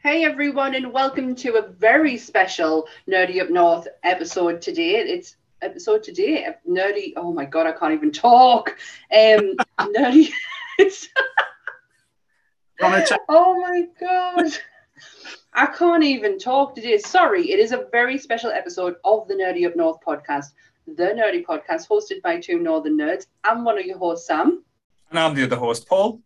Hey everyone, and welcome to a very special Nerdy Up North episode today. It's episode today, Nerdy. Oh my god, I can't even talk. Um, Nerdy. oh my god. I can't even talk today. Sorry, it is a very special episode of the Nerdy Up North podcast, the Nerdy Podcast, hosted by two Northern Nerds. I'm one of your hosts, Sam. And I'm the other host, Paul.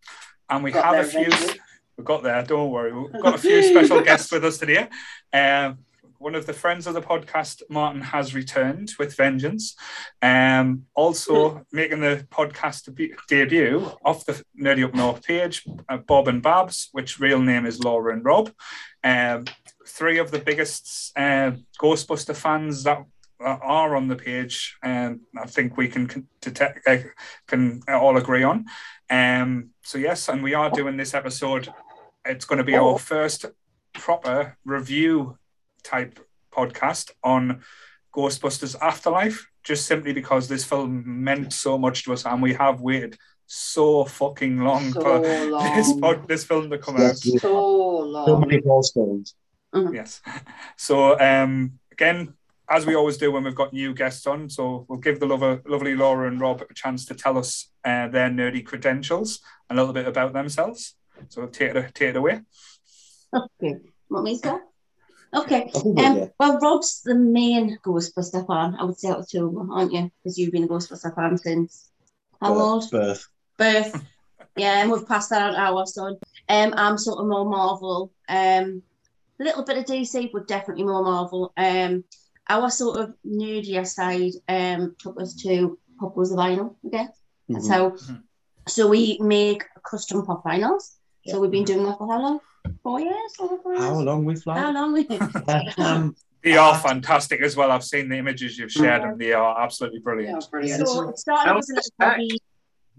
And we got have a few. Eventually. We got there. Don't worry. We've got a few special guests with us today. Um, one of the friends of the podcast, Martin, has returned with vengeance. Um, also making the podcast deb- debut off the Nerdy Up North page, uh, Bob and Babs, which real name is Laura and Rob. Um, three of the biggest uh, Ghostbuster fans that are on the page, and I think we can detect, uh, can all agree on. Um, so yes, and we are doing this episode. It's going to be our first proper review type podcast on Ghostbusters Afterlife, just simply because this film meant so much to us, and we have waited so fucking long so for long. this pod, this film to come out. So long. So many milestones. Mm-hmm. Yes. So um, again, as we always do when we've got new guests on, so we'll give the lover, lovely Laura and Rob a chance to tell us uh, their nerdy credentials, a little bit about themselves. So take it, take it away. Okay. Want me to start? Okay. Um, well, Rob's the main Ghostbuster fan. I would say out of two of them, aren't you? Because you've been a Ghostbuster fan since how old? Birth. Birth. yeah, and we've passed that on to our son. Um, I'm sort of more Marvel. Um, a little bit of DC, but definitely more Marvel. Um, our sort of nerdier side um took us to pop was the vinyl again. Mm-hmm. So, mm-hmm. so we make custom pop vinyls. So we've been doing that for how long? Four years? Four years? How long we've How long we've um, they are fantastic as well. I've seen the images you've shared, and they are absolutely brilliant. Yeah, brilliant. So it started as a little hobby.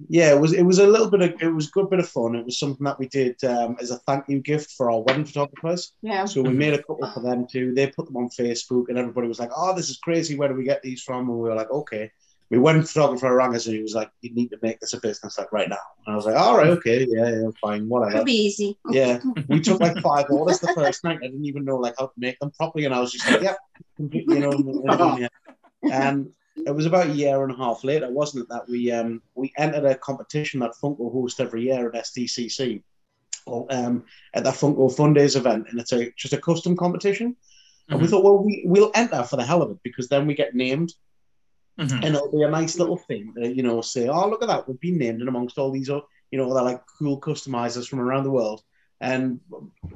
Yeah, it was. It was a little bit of. It was a good bit of fun. It was something that we did um, as a thank you gift for our wedding photographers. Yeah. So we made a couple for them too. They put them on Facebook, and everybody was like, "Oh, this is crazy. Where do we get these from?" And we were like, "Okay." We went photographer rang us and he was like, "You need to make this a business like right now." And I was like, "All right, okay, yeah, yeah fine, whatever." It'll be easy. Yeah, we took like five orders the first night. I didn't even know like how to make them properly, and I was just like, "Yeah, completely, you know." yeah. And it was about a year and a half later, wasn't it, that we um we entered a competition that Funko hosts every year at SDCC, or um at the Funko Fun Days event, and it's a just a custom competition. Mm-hmm. And we mm-hmm. thought, well, we, we'll enter for the hell of it because then we get named Mm-hmm. And it'll be a nice little thing, to, you know, say, oh, look at that, we've been named in amongst all these, you know, they're like cool customizers from around the world. And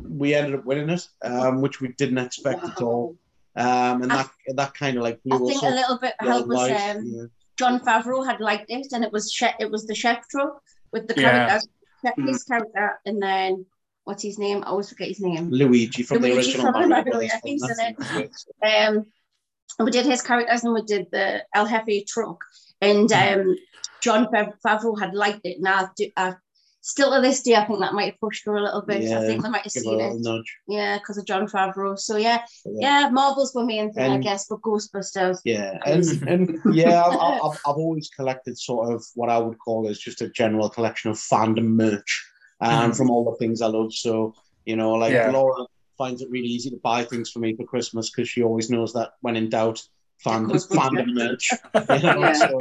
we ended up winning it, um, which we didn't expect wow. at all. Um, and that that kind of like blew I think a little bit helped was um, yeah. Jon Favreau had liked it, and it was she- it was the chef truck with the character, yeah. his character, and then what's his name? I always forget his name. Luigi from Luigi the original from Mario. Yeah, he's in it. Um, we did his characters and we did the El Jefe truck. And mm-hmm. um, Jon Favreau had liked it. Now, I, still to this day, I think that might have pushed her a little bit. Yeah, I think they might have seen it. Nudge. Yeah, because of Jon Favreau. So yeah, yeah, yeah Marvel's my main thing, and, I guess, but Ghostbusters. Yeah, and, and yeah, I've, I've, I've, always collected sort of what I would call as just a general collection of fandom merch, um, mm. from all the things I love. So you know, like yeah. Laura finds it really easy to buy things for me for Christmas because she always knows that when in doubt, fan fandom merch. You know, yeah. so,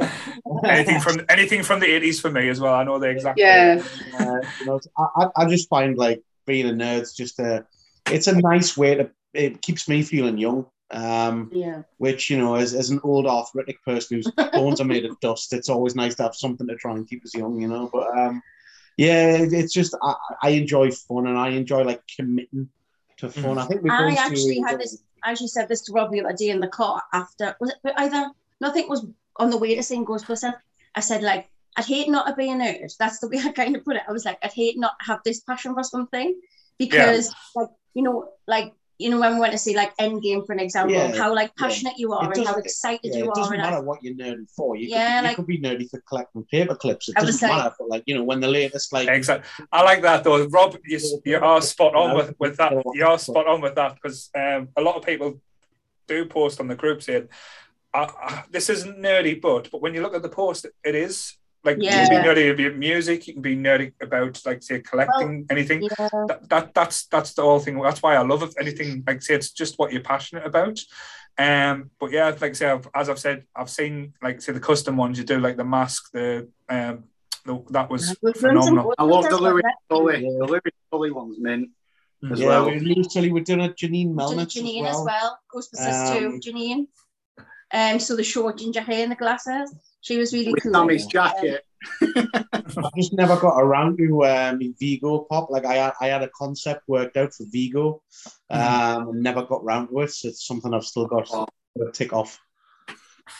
anything from anything from the eighties for me as well. I know the exact. Yeah. Uh, you know, I, I just find like being a nerd's just a. It's a nice way to. It keeps me feeling young. Um, yeah. Which you know, as, as an old arthritic person whose bones are made of dust, it's always nice to have something to try and keep us young. You know, but um, yeah, it's just I, I enjoy fun and I enjoy like committing to fun. Mm. I think we I actually had this. I actually said this to Rob the other day in the car after was it either nothing was on the way to seeing Ghostbusters. I said like I'd hate not to be a nerd. That's the way I kind of put it. I was like I'd hate not have this passion for something because yeah. like you know like you know, when we went to see like Endgame, for an example, yeah, how like passionate yeah. you are and how excited yeah, you are. It doesn't matter I, what you're nerdy for. You yeah, could, like, you could be nerdy for collecting paper clips. It doesn't matter for like, you know, when the latest like Exactly. I like that though. Rob, you, you are spot on with, with that. You are spot on with that because um, a lot of people do post on the group saying, uh, uh, this isn't nerdy, but but when you look at the post, it is Like Yeah. you can be nerdy about music, you can be nerdy about like say collecting anything. Yeah. That, that that's that's the whole thing. That's why I love it. Anything like say it's just what you're passionate about. Um, but yeah, like say I've, as I've said, I've seen like say the custom ones you do, like the mask, the um, the, that was We've done some phenomenal. I love the stuff Louis Tully. The Louis Tully one's mint as yeah, well. we literally we're doing a Janine that. Melnitz Janine as as well. well. Ghostbusters Um, too, Janine. Um, so the short ginger hair and the glasses. She was really With cool. Sammy's jacket. I just never got around to um, Vigo pop. Like I had, I had a concept worked out for Vigo, um, and never got round to it. So it's something I've still got to tick off.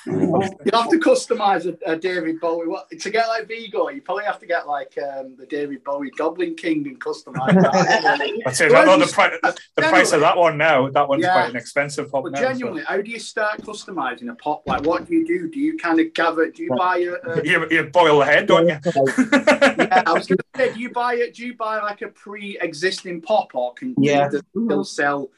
You have to customize a, a David Bowie. What, to get like Vigo, you probably have to get like um, the David Bowie Goblin King and customize that. I'd say I know the, pri- the Genuinely. price of that one now. That one's Yeah. quite an expensive pop but now. so- genuinely, how do you start customizing a pop? Like, what do you do? Do you kind of gather? Do you buy a? a You, you boil the head, don't you? yeah, I was going to say, do you buy it? Do you buy like a pre-existing pop, or can Yeah. you still sell?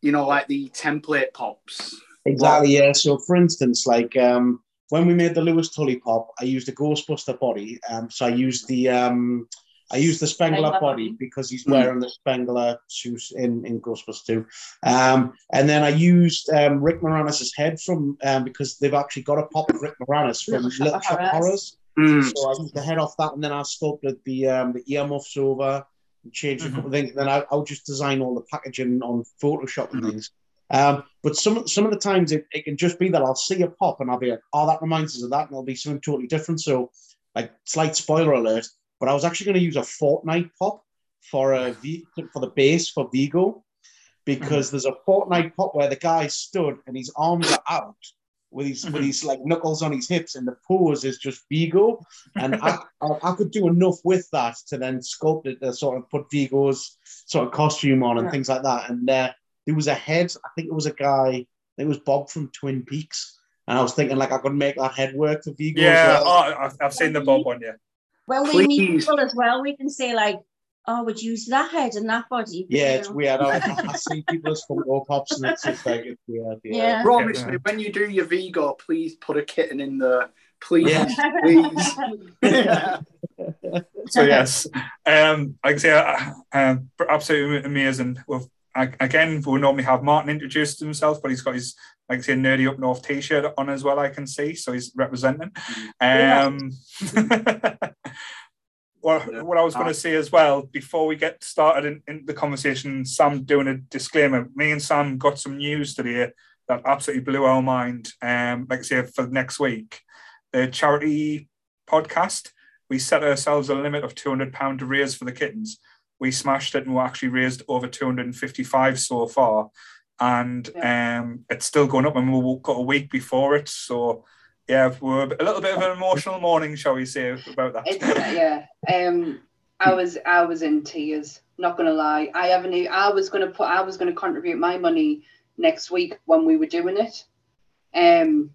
You know, like the template pops. Exactly, yeah. So, for instance, like um, when we made the Louis Tully pop, I used a Ghostbuster body. Um, so I used the um, I used the Spengler, Spengler body body. because he's Mm. wearing the Spengler suit in in Ghostbusters 2. Um, and then I used um, Rick Moranis's head from um, because they've actually got a pop of Rick Moranis from Little Shop Little Shop of Horrors. Horrors. So I used the head off that, and then I sculpted the um, the earmuffs over, and changed a Mhm. couple of things. Then I, I would just design all the packaging on Photoshop and things. Um, but some some of the times it, it can just be that I'll see a pop and I'll be like, oh, that reminds us of that, and it'll be something totally different. So, like, slight spoiler alert, but I was actually going to use a Fortnite pop for a V for the base for Vigo because there's a Fortnite pop where the guy stood and his arms are out with his with Mhm. his like knuckles on his hips and the pose is just Vigo and I, I I could do enough with that to then sculpt it to sort of put Vigo's sort of costume on and Yeah. things like that and uh, there was a head I think it was a guy I think it was Bob from Twin Peaks and I was thinking like I could make that head work for Vigo Yeah, as well. oh, I've, I've seen the Bob one, yeah. When we meet people as well, we can say like, "Oh, would you use that head and that body?" yeah, You it's know? weird. I, I see people as Funko Pops, and it's just like it's weird. Yeah. Yeah. Promise Yeah. me, when you do your Vigo, please put a kitten in there. Please, Yeah. please. So yes, um, like I say, uh, um, absolutely amazing. We've, I- again, we'll normally have Martin introduce himself, but he's got his like I say nerdy up north T-shirt on as well. I can see, so he's representing. Um, what, what I was going to say as well before we get started in, in the conversation, Sam doing a disclaimer. Me and Sam got some news today that absolutely blew our mind. Um, like I say, for next week, the charity podcast, we set ourselves a limit of two hundred pound to raise for the kittens. We smashed it and we actually raised over two hundred and fifty-five so far, and um, it's still going up. And we've got a week before it, so yeah, we're a little bit of an emotional morning, shall we say, about that. It's, yeah. Um, I was I was in tears. Not gonna lie. I haven't. I was gonna put. I was gonna contribute my money next week when we were doing it. Um,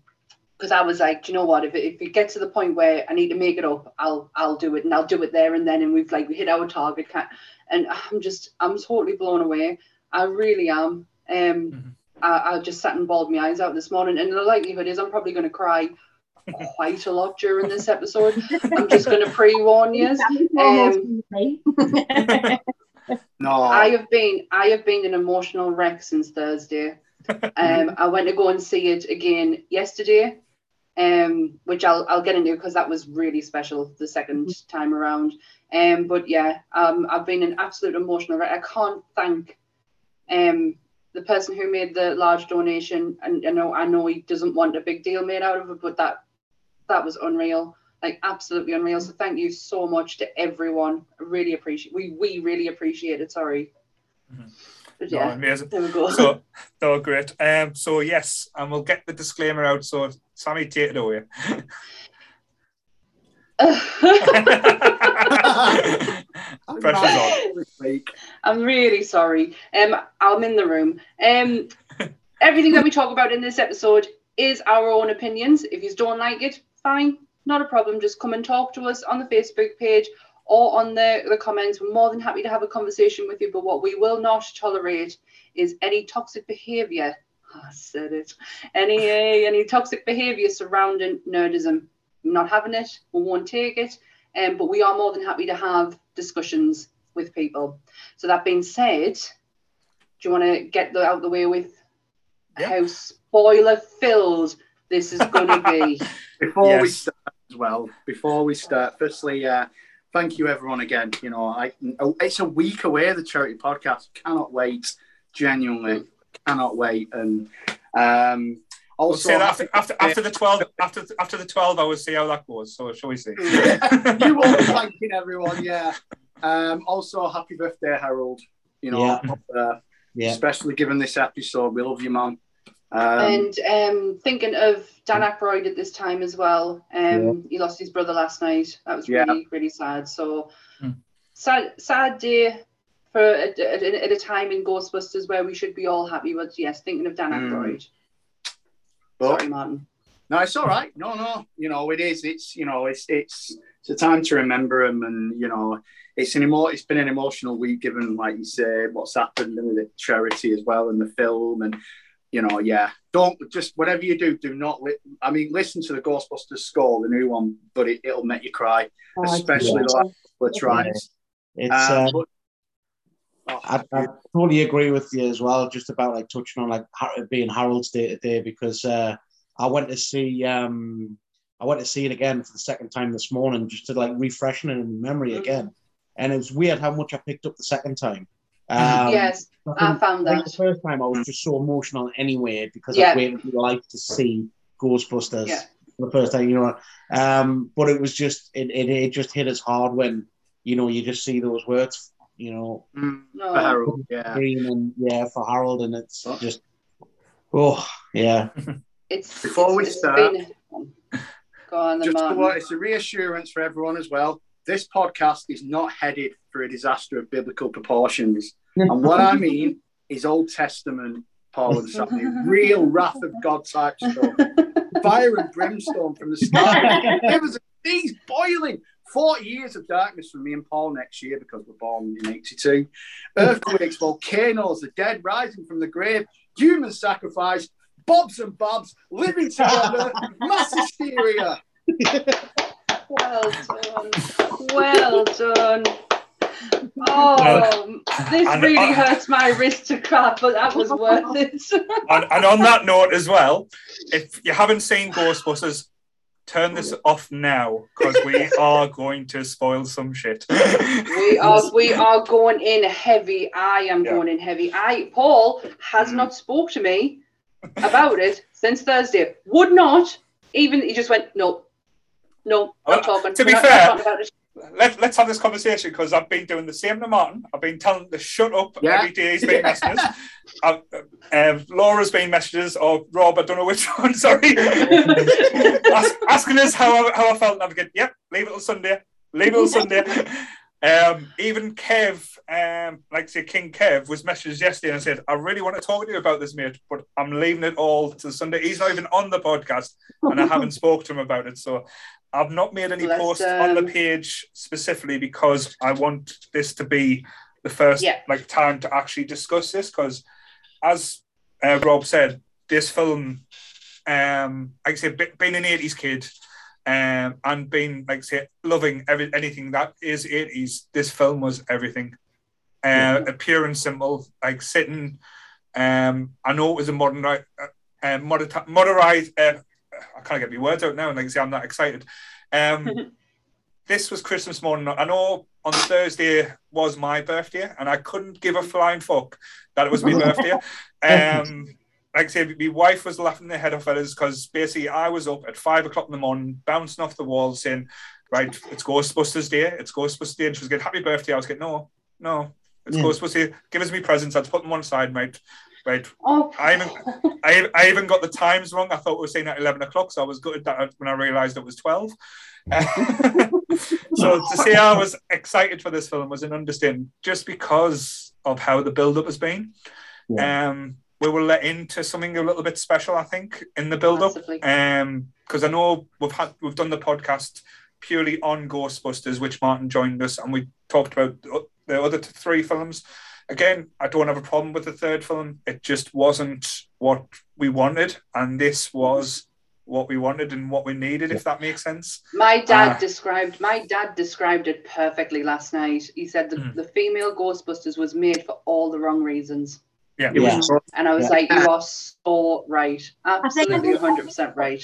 because I was like, do you know what? If it, if it gets to the point where I need to make it up, I'll I'll do it and I'll do it there and then. And we've like we hit our target. ca- And I'm just I'm totally blown away. I really am. Um, Mhm. I, I just sat and bawled my eyes out this morning, and the likelihood is I'm probably going to cry quite a lot during this episode. I'm just going to pre-warn you. Um, No, I have been I have been an emotional wreck since Thursday. Um, I went to go and see it again yesterday, um, which I'll I'll get into because that was really special the second time around. Um, but yeah, um, I've been an absolute emotional wreck. I can't thank um the person who made the large donation, and I know I know he doesn't want a big deal made out of it, but that that was unreal like absolutely unreal. So thank you so much to everyone. I really appreciate we we really appreciate it. Sorry. Mhm. But No, yeah, amazing. there we go. So, no, great. Um, so yes, and we'll get the disclaimer out. So, Sammy, take it away. Pressure's on. I'm really sorry. Um, I'm in the room. Um, everything that we talk about in this episode is our own opinions. If you don't like it, fine, not a problem. Just come and talk to us on the Facebook page or on the, the comments. We're more than happy to have a conversation with you. But what we will not tolerate is any toxic behaviour. I said it. Any uh, any toxic behaviour surrounding nerdism. not having it, we won't take it. Um, but we are more than happy to have discussions with people. So that being said, do you want to get the, out the way with Yeah. how spoiler filled this is going to be? Before we start as well, before we start, firstly, uh, thank you everyone again. You know, I oh, it's a week away. The charity podcast cannot wait. Genuinely cannot wait. And um, We'll also, say that after, after after the twelve after after the twelve hours, see how that goes. So shall we see? you will be thanking everyone. Yeah. Um, also, happy birthday, Harold. You know, Yeah. uh, Yeah. especially given this episode, we love you, man. Um, and um, thinking of Dan Aykroyd at this time as well. Um, He lost his brother last night. That was Yeah. really, really sad. So Hmm. sad, sad day for at, at, at a time in Ghostbusters where we should be all happy. But yes, thinking of Dan Hmm. Aykroyd. but Sorry, Martin. No, it's all right. No, no, you know it is. It's you know it's it's it's a time to remember him, and you know it's an emo- It's been an emotional week, given like you say what's happened with the charity as well and the film, and you know yeah. Don't just whatever you do, do not. Li- I mean, listen to the Ghostbusters score, the new one, but it, it'll make you cry, especially the last couple of tries. It's Um, uh, but- oh, I, I totally agree with you as well. Just about like touching on like Har- being Harold's Day today because uh, I went to see um, I went to see it again for the second time this morning just to like refreshing it in memory Mhm. again, and it was weird how much I picked up the second time. Um, yes, I think- found I think that. the first time I was just so emotional anyway because Yeah. I've waited my life to see Ghostbusters Yeah. for the first time, you know. Um, but it was just it, it it just hit us hard when you know you just see those words, you know, mm, No. for Harold, yeah. and yeah for Harold, and it's just oh yeah, It's Before we it's- it's start- been- Go on, Just to, what it's a reassurance for everyone as well. This podcast is not headed for a disaster of biblical proportions. And what I mean is Old Testament Paul and Sally, real wrath of God type stuff. Fire and brimstone from the sky. It was these boiling. 40 years of darkness for me and Paul next year because we're born in 82. Earthquakes, volcanoes, the dead rising from the grave, human sacrifice, bobs and bobs, living together, mass hysteria. Well done. Well done. Oh, this And- really uh, hurts my wrist to crap, but that was worth it. and, and on that note as well, if you haven't seen Ghostbusters, turn this off now because we are going to spoil some shit. we are we are going in heavy. I am Yeah. going in heavy. I Paul has not spoke to me about it since Thursday. Would not even. He just went no, no. Well, Not talking. to be We're not- not fair- talking about it. Let, let's have this conversation because I've been doing the same to Martin. I've been telling him to shut up Yeah. every day he's been messaging us. I've, um, Laura's been messages, or Rob, I don't know which one, sorry. Ask, asking us how I, how I felt. And I'm going, yep, leave it on Sunday. Leave it on Sunday. Um, even Kev, um, like say King Kev, was messaged yesterday and said, I really want to talk to you about this, mate, but I'm leaving it all to Sunday. He's not even on the podcast, and I haven't spoke to him about it. So I've not made any Let's, posts on the um, page specifically because I want this to be the first Yeah. like time to actually discuss this. Because as uh, Rob said, this film, um, like I be- being an '80s kid, um, and being like I say, loving every, anything that is '80s, this film was everything. Uh, pure and simple, like sitting. Um, I know it was a modern, uh, uh, moder- modernized. Uh, I can't get my words out now, and like I say, I'm not excited. Um, this was Christmas morning. I know on Thursday was my birthday, and I couldn't give a flying fuck that it was my birthday. Um, like I said, my wife was laughing their head off at us because basically I was up at five o'clock in the morning, bouncing off the walls, saying, "Right, it's Ghostbusters Day. It's Ghostbusters Day." And she was getting happy birthday. I was getting, "No, no, it's. Ghostbusters Day. Give us me presents. I'd put them one side, mate." Right, Oh, I even, I, I even got the times wrong. I thought we were saying at 11 o'clock, so I was good at that when I realised it was 12. so to say I was excited for this film was an understatement, just because of how the build-up has been. Um, we were let into something a little bit special, I think, in the build-up. Massively. Um, because I know we've had we've done the podcast purely on Ghostbusters, which Martin joined us, and we talked about the- the other three films. Again, I don't have a problem with the third film. It just wasn't what we wanted, and this was what we wanted and what we needed, if that makes sense. My dad Uh, described my dad described it perfectly last night. He said the, Mhm. the female Ghostbusters was made for all the wrong reasons. Yeah. Yeah. And I was Yeah. like, you are so right. Absolutely 100% right.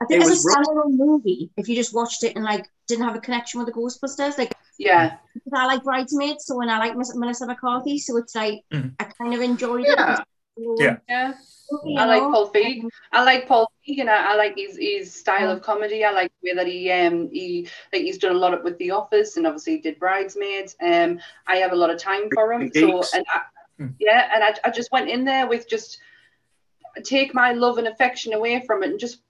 I think It as a was rough. standalone movie, if you just watched it and like didn't have a connection with the Ghostbusters, like Yeah. because I like Bridesmaids, so when I like Melissa McCarthy, so it's like Mhm. I kind of enjoyed Yeah. it. Yeah. Yeah. Movie, I you like? Paul Feig. I like Paul Feig and I, I like his, his style of comedy. I like the way that he um he like he's done a lot with The Office and obviously he did Bridesmaids. Um I have a lot of time for him. So and I, Hmm. yeah, and I, I just went in there with just take my love and affection away from it and just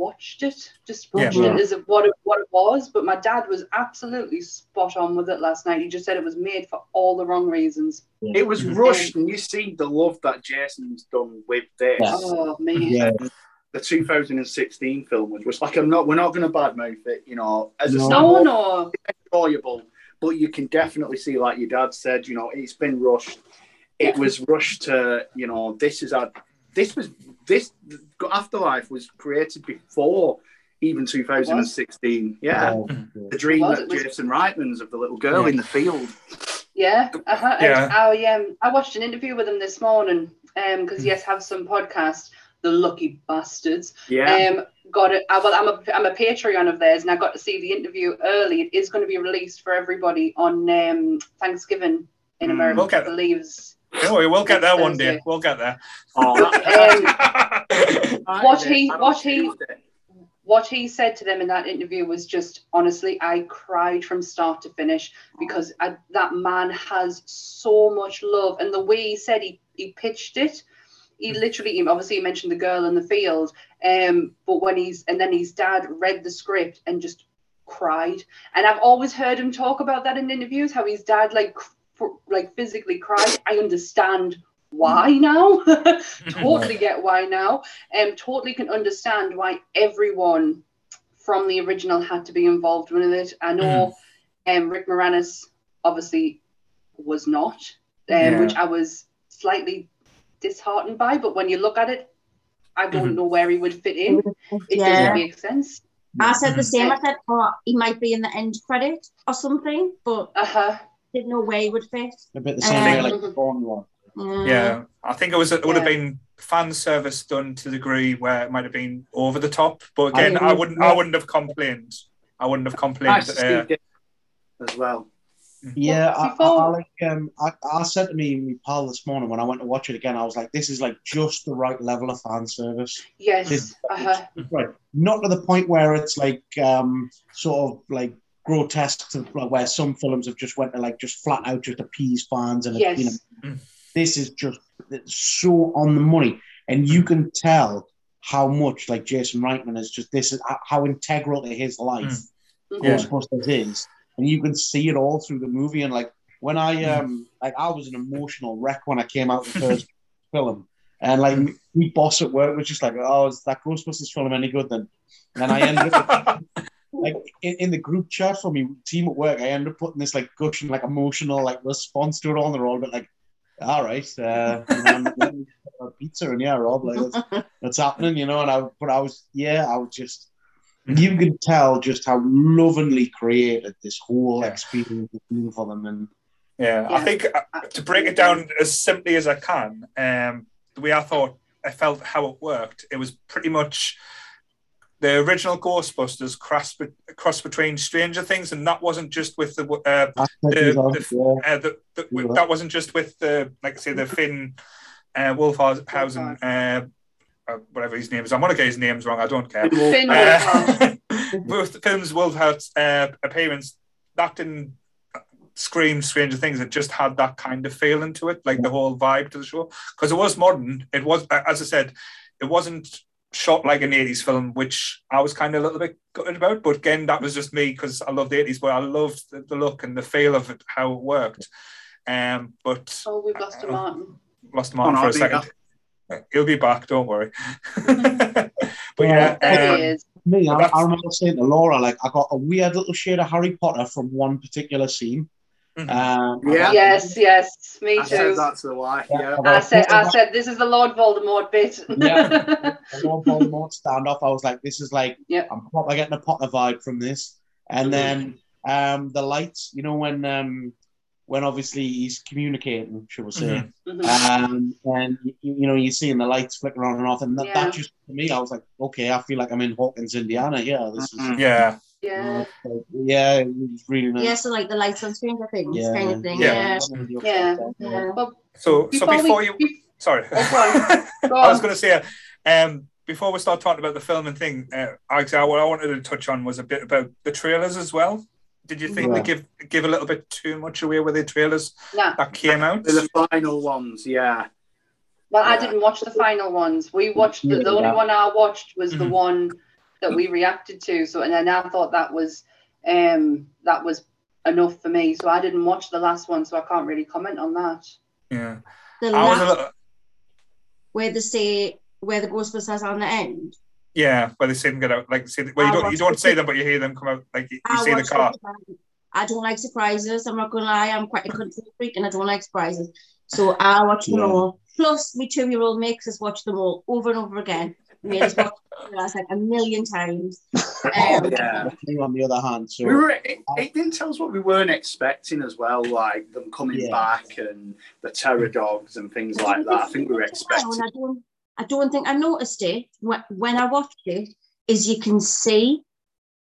watched it. Just watched Yeah. it as of what it what it was. But my dad was absolutely spot on with it last night. He just said it was made for all the wrong reasons. It was rushed, and you see the love that Jason's done with this. Yeah. Oh man. Yeah, The 2016 film was just like I'm not. We're not going to badmouth it, you know. As a No. standalone, No, no. enjoyable, but you can definitely see, like your dad said, you know, it's been rushed. It was rushed to, you know, this is a, this was this Afterlife was created before even 2016. Yeah, the dream Was, that it was- Jason Reitman's of the little girl Yeah. in the field. Yeah, uh-huh. Yeah. And I um I watched an interview with him this morning um because Mm. yes have some podcast the lucky bastards Yeah, um got it uh, well I'm a I'm a Patreon of theirs and I got to see the interview early it is going to be released for everybody on um Thanksgiving in Mm. America Okay. I believes Don't worry, we'll get there one day. We'll get there. oh, Um, What he- what he- what he said to them in that interview was just honestly i cried from start to finish because I, that man has so much love. And the way he said he, he pitched it he literally obviously he mentioned the girl in the field um but when he's and then his dad read the script and just cried. And i've always heard him talk about that in interviews how his dad like cr- like physically cried i understand why now totally get why now and totally can understand why everyone from the original had to be involved with it i know um, rick moranis obviously was not um, Yeah. which i was slightly disheartened by but when you look at it i don't Mhm. know where he would fit in it Yeah. doesn't make sense I said the Mhm. same. I said, oh, he might be in the end credit or something, but uh-huh didn't know where he would fit. a bit the same way Um, like the Born one. Yeah. Yeah, I think it was it would have Yeah. been fan service done to the degree where it might have been over the top. But I again, I, wouldn't I wouldn't have complained. I wouldn't have complained. Nice to see uh, as well. Yeah, I, I, I like. Um, I, I said to me, my pal this morning when I went to watch it again, I was like, "This is like just the right level of fan service." yes It's- uh-huh Right, not to the point where it's like um, sort of like grotesque to like, where some films have just went to like just flat out just appease fans and yes you know Mm. this is just so on the money, and you can tell how much like Jason Reitman is just this is how integral to his life Mhm. Yeah. Ghostbusters is, and you can see it all through the movie. And like when I Mm. um like I was an emotional wreck when I came out the first film, and like my boss at work was just like, "Oh, is that Ghostbusters film any good?" Then, and I ended up like in, in the group chat for me team at work, I end up putting this like gushing like emotional like response to it on the roll, but like. All right, uh, you know, let me get a pizza and yeah, Rob, like that's, that's happening, you know. And I, but I was, yeah, I was just, you can tell just how lovingly created this whole Yeah. experience has been for them. And Yeah, I think uh, to break it down as simply as I can, um, the way I thought I felt how it worked, it was pretty much the original Ghostbusters cross, be- cross between Stranger Things, and that wasn't just with the uh, The- the, the- uh, the, the, Yeah. that wasn't just with the like I say the Finn uh, Wolfhausen, uh, uh, whatever his name is. I'm gonna get his names wrong. I don't care. Finn Uh, with the film's Wolfhard's uh, appearance, that didn't scream Stranger Things. It just had that kind of feeling to it, like the whole vibe to the show. Because it was modern. It was, as I said, it wasn't shot like an 80s film, which I was kind of a little bit gutted about. But again, that was just me because I love the 80s, but I loved the, the look and the feel of it, how it worked. Um, but oh we've lost a Martin lost him on Oh, no, for a I'll be second. He'll be back, don't worry. but yeah, there um, he is me, I, I remember saying to Laura, like, I got a weird little shade of Harry Potter from one particular scene. Mhm. Um, Yeah. Yes, yes, me I said too. that to the wife. Yeah. Yeah. I said, I said, this is the Lord Voldemort bit. Yeah. Lord Voldemort standoff. I was like, this is like, Yep. I'm probably getting a Potter vibe from this. And then um, the lights, you know, when um, when obviously he's communicating, shall we say, Mhm. Mhm. um, and you, you know, you're seeing the lights flicker on and off, and that, Yeah. that just for me, I was like, okay, I feel like I'm in Hawkins, Indiana. Yeah, this is. Mhm. Yeah. Yeah. Yeah, it was really nice. Yeah, so like the lights on Stranger Things Yeah. kind of thing. Yeah. Yeah. Yeah. Yeah. Well, So, before, so before we, you, be- sorry, Oh, go I was going to say, um, before we start talking about the film and thing, uh, actually, what I wanted to touch on was a bit about the trailers as well. Did you think Yeah. they give give a little bit too much away with the trailers Nah. that came out? The final ones, yeah. Well, I didn't watch the final ones. We watched the, the Yeah. only one I watched was the Mhm. one that we reacted to. So, and then I thought that was um that was enough for me. So I didn't watch the last one, so I can't really comment on that. Yeah, The I was a last little. where they say where the Ghostbusters are on the end. Yeah, where they see them get out, like see, well, you I don't you don't the- see them, but you hear them come out, like you, you see the car. it. I don't like surprises. I'm not gonna lie. I'm quite a control freak, and I don't like surprises. So I watch them Yeah. all. Plus, my two-year-old makes us watch them all over and over again. Made us watch them like a million times. Um, Yeah. On the other hand, so We were, it, it didn't tell us what we weren't expecting as well, like them coming Yeah. back and the terror dogs and things like that. I think we were expecting. I don't, I don't think I noticed it when, when I watched it. Is you can see,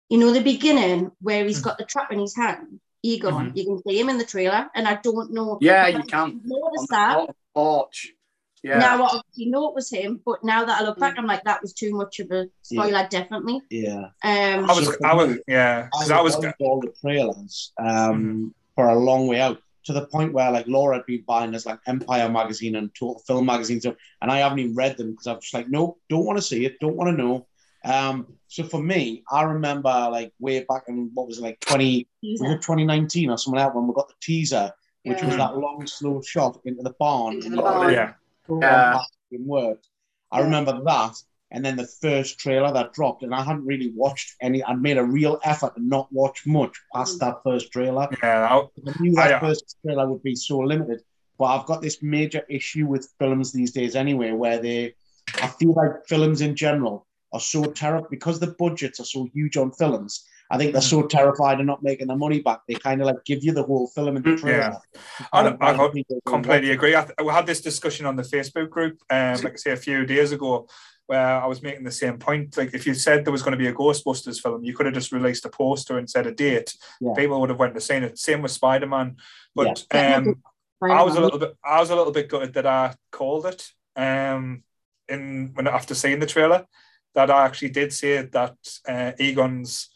you know, the beginning where he's got the trap in his hand. Egon, Mhm. you can see him in the trailer, and I don't know. Yeah, you I can. On Notice the that. porch. Yeah. Now I obviously know it was him, but now that I look back, I'm like, that was too much of a spoiler, definitely. yeah. Um, I was, I was, me, yeah, because I was, watched all the trailers um, for a long way out to the point where like Laura had been buying this like Empire magazine and Total Film magazine stuff, and I haven't even read them because I'm just like, nope, don't want to see it, don't want to know. Um, so for me, I remember like way back in what was it, like 20 was it 2019 or something like that when we got the teaser, which was that long slow shot into the barn. Into the barn. yeah, so Yeah. unpacked and worked. I remember that, and then the first trailer that dropped, and I hadn't really watched any. I'd made a real effort to not watch much past that first trailer. yeah, I, I knew that I, uh, first trailer would be so limited, but I've got this major issue with films these days anyway, where they, I feel like films in general are so terrible because the budgets are so huge on films. I think they're so terrified of not making their money back. They kind of like give you the whole film and the Mm, trailer. yeah. I I And got- people go, completely agree. I th- we had this discussion on the Facebook group, um, like I say, a few days ago, where I was making the same point. Like, if you said there was going to be a Ghostbusters film, you could have just released a poster and said a date. Yeah. People would have went to see it. Same with Spider Man. But Yeah. um, I was a little bit, I was a little bit gutted that I called it. Um, in when after seeing the trailer, that I actually did say that uh, Egon's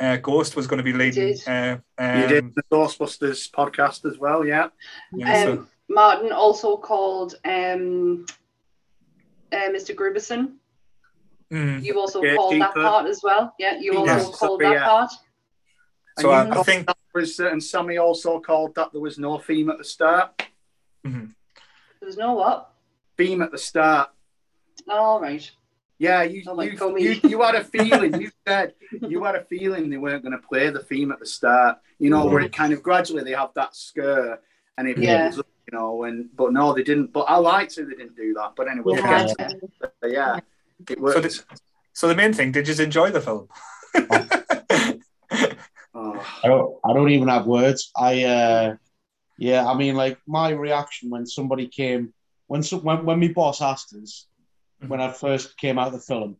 uh, ghost was going to be leading. did. Uh, You did um, the Ghostbusters podcast as well, yeah. yeah, so- Um, Martin also called um, uh, Mr. Grooberson. mm. You also Yeah, called that part as well. Yeah, you also Yeah. called Sophia. that part. So And I, I think that was, uh, and Sammy also called that there was no theme at the start. mhm. There was no what? Theme at the start. All right. Yeah, you Oh you, God, you, you had a feeling. You said you had a feeling they weren't going to play the theme at the start. You know, where it kind of gradually they have that scare and it Yeah. builds up, you know. And but no, they didn't. But I liked it. They didn't do that. But anyway, Yeah. it. But yeah, it So, worked. so the main thing, did you enjoy the film? Oh. I don't, I don't even have words. I, uh, yeah, I mean, like my reaction when somebody came, when so, when when my boss asked us when I first came out of the film,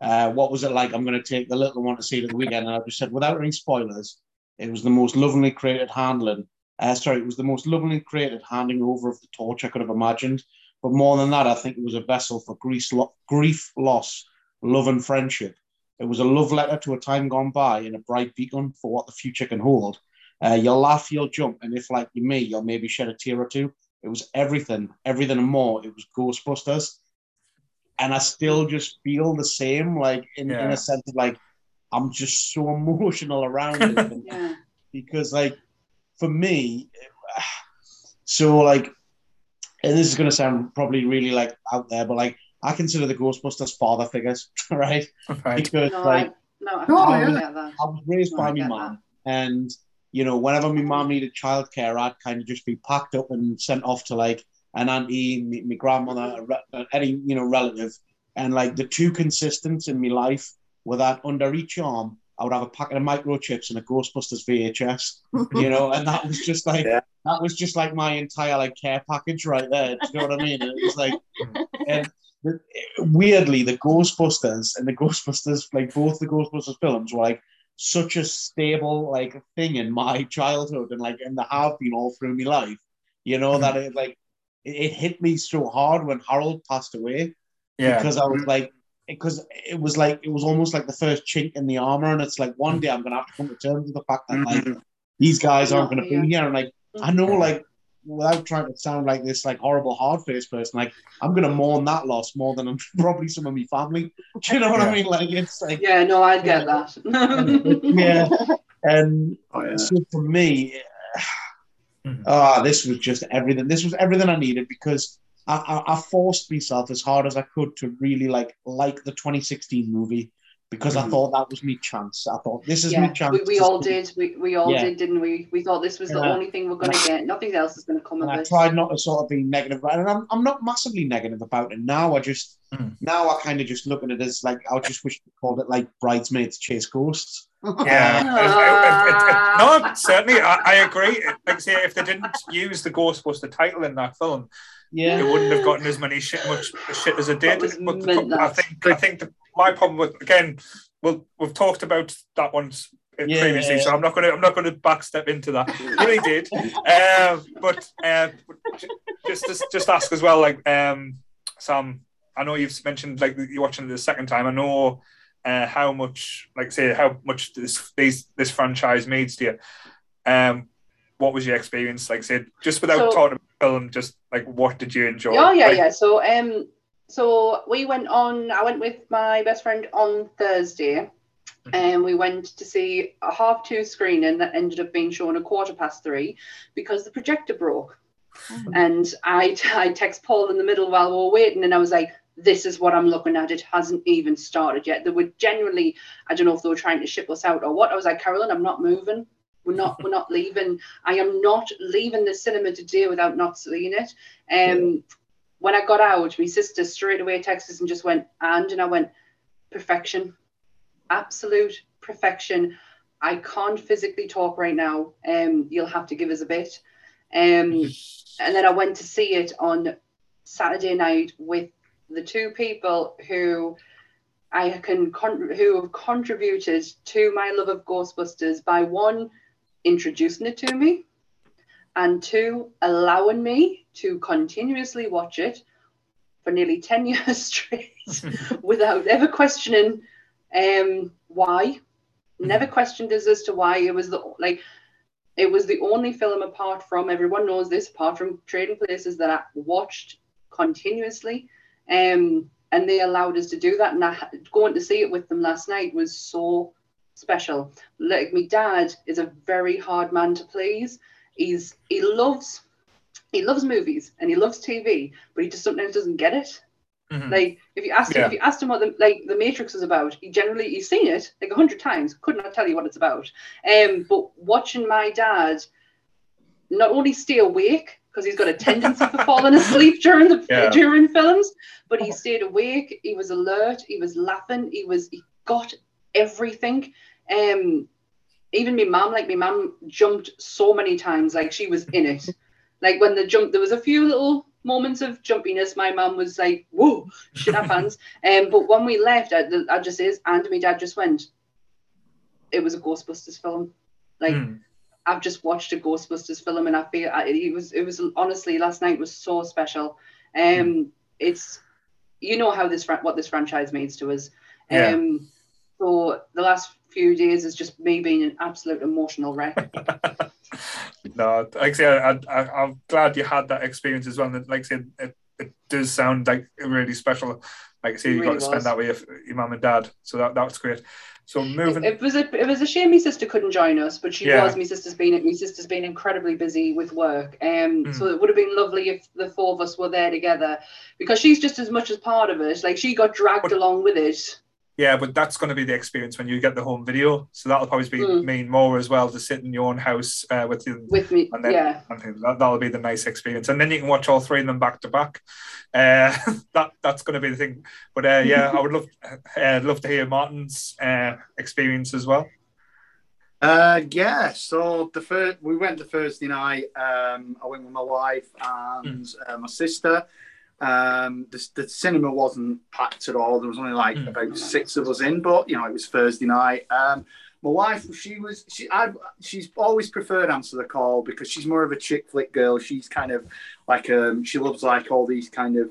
uh, what was it like? I'm going to take the little one to see it at the weekend, and I just said, without any spoilers, it was the most lovingly created handling. Uh, sorry, it was the most lovingly created handing over of the torch I could have imagined. But more than that, I think it was a vessel for grief, lo- grief, loss, love, and friendship. It was a love letter to a time gone by and a bright beacon for what the future can hold. Uh, you'll laugh, you'll jump, and if like you me, you'll maybe shed a tear or two. It was everything, everything and more. It was Ghostbusters, and I still just feel the same, like in, in a sense of like I'm just so emotional around it Yeah. because like for me, so like, and this is going to sound probably really like out there, but like I consider the Ghostbusters father figures, right? Right. Because No, like I, no, I totally yeah. get that. I was raised No, by I my get mum, and you know, whenever my mom mm-hmm. needed childcare, I'd kind of just be packed up and sent off to like an auntie, my, my grandmother, any you know relative, and like the two consistents in my life were that under each arm I would have a packet of microchips and a Ghostbusters VHS, you know, and that was just like yeah. that was just like my entire like care package right there. Do you know what I mean? It was like, and the, weirdly, the Ghostbusters and the Ghostbusters, like both the Ghostbusters films, were like such a stable like thing in my childhood, and like and they have been all through my life. You know mm-hmm. that it like it, it hit me so hard when Harold passed away. Yeah, because I was like because it was like it was almost like the first chink in the armor, and it's like one day I'm gonna have to come to terms with the fact that like mm-hmm. these guys aren't gonna be here, and like I know like without trying to sound like this like horrible hard faced person, like I'm gonna mourn that loss more than probably some of my family. Do you know what yeah. I mean? Like it's like yeah, no, I get that. yeah, and oh, yeah. so for me, mm-hmm. ah, this was just everything. This was everything I needed because I, I, I, forced myself as hard as I could to really like like the 2016 movie because mm-hmm. I thought that was my chance. I thought this is yeah, my chance. We, we all did. We, we all yeah. did, didn't we? We thought this was the only thing we're going to get. Nothing else is going to come of I it. I tried not to sort of be negative. negative, and I'm, I'm not massively negative about it now. I just mm. now I kind of just look at it as like I just wish we called it like bridesmaids chase ghosts. Yeah, uh, no, certainly I, I agree. Like say, if they didn't use the Ghostbuster title in that film, yeah, it wouldn't have gotten as many shit much shit as it did. But the, I think I think the, my problem with again, well, we've talked about that once yeah, previously, yeah. so I'm not going to I'm not going to backstep into that. really did, uh, but uh, just, just just ask as well, like um, Sam. I know you've mentioned like you're watching it the second time. I know uh, how much, like say, how much this these this franchise means to you. Um, what was your experience? Like, say, just without so, talking about film, just like what did you enjoy? Oh yeah, like, yeah. So um, so we went on. I went with my best friend on Thursday, mm-hmm. and we went to see a half two screening that ended up being shown a quarter past three because the projector broke. Mm-hmm. And I I text Paul in the middle while we were waiting, and I was like, "This is what I'm looking at. It hasn't even started yet." They were genuinely, I don't know if they were trying to ship us out or what. I was like, "Carolyn, I'm not moving. We're not we're not leaving. I am not leaving the cinema today without not seeing it. Um, when I got out, my sister straight away texted and just went, and and I went, perfection, absolute perfection. I can't physically talk right now. Um, you'll have to give us a bit. Um, and then I went to see it on Saturday night with the two people who I can con- who have contributed to my love of Ghostbusters by one introducing it to me, and two, allowing me to continuously watch it for nearly 10 years straight without ever questioning um, why. Never questioned us as to why. It was the like it was the only film apart from everyone knows this apart from trading places that I watched continuously um and they allowed us to do that and I, going to see it with them last night was so special. Like my dad is a very hard man to please. He's he loves he loves movies and he loves TV, but he just sometimes doesn't get it. Mm-hmm. Like if you asked him, yeah. if you asked him what the like the Matrix is about, he generally he's seen it like a hundred times, could not tell you what it's about. Um, but watching my dad not only stay awake because he's got a tendency for falling asleep during the yeah. during films, but he stayed awake. He was alert. He was laughing. He was he got everything. Um, even my mum, like my mum jumped so many times, like she was in it. Like when the jump, there was a few little moments of jumpiness. My mum was like, "Whoa, shit happens!" um, but when we left, I, I just is, and my dad just went. It was a Ghostbusters film, like. Mm. I've just watched a Ghostbusters film and I feel it was it was honestly last night was so special. Um, it's you know how this what this franchise means to us. Yeah. Um, so the last few days has just me being an absolute emotional wreck. no, like I say, I, I, am glad you had that experience as well. And like I said, it, it does sound like really special. Like I say, you really got to spend was. that with your, your mum and dad. So that, that was great. So moving. It, it, was a it was a shame my sister couldn't join us, but she yeah. was. My sister's been my sister's been incredibly busy with work. Um, mm. so it would have been lovely if the four of us were there together, because she's just as much as part of it. Like she got dragged but, along with it Yeah, but that's going to be the experience when you get the home video. So that'll probably be Mm. mean more as well to sit in your own house uh, with you. With me, And then- yeah. I think that, that'll be the nice experience, and then you can watch all three of them back to back. Uh, that that's going to be the thing. But uh, yeah, I would love uh, love to hear Martin's uh, experience as well. Uh, yeah. So the first we went to Thursday night. Um, I went with my wife and uh, my sister. Um, the, the cinema wasn't packed at all. There was only like Mm. about six of us in, but you know it was Thursday night. Um, my wife, she was she I she's always preferred answer the call because she's more of a chick flick girl. She's kind of like um she loves like all these kind of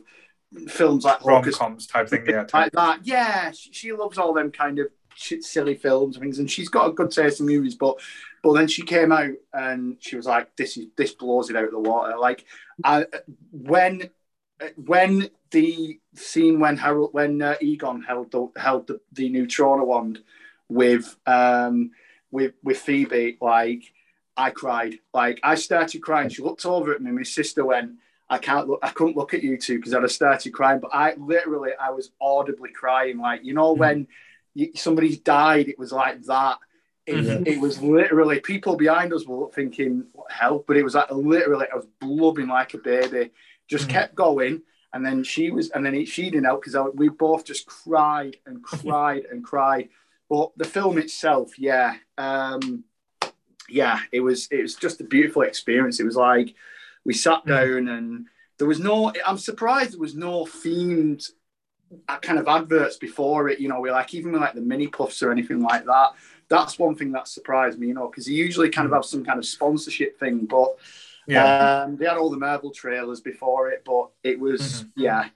films like Rom coms type thing, yeah. like that. Yeah, she, she loves all them kind of silly films and things, and she's got a good taste in movies. But but then she came out and she was like, "This is this blows it out of the water." Like, I, when when the scene when Harold when uh, Egon held the held the, the neutrona wand with um with with Phoebe, like I cried. Like I started crying. She looked over at me. My sister went. I can't look. I couldn't look at you two because I'd have started crying. But I literally, I was audibly crying. Like you know when you, somebody's died, it was like that. It, Mhm. it was literally people behind us were thinking what hell, but it was like literally I was blubbing like a baby. Just Mhm. kept going, and then she was, and then she didn't help because we both just cried and cried and cried. But the film itself, yeah, um, yeah, it was it was just a beautiful experience. It was like we sat Mhm. down and there was no. I'm surprised there was no themed uh, kind of adverts before it. You know, we like even with like the mini puffs or anything like that. That's one thing that surprised me. You know, because they usually kind of have some kind of sponsorship thing, but Yeah. um, they had all the Marvel trailers before it, but it was Mhm. yeah,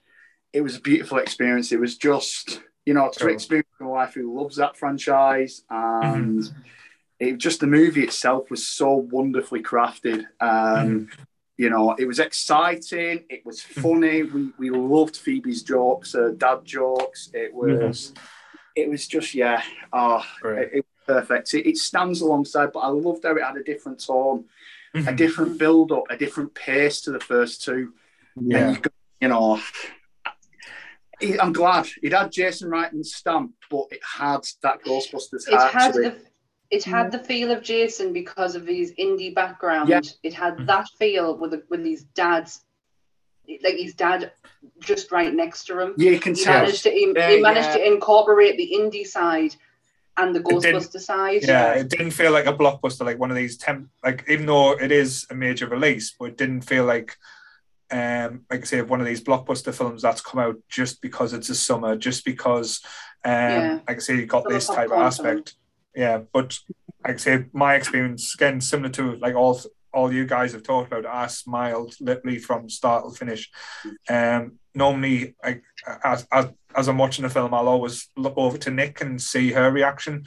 it was a beautiful experience. It was just you know to Cool. experience my wife who loves that franchise, and Mm-hmm. it just the movie itself was so wonderfully crafted. Um, You know, it was exciting. It was funny. We we loved Phoebe's jokes, uh, dad jokes. It was, it was just yeah. Oh, it, it was perfect. It, it stands alongside, but I loved how it had a different tone a Mhm. different build up, a different pace to the first two. Yeah. And you, got, you know, he- I'm glad it had Jason Reitman's stamp, but it had that Ghostbusters It heart had to the it had the feel of Jason because of his indie background. Yeah. It had Mhm. that feel with the, with his dad's like his dad just right next to him. Yeah, you can He tell. managed to he, Yeah, he managed yeah. to incorporate the indie side and the. Ghostbuster side. Yeah, it didn't feel like a blockbuster, like one of these temp. Like even though it is a major release, but it didn't feel like, um, like I say, one of these blockbuster films that's come out just because it's a summer, just because, um, Yeah. like I say, you got Summer this type of aspect. Yeah, but like I say, my experience again similar to like all all you guys have talked about. I smiled literally from start to finish. Um, normally, I, as, as as I'm watching the film, I'll always look over to Nick and see her reaction.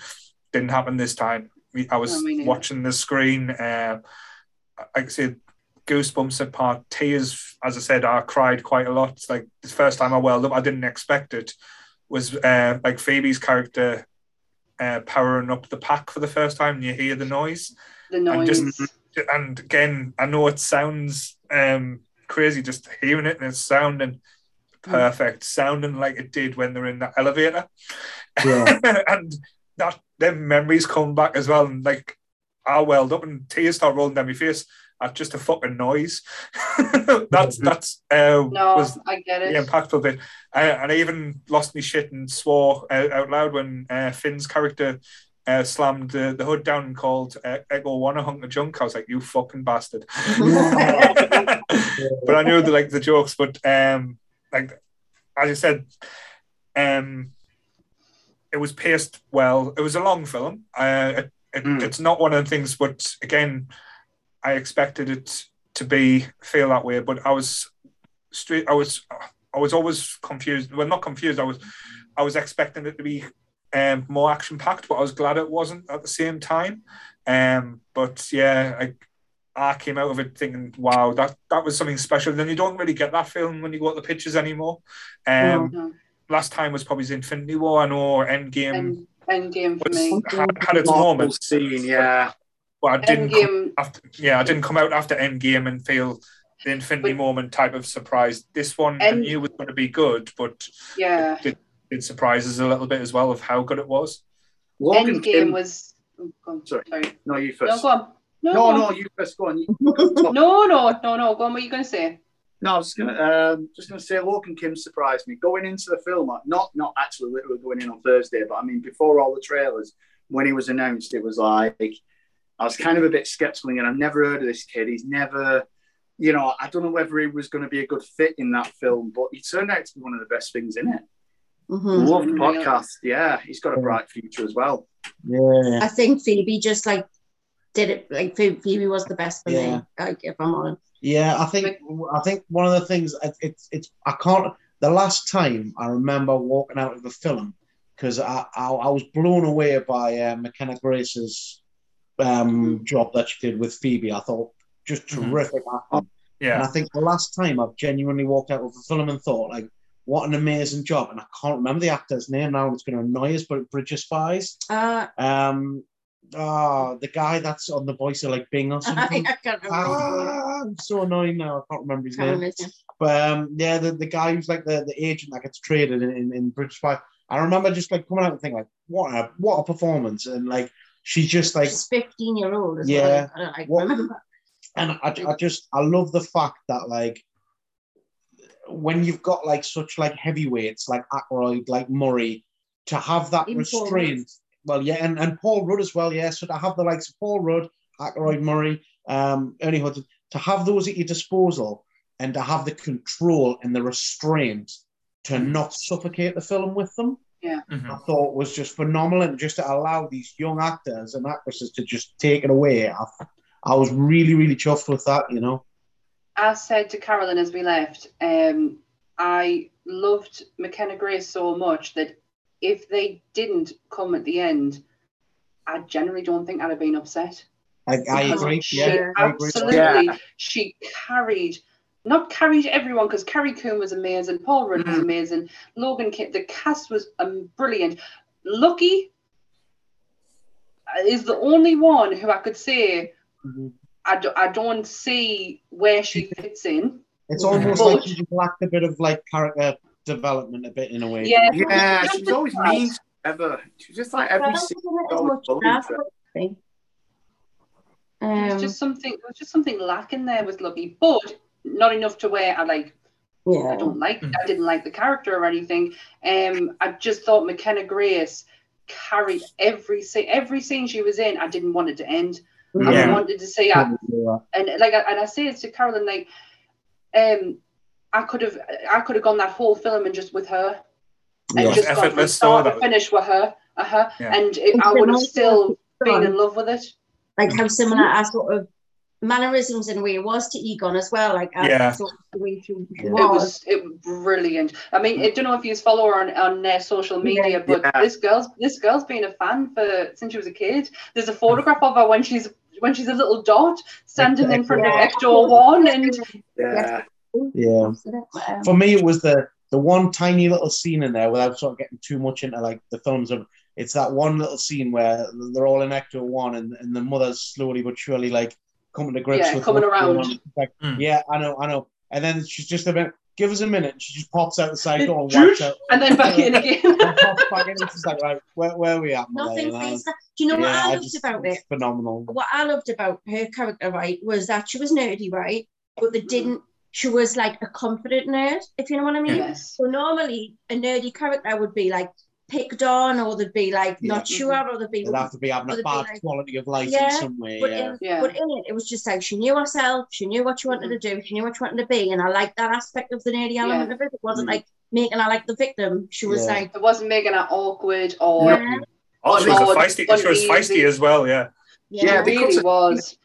Didn't happen this time. I was watching the screen. Uh, like I said, goosebumps apart, tears. As I said, I cried quite a lot. It's like the first time I welled up. I didn't expect it. Was uh, like Phoebe's character uh, powering up the pack for the first time, and you hear the noise. The And noise. just- And again, I know it sounds um, crazy just hearing it, and it's sounding perfect, sounding like it did when they're in that elevator. Yeah. and that them memories come back as well. And like I welled up and tears start rolling down my face at just a fucking noise. that's that's uh, no, was I get it. the impactful bit. Uh, and I even lost my shit and swore out, out loud when uh, Finn's character uh, slammed the, the hood down and called uh, Ecto One a hunk of junk. I was like, "You fucking bastard!" but I knew the like the jokes. But um, like as I said, um, it was paced well. It was a long film. Uh, it, Mm. It's not one of the things, but again, I expected it to be feel that way. But I was straight. I was I was always confused. Well, not confused. I was I was expecting it to be um, more action packed, but I was glad it wasn't at the same time. Um, but yeah, I, I came out of it thinking, wow, that that was something special. Then you don't really get that feeling when you go to the pictures anymore. Um, No. Last time was probably Infinity War, I know Endgame End, end game for me. had, had its Marvel moments, scene, yeah. but I didn't. End come after, yeah, I didn't come out after Endgame and feel the Infinity But- moment type of surprise. This one I knew was going to be good, but Yeah. it did surprise us a little bit as well of how good it was. Logan Endgame Kim. was. oh, go on, Sorry. sorry. No, you No, first. go on. No, No, no, you first. Go on. No, no, no, no. Go on. What are you going to say? No, I was gonna um, just gonna say Logan Kim surprised me going into the film. Not not actually literally going in on Thursday, but I mean before all the trailers, when he was announced, it was like I was kind of a bit skeptical, and I've never heard of this kid. He's never, you know, I don't know whether he was going to be a good fit in that film, but he turned out to be one of the best things in it. Mhm. Love the podcast. Yeah, he's got a bright future as well. Yeah. I think Phoebe just like did it. Like Phoebe, Phoebe was the best for Yeah. me. Like if I'm honest. Yeah, I think I think one of the things it- it's it's I can't. The last time I remember walking out of the film because I, I I was blown away by uh, McKenna Grace's um, job that she did with Phoebe. I thought just Mhm. terrific acting. And I think the last time I've genuinely walked out of the film and thought like, what an amazing job. And I can't remember the actor's name now. It's going to annoy us, but Bridge Spies. Uh, Um, oh, the guy that's on the voice of like Bing or I something. can't remember. Ah, I'm so annoying now. I can't remember his Can't name. name. But um, yeah, the, the guy who's like the, the agent that gets traded in, in, in British Spy. I remember just like coming out and thinking like, what a what a performance, and like she's just like, She's 15 year old Yeah. well. I don't like, What- and I, I just I love the fact that like when you've got like such like heavyweights like Aykroyd, like Murray, to have that Even Paul restraint. Well, yeah, and, and Paul Rudd as well, yeah. So to have the likes of Paul Rudd, Aykroyd, Murray, um, Ernie Hudson, to have those at your disposal and to have the control and the restraint to not suffocate the film with them, Yeah I Mhm. thought was just phenomenal. And just to allow these young actors and actresses to just take it away, I, I was really, really chuffed with that, you know. I said to Carolyn as we left, um, I loved McKenna Grace so much that if they didn't come at the end, I generally don't think I'd have been upset. I, I agree. She Yeah, I agree. absolutely, Yeah. she carried, not carried everyone because Carrie Coon was amazing, Paul Rudd was Mhm. amazing, Logan Kim, the cast was um, brilliant. Lucky is the only one who I could say Mhm. I, do, I don't see where she fits in. It's almost But- like she lacked a bit of like character development, a bit in a way. Yeah, Yeah, just she always mean ever. she's just like every I don't scene. think it was always much bullied that, her. but- There Um, was just something. There was just something lacking there with Lucky, but not enough to where I like. yeah. I don't like. Mm. I didn't like the character or anything. Um, I just thought McKenna Grace carried every scene. Every scene she was in, I didn't want it to end. I wanted to see her, Yeah. and like, I- and I say it to Carolyn, like, um, I could have, I could have gone that whole film and just with her, and Yeah. just gone from start to finish with her, uh-huh, Yeah. and it, I would have still to been in love with it. like how similar our sort of mannerisms and a way was to Egon as well. Like our Yeah. sort of the way she It It was. was it was brilliant. I mean, I don't know if you follow her on on uh, social media, but Yeah. this girl's this girl's been a fan for since she was a kid. There's a photograph of her when she's when she's a little dot standing in front of Yeah. Ecto One, and Yeah. Yeah. For me, it was the the one tiny little scene in there without sort of getting too much into like the films of. It's that one little scene where they're all in Ecto One, and, and the mother's slowly but surely like coming to grips Yeah, with coming around. going on. It's Like, Mm. yeah, I know, I know. And then she's just a minute. Give us a minute. and She just pops out the side door and wipes out. and then back in again. and pops back in. It's like, right, where, where are we at? Nothing lady? And that. Do you know what yeah, I I loved just- about it? phenomenal. What I loved about her character, right, was that she was nerdy, right? But they didn't, she was like a confident nerd, if you know what I mean. yes. So normally a nerdy character would be like picked on, or they'd be like Yeah. not sure, or they'd be. It'd have to be having Would a bad like- quality of life Yeah, in some way. But, Yeah. in, Yeah. but in it, it was just like she knew herself, she knew what she wanted to do, she knew what she wanted to be, and I liked that aspect of the nerdy element of it. It wasn't Mm. like making her like the victim. She was Yeah. like, It wasn't making her awkward or yeah, Oh, she was a feisty. She was feisty as well. Yeah, yeah, Yeah, it because really it- was.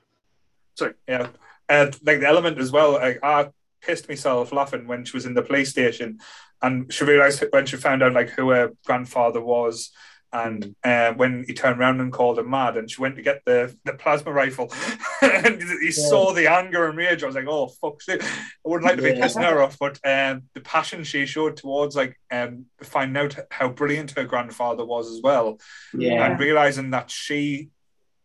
yeah. And like the element as well. Like I pissed myself laughing when she was in the PlayStation, and she realized when she found out like who her grandfather was. And uh, when he turned around and called her mad, and she went to get the, the plasma rifle, and he saw the anger and rage. I was like, "Oh fuck!" I wouldn't like to be Yeah. pissing her off, but um, the passion she showed towards like um, finding out how brilliant her grandfather was as well, Yeah. and realizing that she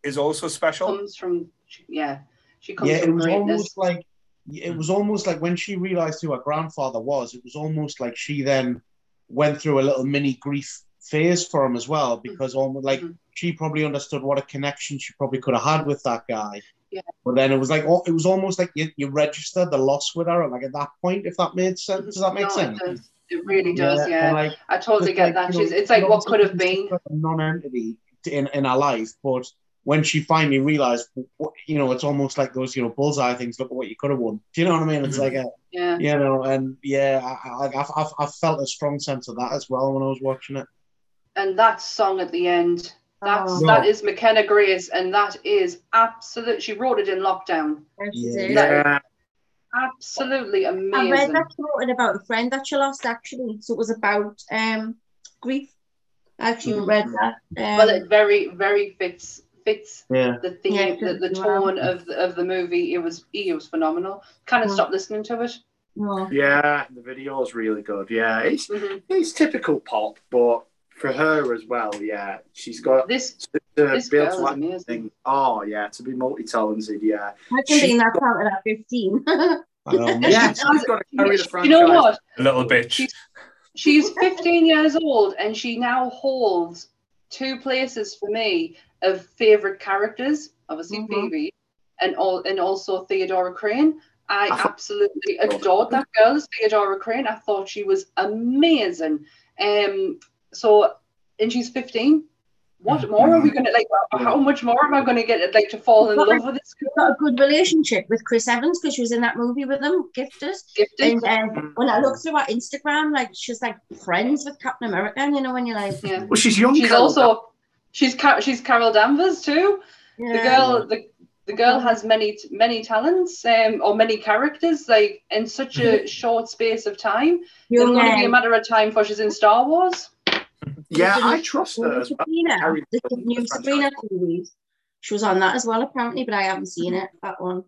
is also special. Comes from yeah. She comes yeah, it from was greatness. almost like it was almost like when she realized who her grandfather was. It was almost like she then went through a little mini grief phase for him as well because almost like mm-hmm. she probably understood what a connection she probably could have had with that guy. Yeah. But then it was like oh, it was almost like you, you registered the loss with her like at that point, if that made sense. Does that make no, sense? It, it, really does, yeah. yeah. Like, I totally get like, that. You know, it's like what could have been a non-entity in, in our life, but when she finally realized, you know, it's almost like those, you know, bullseye things. Look at what you could have won. Do you know what I mean? It's mm-hmm. like a, yeah, you know, and yeah, I, I, I, I felt a strong sense of that as well when I was watching it. And that song at the end, that's oh. that is McKenna Grace, and that is absolute. She wrote it in lockdown. Yeah. yeah. Absolutely amazing. I read that she wrote it about a friend that she lost actually. So it was about um grief. I actually mm. read that. Um, well, it very, very fits fits yeah. the theme, yeah, the, the tone of the, of the movie. It was it was phenomenal. Kind of stopped listening to it. Yeah, the video is really good. Yeah, it's mm-hmm. it's typical pop, but for her as well, yeah, she's got this. To, to this girl is amazing. Oh yeah, to be multi-talented, yeah. I can be that talented at fifteen. um, yeah, she's got to carry the franchise. You know what? A little bitch. She's, she's 15 years old, and she now holds two places for me of favorite characters. Obviously, mm-hmm. Phoebe, and all, and also Theodora Crane. I absolutely adored that girl, Theodora Crane. I thought she was amazing. Um, so, and she's 15. What mm-hmm. more are we going to like? How much more am I going to get like to fall in love with this girl? Got a good relationship with Chris Evans because she was in that movie with him, Gifted. Gifted. And um, mm-hmm. when I looked through her Instagram, like she's like friends with Captain America. And, you know, when you're like, yeah. Well, she's young. She's Carol also she's she's Carol Danvers too. Yeah. The girl, the the girl has many many talents um, or many characters like in such a mm-hmm. short space of time. Young it's going to be a matter of time before she's in Star Wars. Yeah, I trust her. Sabrina, the new Sabrina series. She was on that as well, apparently, but I haven't seen it. That one.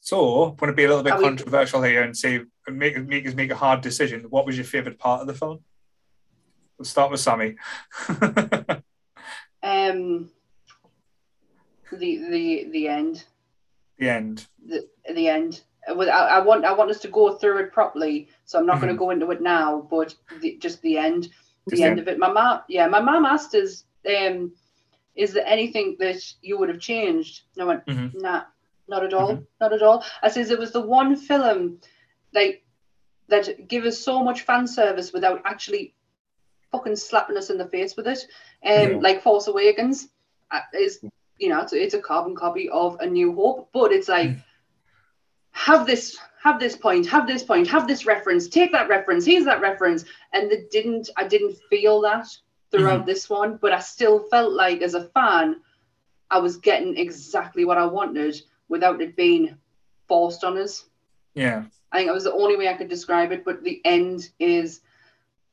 So, I'm going to be a little bit Are controversial we... here and say, make make us make a hard decision. What was your favourite part of the film? We'll start with Sammy. um, the the the end. The end. The the end. I, I want I want us to go through it properly, so I'm not mm-hmm. going to go into it now. But the, just the end the end of it. My mom, yeah, my mom asked us, um, "Is there anything that you would have changed?" And I went, mm-hmm. "Nah, not at all, mm-hmm. not at all." I says it was the one film, like that, give us so much fan service without actually fucking slapping us in the face with it. Um, yeah. like Force Awakens uh, is, you know, it's, it's a carbon copy of A New Hope, but it's like. Mm. Have this have this point, have this point, have this reference, take that reference, here's that reference. And it didn't, I didn't feel that throughout mm-hmm. this one, but I still felt like as a fan, I was getting exactly what I wanted without it being forced on us. Yeah. I think it was the only way I could describe it, but the end is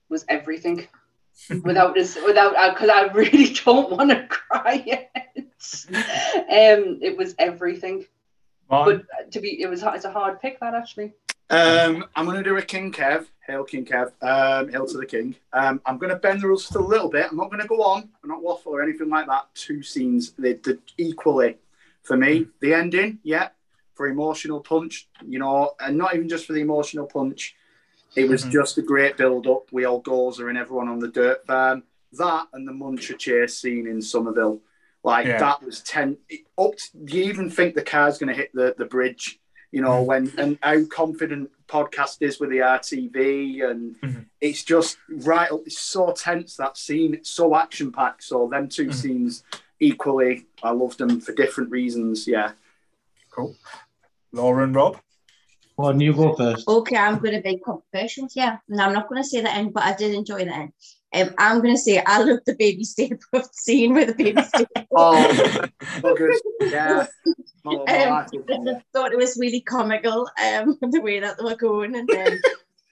was everything. Without this, without because uh, I really don't want to cry yet. um, it was everything. But to be, it was it's a hard pick that actually. Um, I'm going to do a King Kev. Hail King Kev. Um, hail to the King. Um, I'm going to bend the rules just a little bit. I'm not going to go on. I'm not waffle or anything like that. Two scenes, they, did equally for me. The ending, yeah, for emotional punch. You know, and not even just for the emotional punch. It was mm-hmm. just a great build up. We all Gozer and everyone on the dirt farm. That and the Muncher chase scene in Summerville like yeah. that was ten. Up. To, you even think the car's going to hit the the bridge? You know mm-hmm. when and how confident podcast is with the RTV, and mm-hmm. it's just right up. It's so tense that scene. It's so action packed. So them 2 mm-hmm. scenes equally, I loved them for different reasons. Yeah. Cool. Laura and Rob. Well, you go first. Okay, I'm going to be controversial. Yeah, and I'm not going to say the end, but I did enjoy the end. Um, I'm going to say I love the baby Stay Puft scene with the baby Stay oh, good. Yeah. um, I thought it was really comical um, the way that they were going and then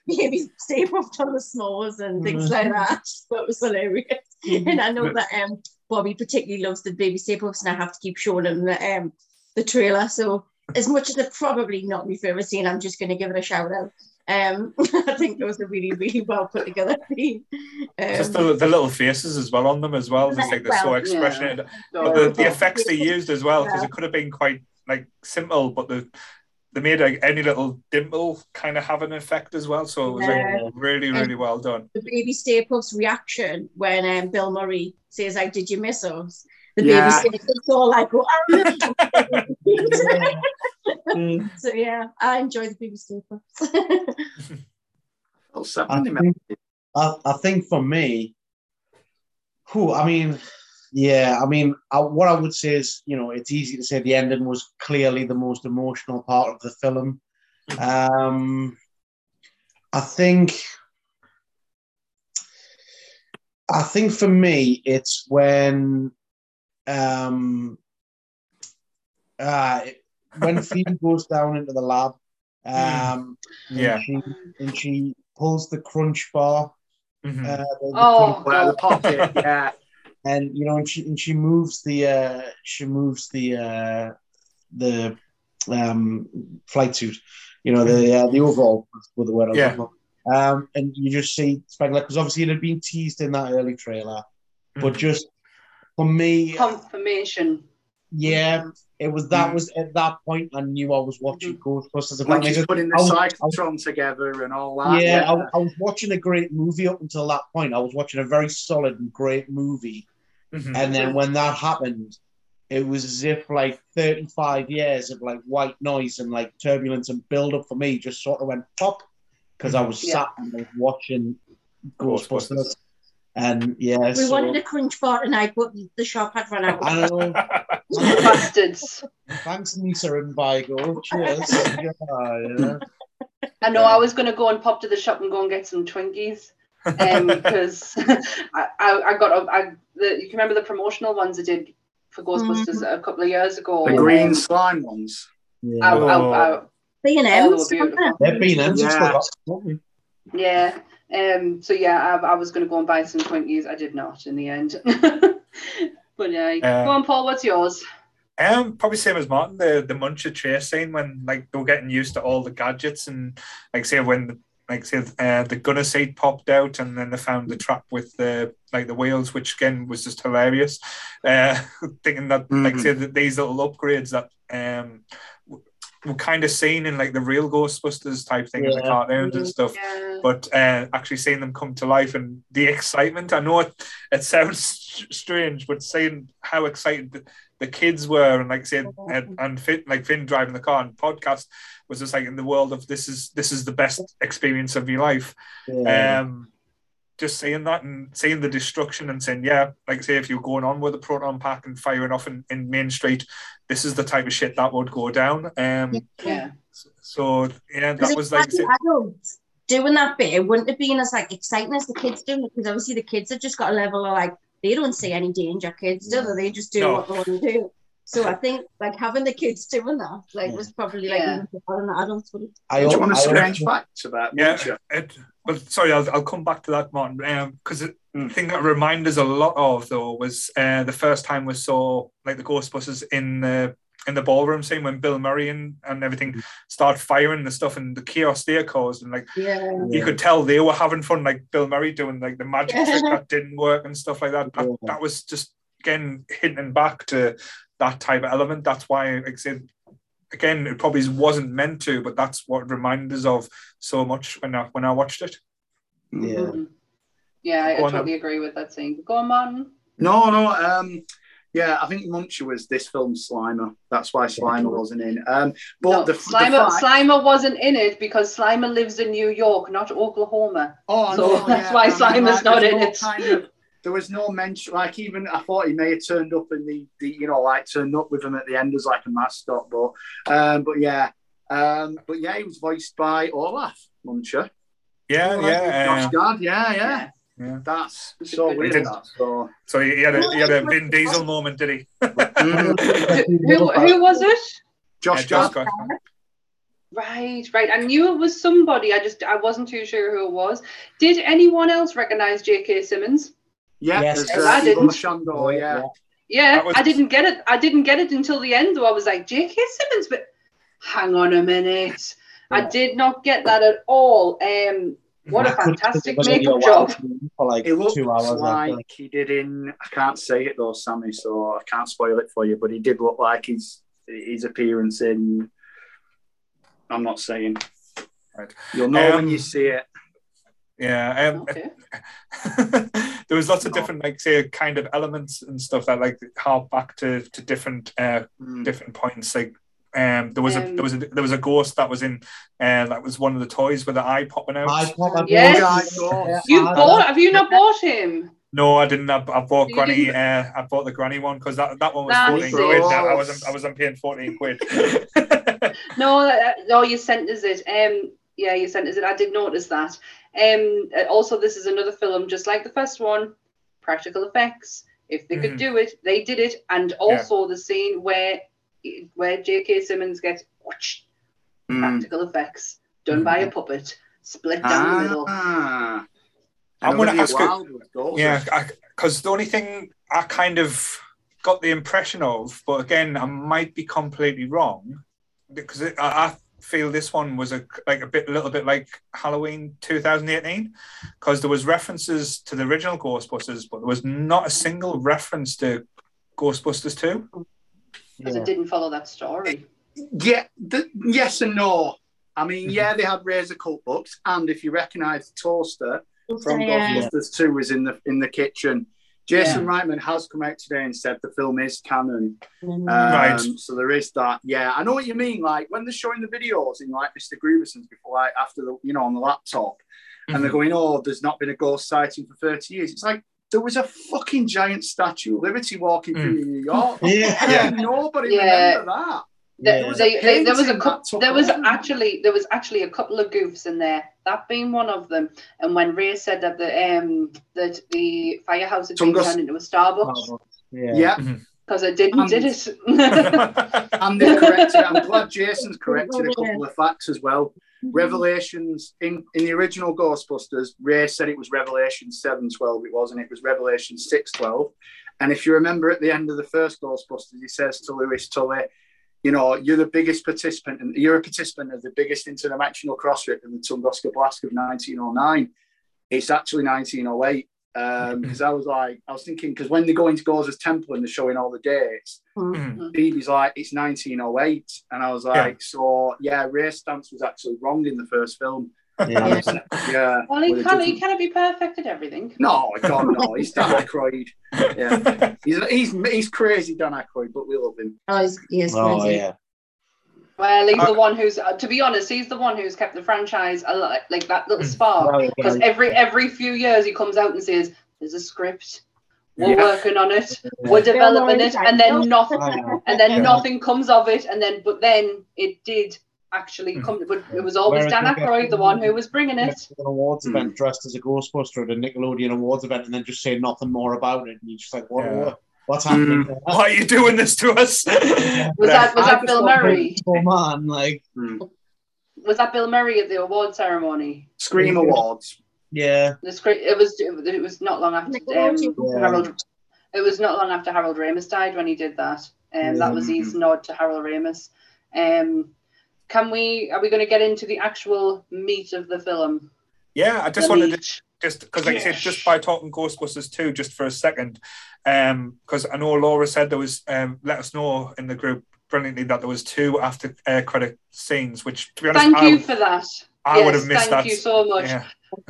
baby Stay Puft on the s'mores and things like mm-hmm. that. That was hilarious. Mm-hmm. And I know that um, Bobby particularly loves the baby Stay Puffs and I have to keep showing him the, um, the trailer. So as much as it's probably not my favourite scene, I'm just going to give it a shout out. Um, I think those are really, really well put together. Um, Just the, the little faces as well on them as well. Just like they're well, so expressionate. Yeah. But the, the effects they used as well, because yeah. it could have been quite like simple, but the they made like any little dimple kind of have an effect as well. So it was Yeah. like really, really well done. The baby Stay Puft's reaction when um, Bill Murray says, like, did you miss us? The Yeah. baby Stay Puft's all like, oh, I miss. Mm. So yeah, I enjoy the baby Stay Puffs. Oh, I seven, think, I, I think for me, who I mean, yeah, I mean, I, what I would say is, you know, it's easy to say the ending was clearly the most emotional part of the film. Um, I think, I think for me, it's when, um, uh, when Phoebe goes down into the lab, um, and Yeah. she, and she pulls the crunch bar Mhm. uh, the- the Oh. crunch Well, the pocket, yeah. and you know, and she and she moves the uh, she moves the uh, the um, flight suit, you know, the uh, the overall with the word Yeah. Um, and you just see Spengler because obviously it had been teased in that early trailer, but Mhm. just for me, Confirmation. yeah, it was that Mhm. was at that point I knew I was watching Ghostbusters. If that When makes she's putting the I was- cyclotron together and all that. yeah, I, I was watching a great movie up until that point. I was watching a very solid and great movie. Mhm. And then when that happened, it was as if like 35 years of like white noise and like turbulence and build up for me just sort of went pop because I was Yeah. sat and like, watching Ghostbusters. Ghostbusters. And yeah, we so, wanted a crunch bar tonight, but the shop had run out. I know. Bastards. Thanks, Nisa and Vigo. Cheers. yeah, yeah. I know I was going to go and pop to the shop and go and get some Twinkies. um, because I, I, I got a, I, the, you can remember the promotional ones I did for Ghostbusters a couple of years ago. The green slime ones. yeah. I, I, I, B and Oh, they were M's. beautiful. They've been in. Yeah. yeah. Um. So yeah, I, I was going to go and buy some Twinkies. I did not in the end. but yeah, Uh, go on, Paul. What's yours? Um, probably same as Martin. The the Muncher chase scene when like they were getting used to all the gadgets and like say when the, like say uh, the gunner seat popped out and then they found the trap with the like the wheels, which again was just hilarious. Uh, thinking that like Mhm. say that these little upgrades that um w- were kind of seen in like the real Ghostbusters type thing in the Yeah. cartoons and stuff Yeah. but uh, actually seeing them come to life and the excitement. I know it, it sounds strange, but seeing how excited the, the kids were and like saying and, and Finn, like Finn driving the car and podcast was just like in the world of this is this is the best experience of your life. Yeah. Um, just saying that and saying the destruction and saying, yeah, like say if you're going on with a proton pack and firing off in, in Main Street, this is the type of shit that would go down. Um, Yeah. so yeah, that was like. the adults doing that bit, it wouldn't have been as like exciting as the kids doing it because obviously the kids have just got a level of like they don't see any danger. Kids do they? They just do No. what they want to do. So I think like having the kids doing that like was probably like Yeah. even better than adults would. I, Do you want a I- strange fact about Yeah, Muncher? it, well, sorry, I'll, I'll come back to that, Martin, because the Mm. thing that reminded us a lot of though was uh, the first time we saw like the Ghostbusters in the in the ballroom scene when Bill Murray and, and everything start firing the stuff and the chaos they caused, and like Yeah. you could tell they were having fun, like Bill Murray doing like the magic Yeah. trick that didn't work and stuff like that. That, Yeah. that was just again hinting back to that type of element. That's why, like I said, again, it probably wasn't meant to, but that's what reminded us of so much when I when I watched it. Yeah. Mhm. Yeah, I, I Go on, totally agree with that scene. Go on, Martin. No, no. Um, yeah, I think Muncher was this film's Slimer. That's why Slimer wasn't in. Um, but No, the, Slimer, the fact, Slimer wasn't in it because Slimer lives in New York, not Oklahoma. oh, so know, that's yeah, why I mean, Slimer's like, not in it. Kind of, there was no mention. Like even I thought he may have turned up in the, the you know like turned up with him at the end as like a mascot. But um, but yeah, um, but yeah, he was voiced by Olaf Muncher. Yeah, yeah. Josh Gad, yeah, yeah. Yeah. That's so good, weird. That, so. So he had a he had a Vin Diesel moment, did he? who, who was it? Josh Josh Gad. Gad. Right, right. I knew it was somebody. I just I wasn't too sure who it was. Did anyone else recognize J.K. Simmons? Yeah, Yes. as, Yes, I didn't. Ivo Shandor, yeah. Yeah, That was- I didn't get it. I didn't get it until the end. Though I was like J.K. Simmons, but hang on a minute. I did not get that at all. Um, what a fantastic think makeup job. For like It looks two hours like after. he did in. I can't say it though, Sammy, so I can't spoil it for you. But he did look like his his appearance in I'm not saying. Right. You'll know when Um, you see it. Yeah, um, Okay. there was lots of Oh. different, like say, kind of elements and stuff that like hark back to to different uh, Mm. different points. Like um, there was a Um, there was a there was a ghost that was in uh, that was one of the toys with the eye popping out. I pop up Yes. Yeah, You bought? Have you not bought him? No, I didn't. I, I bought You Granny. Uh, I bought the Granny one because that, that one was Nah, fourteen see. quid. I wasn't. I wasn't paying fourteen quid. No, uh, no, you sent us it. Um, yeah, you sent us it. I did notice that. Um, uh, also, this is another film, just like the first one, practical effects. If they Mhm. could do it, they did it. And also the scene where where J.K. Simmons gets whoosh, Mm. practical effects done by a puppet, split down Ah. the middle. I'm gonna ask you- Wilde was gorgeous. yeah, because the only thing I kind of got the impression of, but again, I might be completely wrong, because it, I, I feel this one was a like a bit, a little bit like Halloween 2018, because there was references to the original Ghostbusters, but there was not a single reference to Ghostbusters 2. Because Yeah. it didn't follow that story. Yeah, the, yes and no. I mean, Mhm. yeah, they had Razor Cult books, and if you recognise the toaster from Yeah. Ghostbusters 2 was in the in the kitchen. Jason Reitman has come out today and said the film is canon. Um, Right. So there is that. Yeah, I know what you mean. Like when they're showing the videos in like Mr. Grooberson's before, like after the you know on the laptop, and they're Mhm. going, "Oh, there's not been a ghost sighting for 30 years." It's like there was a fucking giant Statue of Liberty walking through New York. Yeah. Yeah, nobody Yeah. remember that. There, Yeah. Was they- a they- there was a painting couple. There was over. actually there was actually a couple of goofs in there. That being one of them. And when Ray said that the um that the firehouse had been turned into a Starbucks Yeah. Yeah, because it didn't, did it? and they corrected. I'm glad Jason's corrected a couple of facts as well. Revelations in, in the original Ghostbusters, Ray said it was Revelation 712, it wasn't, it was Revelation 612. And if you remember at the end of the first Ghostbusters, he says to Louis Tully, you know, you're the biggest participant, and you're a participant of the biggest interdimensional crossrip in the Tunguska Blast of 1909. It's actually 1908. Because I was like, I was thinking, because when they go into Gozer's temple and they're showing all the dates, Mhm. Phoebe's like, it's 1908. And I was like, so yeah, Ray Stantz was actually wrong in the first film. Yeah. Yeah. well, he can't. He different- cannot be perfect at everything. No, God, no. He's Dan Aykroyd. Yeah. He's, he's, he's crazy, Dan Aykroyd, but we love him. Oh, he's, he is Oh crazy. yeah. Well, he's Uh, the one who's, uh, to be honest, he's the one who's kept the franchise alive, like that little Mm. spark. Because every every few years he comes out and says, "There's a script. We're Yeah. working on it. We're developing it," and then nothing. And then nothing comes of it and then but then it did actually Mhm. come but it was always Whereas Dan Aykroyd the one who was bringing it Like an awards Hmm. event dressed as a Ghostbuster at a Nickelodeon awards event and then just say nothing more about it. And you're just like, what, Yeah. what what's happening? there? Why are you doing this to us? was that was I that just Bill Murray Oh man, like Hmm. was that Bill Murray at the award ceremony Scream Awards. yeah, the script it was it was not long after um, Nickelodeon. Harold it was not long after Harold Ramis died when he did that and that was his nod to Harold Ramis um can we are we going to get into the actual meat of the film yeah, I just The wanted to just because like I said, just by talking Ghostbusters 2 just for a second, um, because I know Laura said there was um let us know in the group brilliantly that there was two after uh, credit scenes, which to be honest, thank I, you for that I yes, would have missed thank that. Thank you so much Yeah.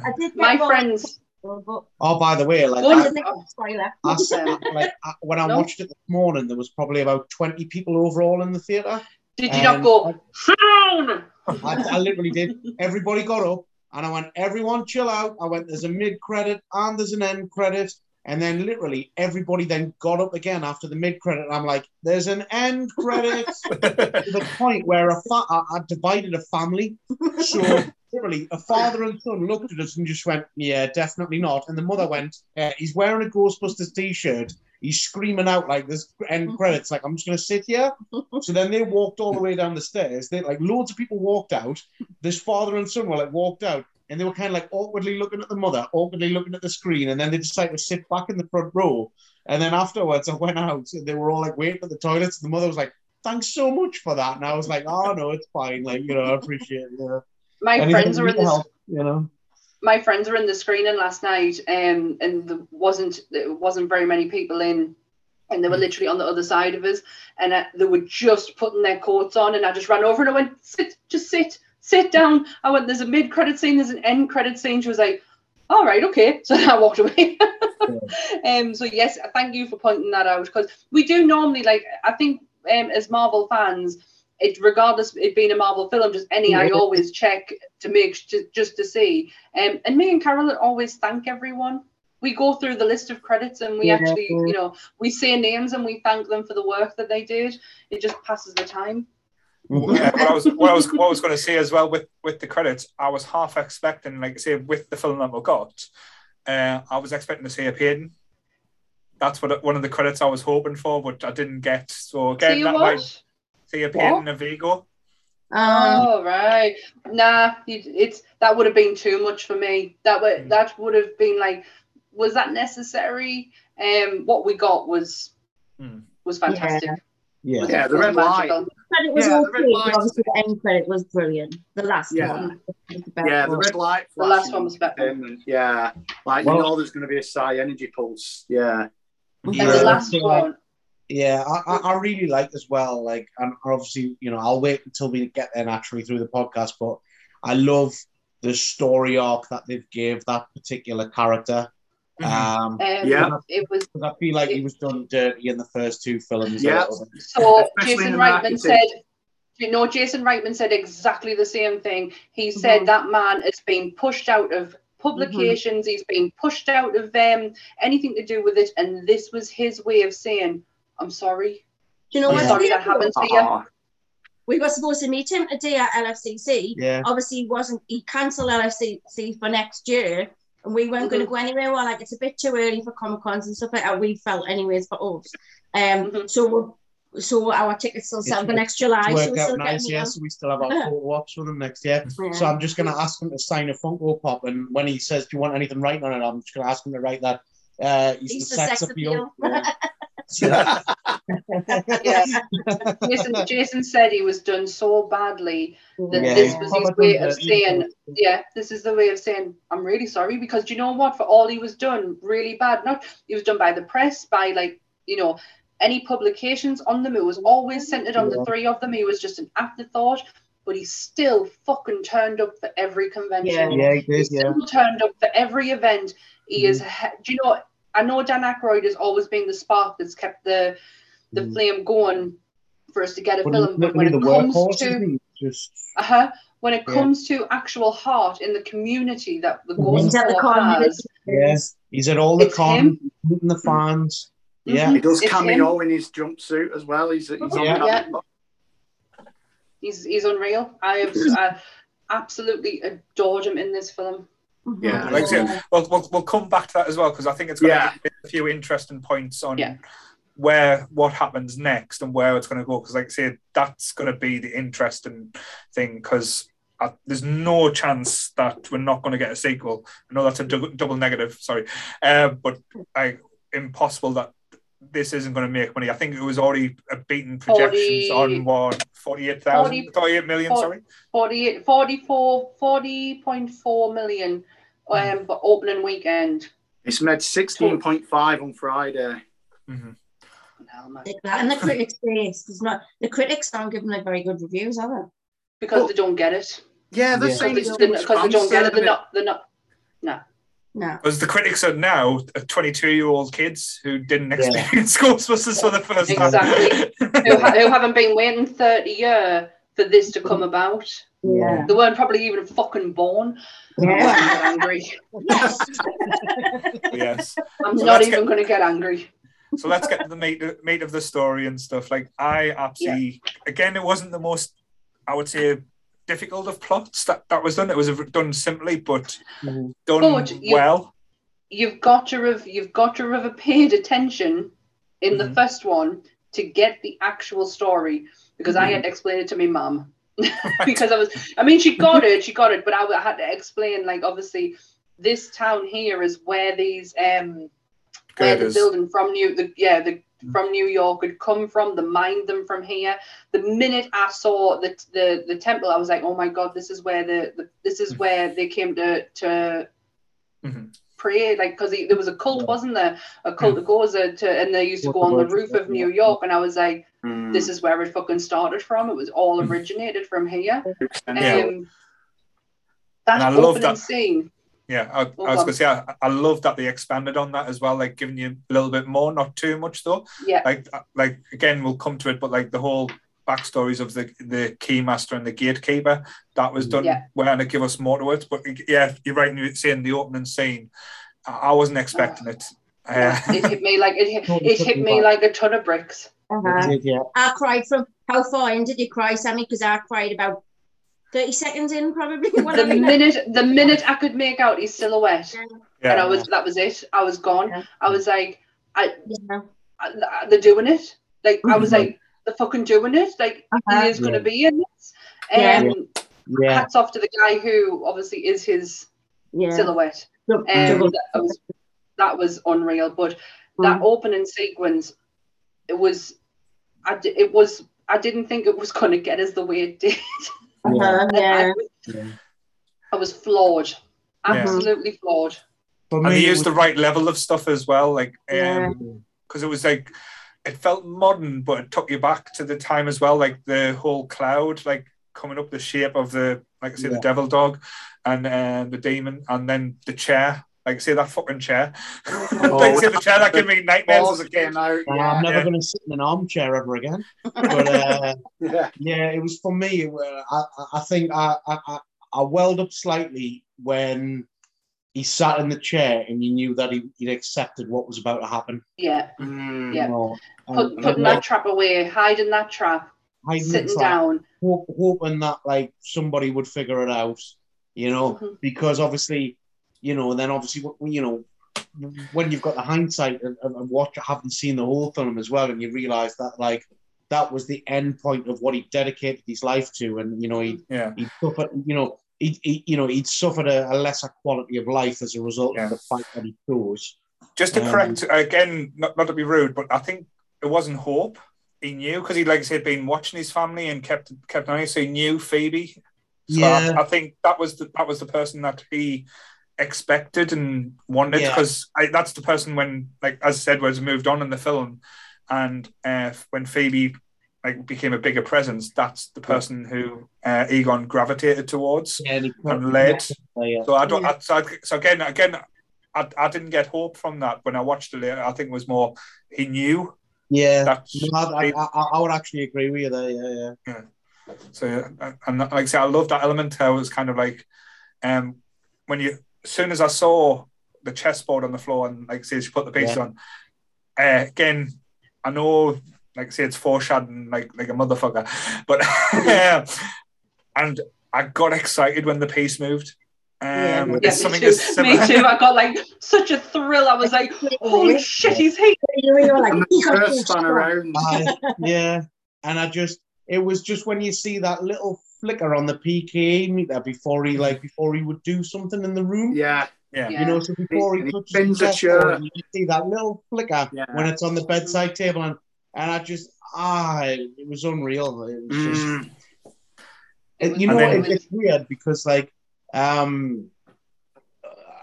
I did get my friends Oh, by the way, like One I, of the spoiler. I s- like I, when I No. watched it this morning, there was probably about twenty people overall in the theater. Did you not Um, go sit down I, I literally did. Everybody got up, and I went, "Everyone, chill out." I went, "There's a mid credit and there's an end credit." And then literally everybody then got up again after the mid credit. I'm like, "There's an end credit." to the point where a fa- I, I divided a family. So literally, a father and son looked at us and just went, "Yeah, definitely not." And the mother went, uh, "He's wearing a Ghostbusters t-shirt. He's screaming out like this end mm-hmm. credits. Like I'm just gonna sit here." So then they walked all the way down the stairs. They like loads of people walked out. This father and son were like walked out. And they were kind of like awkwardly looking at the mother, awkwardly looking at the screen, and then they decided to sit back in the front row. And then afterwards, I went out, and they were all like waiting at the toilets. And the mother was like, "Thanks so much for that." And I was like, "Oh no, it's fine. Like you know, I appreciate it." Yeah. my Anything friends you are in need this help, you know. My friends were in the screening last night, um, and there wasn't there wasn't very many people in and they were literally on the other side of us, and uh, they were just putting their coats on, and I just ran over and I went, "Sit, just sit, sit down." I went, "There's a mid-credit scene, there's an end-credit scene." She was like, "All right, okay." So I walked away. um, so yes, thank you for pointing that out because we do normally like. I think um, as Marvel fans, it regardless it being a Marvel film, just any I always check to make to, just to see. Um, and me and Carolyn always thank everyone we go through the list of credits and we Yeah. actually, you know, we say names and we thank them for the work that they did. It just passes the time. Yeah, what I was what I was what I was going to say as well with with the credits, I was half expecting, like I say, with the film that we got, uh, I was expecting to see a Payton. That's what one of the credits I was hoping for, but I didn't get. So again, See you that what? might see a Payton and Vigo. Um, Oh right, nah, it's that would have been too much for me. That would that would have been like, was that necessary? Um, what we got was Hmm. was fantastic. Yeah. Was- Yeah, the red light. magical. credit was Yeah, all the red okay, obviously the end credit was brilliant. The last Yeah. one. was Yeah, the red light. The last one was better. and, yeah, like Well- you know, there's going to be a psi energy pulse. Yeah, And Yeah, the last one, Yeah, I, I, I really like as well. Like, and obviously, you know, I'll wait until we get there naturally through the podcast. But I love the story arc that they've gave that particular character. Mhm. Um, um, Yeah. it was. I feel like he was done dirty in the first two films. Yeah. So Especially Jason the Reitman marketing. said, you know, Jason Reitman said exactly the same thing. He said Mhm. that man has been pushed out of publications. He's been pushed out of um, anything to do with it, and this was his way of saying, "I'm sorry. Do you know I'm what? sorry that happened to you." We were supposed to meet him today at LFCC. Yeah. Obviously, he wasn't. He cancelled LFCC for next year, and we weren't going to go anywhere. Well, like it's a bit too early for Comic Cons and stuff like that. We felt, anyways, for us. Um, Mhm. so so our tickets still sell for next July. It's So out nice, yeah. them. So we still have our photo ops with him next year. Yeah. So I'm just going to ask him to sign a Funko Pop, and when he says, "Do you want anything written on it?" I'm just going to ask him to write that. Uh, he's, He's the the sex, sex appeal. appeal. Yeah. Yeah. Jason, Jason said he was done so badly that Yeah, this was his way of saying, yeah, this is the way of saying, I'm really sorry because do you know what? For all he was done really bad, not he was done by the press, by like, you know, any publications on them. It was always centered on the three of them. He was just an afterthought, but he still fucking turned up for every convention. Yeah, he He did. Yeah. still turned up for every event. He is. Mm-hmm. he- Do you know? I know Dan Aykroyd has always been the spark that's kept the the Mm. flame going for us to get a But film. But when it comes workhorse, to? Just uh-huh, when it Yeah. comes to actual heart in the community that the Mhm. Ghost He's the has, yes, he's at all the It's cons, him. meeting the fans. Mhm. Yeah, He does It's cameo in his jumpsuit as well. He's, he's on Yeah. camera. he's he's unreal. I have uh, absolutely adored him in this film. Mhm. Yeah. Like I said, we'll, we'll, we'll come back to that as well because I think it's going to Yeah. give a few interesting points on Yeah. where what happens next and where it's going to go. Because, like I said, that's going to be the interesting thing because there's no chance that we're not going to get a sequel. I know that's a dou- double negative, sorry, uh, but I impossible that this isn't going to make money. I think it was already a beaten projections 40 on what 48,000, 48 million, forty- sorry. 48, 44, 40.4 million um, for opening weekend. It's made 16.5 on Friday. Mhm. Hell, man. Like that. And the critics say it's not the critics aren't giving like very good reviews, are they? Because Well- they don't get it. Yeah, they're Yeah. saying Because it's they, too much because they don't get it. They're not. They're not. No. As the critics are now, uh, 22 year old kids who didn't experience Yeah. experience Ghostbusters for the first Exactly. time. who, ha- who haven't been waiting 30 years for this to come about. Yeah. They weren't probably even fucking born. I'm Yeah. not angry. yes. I'm So not let's even going to get angry. So let's get to the meat, meat of the story and stuff. Like, I absolutely, again, it wasn't the most, I would say, difficult of plots that, that was done. It was done simply, but Mhm. done But you- well. You've got to have you've got to have paid attention in the Mhm. first one to get the actual story because I had to explain it to my mum because I was I mean she got it she got it but I, I had to explain like obviously this town here is where these um where the building from New the yeah the from New York had come from. They mined them from here. The minute I saw the the, the temple, I was like, oh my god, this is where the, the this is where they came to to Mhm. pray, like because there was a cult, wasn't there? A cult of Gozer to, and they used to go on the roof of New York, and I was like, Mm. this is where it fucking started from. It was all originated from here. Um, Yeah. that And I love that- scene. Yeah, I, Oh, I was gonna say I, I love that they expanded on that as well, like giving you a little bit more, not too much though. Yeah, Like uh, like again, we'll come to it, but like the whole backstories of the the keymaster and the gatekeeper that was done Yeah. well, and to give us more to it. But yeah, you're right. You're saying the opening scene, I I wasn't expecting it. Uh, it hit me like it hit, it hit me me like a ton of bricks. Uh-huh. Did, yeah. I cried from how far in did you cry, Sammy? Because I cried about 30 seconds in, probably. The whatever. minute the minute I could make out his silhouette, yeah, and I was that was it. I was gone. Yeah. I was like, I, Yeah. I- they're doing it. Like I was Mhm. like, they're fucking doing it. Like Uh-huh. he is going to be in this. Um, Yeah. Yeah. Hats off to the guy who obviously is his Yeah. silhouette. Dou- Um, that, was, that was unreal. But that Mm. opening sequence, it was, I it was, I didn't think it was going to get us the way it did. Uh-huh, I, yeah. was, Yeah. I was flawed, Yeah. absolutely flawed. For and me, they used was- the right level of stuff as well, like Yeah. um, because it was like it felt modern, but it took you back to the time as well, like the whole cloud, like coming up the shape of the, like I say, Yeah. the devil dog, and uh, the demon, and then the chair, like say that fucking chair, like say the chair that gave me nightmares as a kid. came out. Uh, Yeah. I'm never Yeah. going to sit in an armchair ever again. But uh, yeah. yeah, it was for me. it I, I- I think I, I, I, I welled up slightly when he sat in the chair and you knew that he, he'd accepted what was about to happen. Yeah, Mm. Yeah. You know, and- Put, and putting like, that trap away, hiding that trap, hiding sitting trap, down. hope, hoping that like somebody would figure it out. You know, Mhm. because obviously, you know, and then obviously, you know, when you've got the hindsight of, of, of what you haven't seen the whole film as well, and you realise that like that was the end point of what he dedicated his life to, and you know, he Yeah, he suffered, you know, he, he you know he'd suffered a, a lesser quality of life as a result Yeah. of the fight that he chose. just to Um, correct again, not, not to be rude, but I think it wasn't hope. He knew because he, like I said, been watching his family and kept kept on. So he knew Phoebe. So Yeah. I, I think that was the that was the person that he expected and wanted Yeah. because that's the person when like as I said was moved on in the film and uh, when Phoebe like became a bigger presence that's the person who uh, Egon gravitated towards Yeah, and, led Yeah, so I don't Yeah. I, so, I, so again again I, I didn't get hope from that when I watched it later I think it was more he knew yeah. that No, I, I, I, I would actually agree with you there. Yeah, yeah. So and like I say, I love that element. How it was kind of like, um, when you as soon as I saw the chessboard on the floor and like I say she put the pieces Yeah. on, uh, again, I know like I say it's foreshadowing like like a motherfucker, but yeah, and I got excited when the piece moved. Um, Yeah. Yeah, it's me something too. as Me too. I got like such a thrill. I was like, holy shit, he's here. You were like, "He first so around. I, yeah, and I just it was just when you see that little flicker on the PKE meter before he like before he would do something in the room. Yeah. Yeah. You know, so before he And he touches the a chessboard, chair. you see that little flicker Yeah. when it's on the bedside table, and and I just ah, it was unreal. It was just Mm. And you know, then- it, it's weird because like um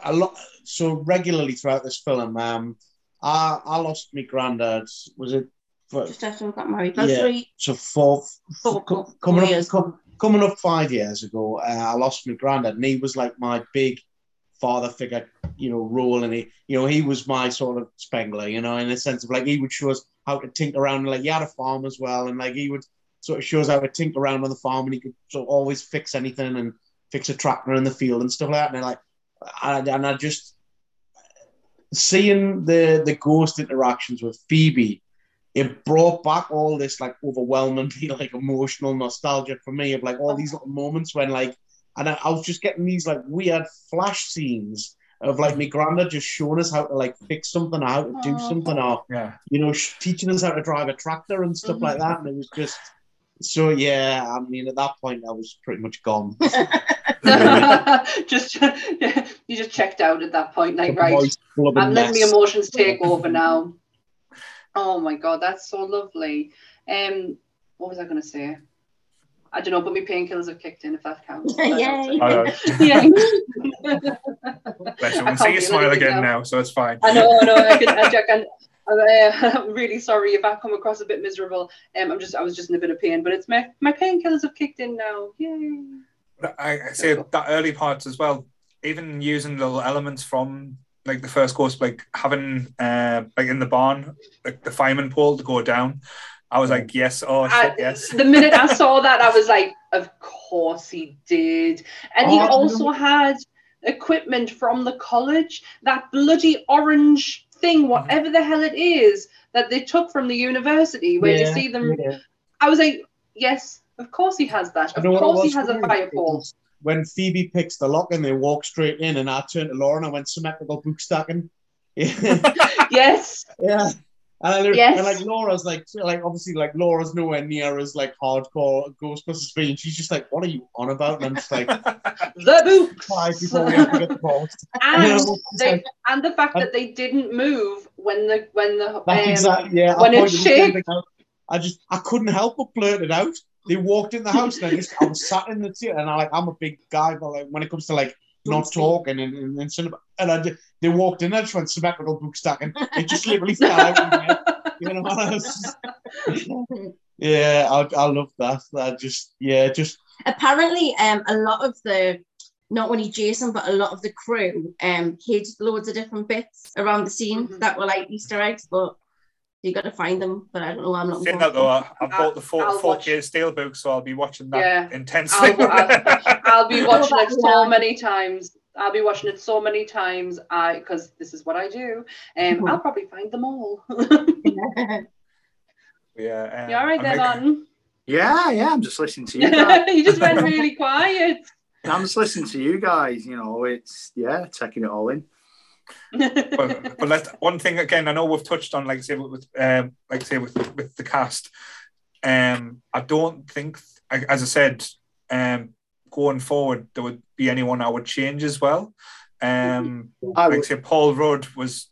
a lot so regularly throughout this film, um I I lost my granddad. Was it for, Just after we got married. No, Yeah. three, so four, four, co- four coming up years. co- coming up five years ago, uh, I lost my granddad, and he was like my big father figure, you know, role, and he, you know, he was my sort of Spengler, you know, in the sense of like he would show us how to tinker around, And, like he had a farm as well, and like he would sort of show us how to tinker around on the farm, and he could sort of always fix anything and fix a tractor in the field and stuff like that, and like, and, and I just seeing the the ghost interactions with Phoebe it brought back all this like overwhelmingly like emotional nostalgia for me of like all these little moments when like and I, I was just getting these like weird flash scenes of like my granddad just showing us how to like fix something or how to do something or Yeah. you know sh- teaching us how to drive a tractor and stuff like mm-hmm. that and it was just so yeah I mean at that point I was pretty much gone just you just checked out at that point, like The right. voice full of a I'm letting the emotions take over now. Oh my god, that's so lovely. Um, what was I going to say? I don't know, but my painkillers have kicked in if that counts. Yay. I know. yeah. Bless you. I can see you smile again now. now. so it's fine. I know, I know. I can, I can, I'm, uh, I'm really sorry if I come across a bit miserable. Um, I'm just, I was just in a bit of pain, but it's my my painkillers have kicked in now. Yay! I, I say that early parts as well. Even using little elements from like the first course, like having uh, like in the barn, like the fireman pole to go down. I was like, yes, oh shit, I, yes. The minute I saw that, I was like, of course he did. And oh, he also no. had equipment from the college, that bloody orange thing, mm-hmm. whatever the hell it is, that they took from the university, where yeah, you see them. Yeah. I was like, yes, of course he has that. Of course he has a fire pole. When Phoebe picks the lock and they walk straight in, and I turned to Laura and I went symmetrical book stacking. yes. Yeah. And, yes. and like Laura's like like obviously like Laura's nowhere near as like hardcore Ghostbusters fan. She's just like, what are you on about? And I'm just like the books. Five before we have to get the post. And, they, like, and the fact and, that they didn't move when the when the um, exactly, yeah, when it shaped. I just I couldn't help but blurt it out. They walked in the house and I just I was sat in the chair and I like I'm a big guy, but like when it comes to like not talking and and, and, cinema, and I did, they walked in, and I just went symmetrical book stack and It just literally fell out. You know, yeah, I, I love that. I just yeah, just apparently um a lot of the not only Jason but a lot of the crew um hid loads of different bits around the scene mm-hmm. that were like Easter eggs, but you got to find them. But I don't know. I'm not. Saying that though, I, I bought the 4, 4K Steelbook, so I'll be watching that yeah. intensely. I'll, I'll, I'll be watching it so many times. I'll be watching it so many times. I because this is what I do, and um, mm-hmm. I'll probably find them all. yeah. Um, you all right there, Martin? Yeah, yeah. I'm just listening to you. you just went really quiet. I'm just listening to you guys. You know, it's yeah, taking it all in. But, but let one thing again. I know we've touched on, like say, with um, like say with with the cast. Um, I don't think, as I said, um, going forward, there would be anyone I would change as well. Um, I like say Paul Rudd was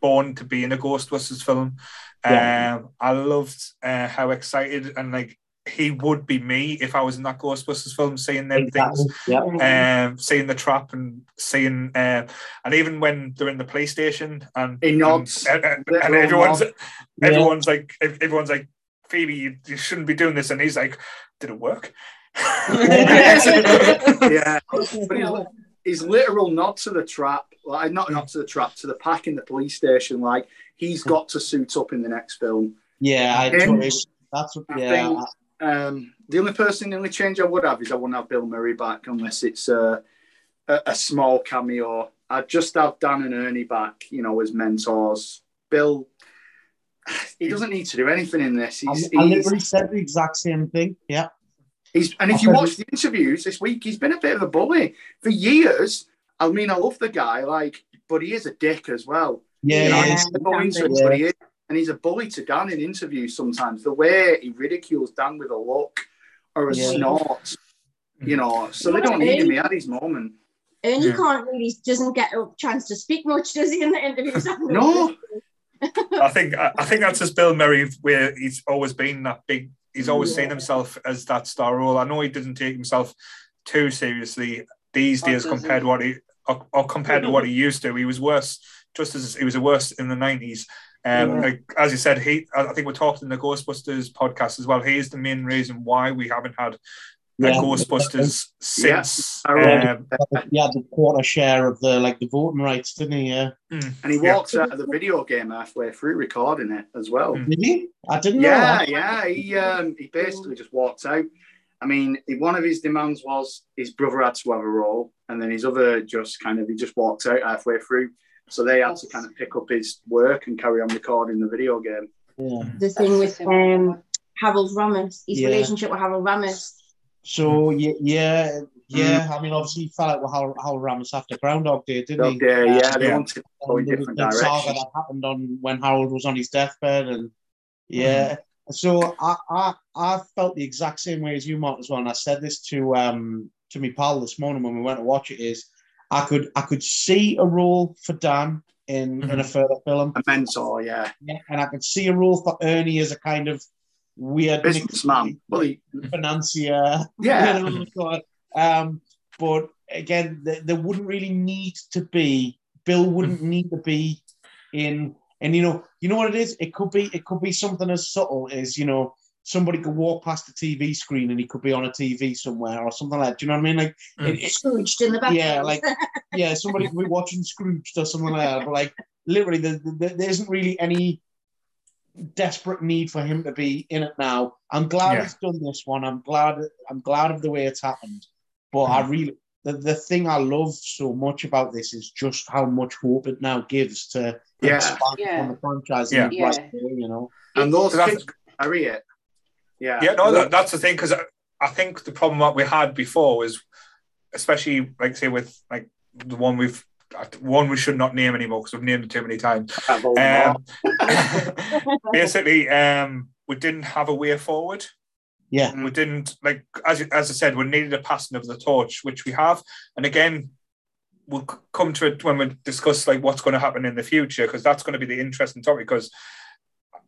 born to be in a Ghostbusters film. Yeah. Um, I loved uh, how excited and like he would be me if I was in that Ghostbusters film, seeing them exactly. things, yeah. um, seeing the trap and seeing, uh, and even when they're in the police station and he nods, and, and, and everyone's yeah. everyone's like everyone's like Phoebe, you, you shouldn't be doing this, and he's like, did it work? yeah, but his, his, literal nod to the trap, like not not to the trap, to the pack in the police station, like he's got to suit up in the next film. Yeah, I totally, that's what, yeah. Think, um, the only person, the only change I would have is I wouldn't have Bill Murray back unless it's a, a, a small cameo. I'd just have Dan and Ernie back, you know, as mentors. Bill, he doesn't need to do anything in this. He's, I, I literally said the exact same thing. Yeah. He's, and if you watch the interviews this week, he's been a bit of a bully for years. I mean, I love the guy, like, but he is a dick as well. Yeah, you know, yeah, yeah. but he is, and he's a bully to Dan in interviews sometimes. The way he ridicules Dan with a look or a yeah. snort, you know. So they don't need him. He had his moment. And he yeah. can't really doesn't get a chance to speak much, does he, in the interviews? no. I think I think that's just Bill Murray, where he's always been that big he's always yeah. seen himself as that star role. I know he doesn't take himself too seriously these oh, days compared to what he or, or compared to what he used to. He was worse, just as he was worse in the nineties. Um, yeah. as you said, he I think we talked in the Ghostbusters podcast as well. He is the main reason why we haven't had yeah. Ghostbusters since. Yeah. Um, yeah, the quarter share of the like the voting rights, didn't he? Yeah. Hmm. And he walked yeah. out of the video game halfway through recording it as well. Hmm. Did he? I didn't yeah, Yeah, He um, he basically just walked out. I mean, one of his demands was his brother had to have a role, and then his other just kind of he just walked out halfway through. So they had to kind of pick up his work and carry on recording the video game. Yeah. The thing with um, Harold Ramis, his yeah. relationship with Harold Ramis, so yeah, yeah, yeah. Mm. I mean, obviously, he fell out with Hal, Hal Ramis after Groundhog Day, didn't he? Yeah, yeah. They wanted to go in different directions. Saga that happened on when Harold was on his deathbed, and yeah. Mm. So I, I I felt the exact same way as you, Mark, as well. And I said this to um to me pal this morning when we went to watch it. Is I could I could see a role for Dan in mm-hmm. in a further film. A mentor, yeah. Yeah, and I could see a role for Ernie as a kind of weird businessman, well, financier. Yeah. um, but again, there, there wouldn't really need to be. Bill wouldn't need to be in. And you know, you know what it is. It could be. It could be something as subtle as you know somebody could walk past the TV screen and he could be on a TV somewhere or something like that. Do you know what I mean? Like Mm. it, it- Scrooged in the back. yeah, like yeah, somebody could be watching Scrooged or something like that. But like literally, there, there, there isn't really any desperate need for him to be in it now. I'm glad Yeah. he's done this one. I'm glad. I'm glad of the way it's happened. But I really. The, the thing I love so much about this is just how much hope it now gives to Yeah. expand Yeah. on the franchise. Yeah. in the Yeah. right way, you know. And those So that's- kids carry it. Yeah. Yeah, no, that, that's the thing because I, I think the problem that we had before was, especially like say with like the one we've one we should not name anymore because we've named it too many times. Um, basically, um, we didn't have a way forward. Yeah. We didn't like as as I said, we needed a passing of the torch, which we have. And again, we'll come to it when we discuss like what's going to happen in the future because that's going to be the interesting topic. Because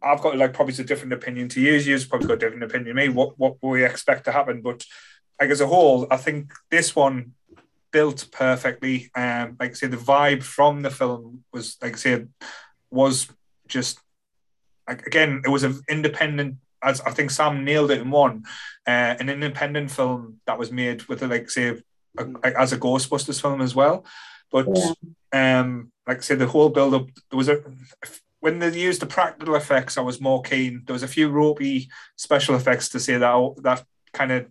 I've got like probably a different opinion to you. You've probably got a different opinion to me. What what we expect to happen, but like as a whole, I think this one built perfectly. Um, like I say, the vibe from the film was like I say was just like again, it was an independent. As I think Sam nailed it in one, uh, an independent film that was made with like say a, as a Ghostbusters film as well. But um, like I said, the whole build up there was a when they used the practical effects, I was more keen. There was a few ropey special effects to say that that kind of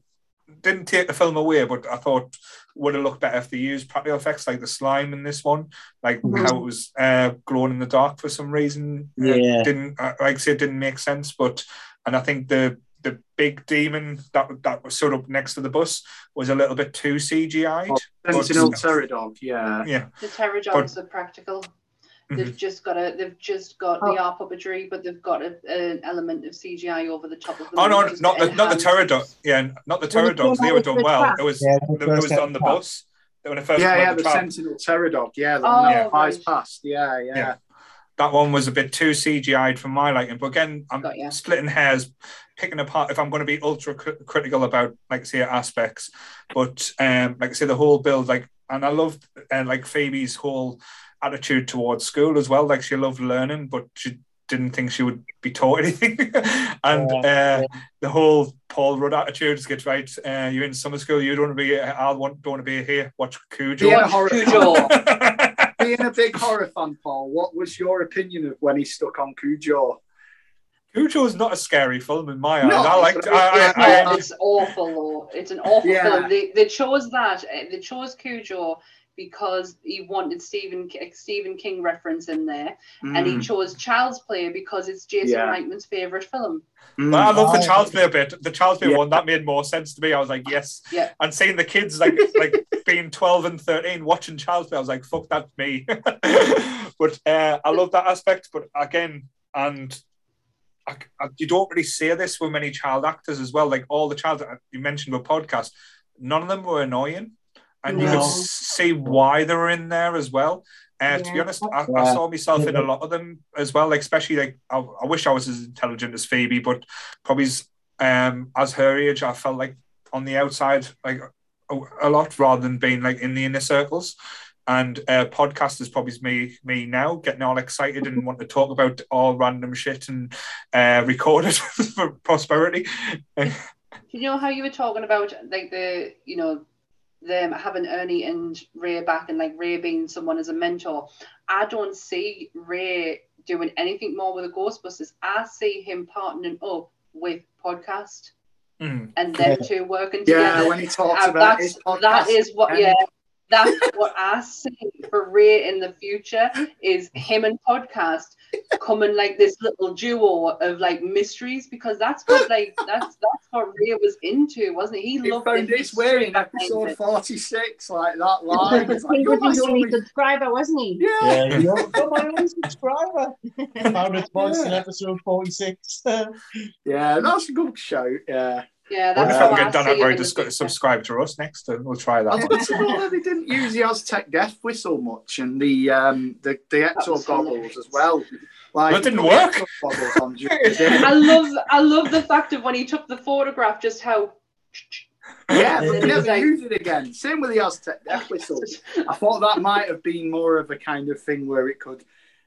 didn't take the film away, but I thought would have looked better if they used practical effects like the slime in this one, like Mhm. how it was uh, glowing in the dark for some reason. Yeah. didn't uh, like I said, it didn't make sense. But and I think the the big demon that that was sort of next to the bus was a little bit too CGI'd. Sentinel But- Pterodon. Yeah. Yeah, The Terror Dogs are practical. They've Mhm. just got a. They've just got Oh. the art puppetry, but they've got a, an element of CGI over the top of them. Oh no, which is not the not the enhanced. terror dog. Yeah, not the When terror dogs. They were done well. trap. It was Yeah, it was on the bus. When it first Yeah, came yeah, out the the trap. Sentinel Pterodon. Yeah, the Oh, one Yeah. that flies past. Yeah, yeah. Yeah. that one was a bit too CGI'd for my liking. But again, I'm Got ya. splitting hairs, picking apart if I'm going to be ultra cri- critical about like say aspects. But um, like I say, the whole build, like, and I loved and like Phoebe's whole attitude towards school as well. Like she loved learning, but she didn't think she would be taught anything. and Yeah, uh, the whole Paul Rudd attitude is get right. Uh, you're in summer school. You don't want to be. I want don't want to be here. Watch Cujo. Being a horror Cujo. Being a big horror fan, Paul, what was your opinion of when he stuck on Cujo? Cujo is not a scary film in my eyes. No, I like. but I, it's- I, Yeah, I, it's awful though. It's an awful Yeah. film. They, they chose that. They chose Cujo because he wanted Stephen Stephen King reference in there, and he Mm, chose Child's Play because it's Jason Yeah. Reitman's favorite film. mm. Well, I love the Oh. Child's Play bit. The Child's Play Yeah. one that made more sense to me. I was like, yes. Yeah. And seeing the kids like like being twelve and thirteen watching Child's Play, I was like, fuck, that's me. but uh, I love that aspect. But again, and I, I- you don't really see this with many child actors as well. Like all the child you mentioned with podcast, none of them were annoying, and you could No. s- see why they were in there as well. Uh, To be honest, I, I saw myself in a lot of them as well. Like especially like I, I wish I was as intelligent as Phoebe, but probably as, um, as her age, I felt like on the outside like a, a lot rather than being like in the inner circles. And uh, podcast is probably me me now getting all excited and want to talk about all random shit and uh, record it for prosperity. Do You know how you were talking about like the you know them having Ernie and Ray back and like Ray being someone as a mentor. I don't see Ray doing anything more with the Ghostbusters. I see him partnering up with podcast Mm. and them Yeah. two working together. Yeah, when he talks Uh, about that's his podcast. that is what and- yeah. That's what I see for Ray in the future is him and podcast coming like this little duo of like mysteries because that's what like that's that's what Ray was into, wasn't he? He He loved found the his way in episode 46, like that line. It's like, he was my his only only- subscriber, wasn't he? Yeah. Yeah, you're, you're my only subscriber. Found its voice in episode 46. Yeah, that's a good show. Yeah. Yeah, Wonder that's if how I can I get done see him Aykroyd in to the subscribe to us next, and we'll try that. don't they didn't use the Aztec death whistle much and the um the, the exo was goggles as well. Like That didn't work. exo on during the day. I love I love the fact of when he took the photograph, just how Yeah, but then they it never like- used it again. Same with the Aztec episode. I thought that might have been more of a kind of thing where it could,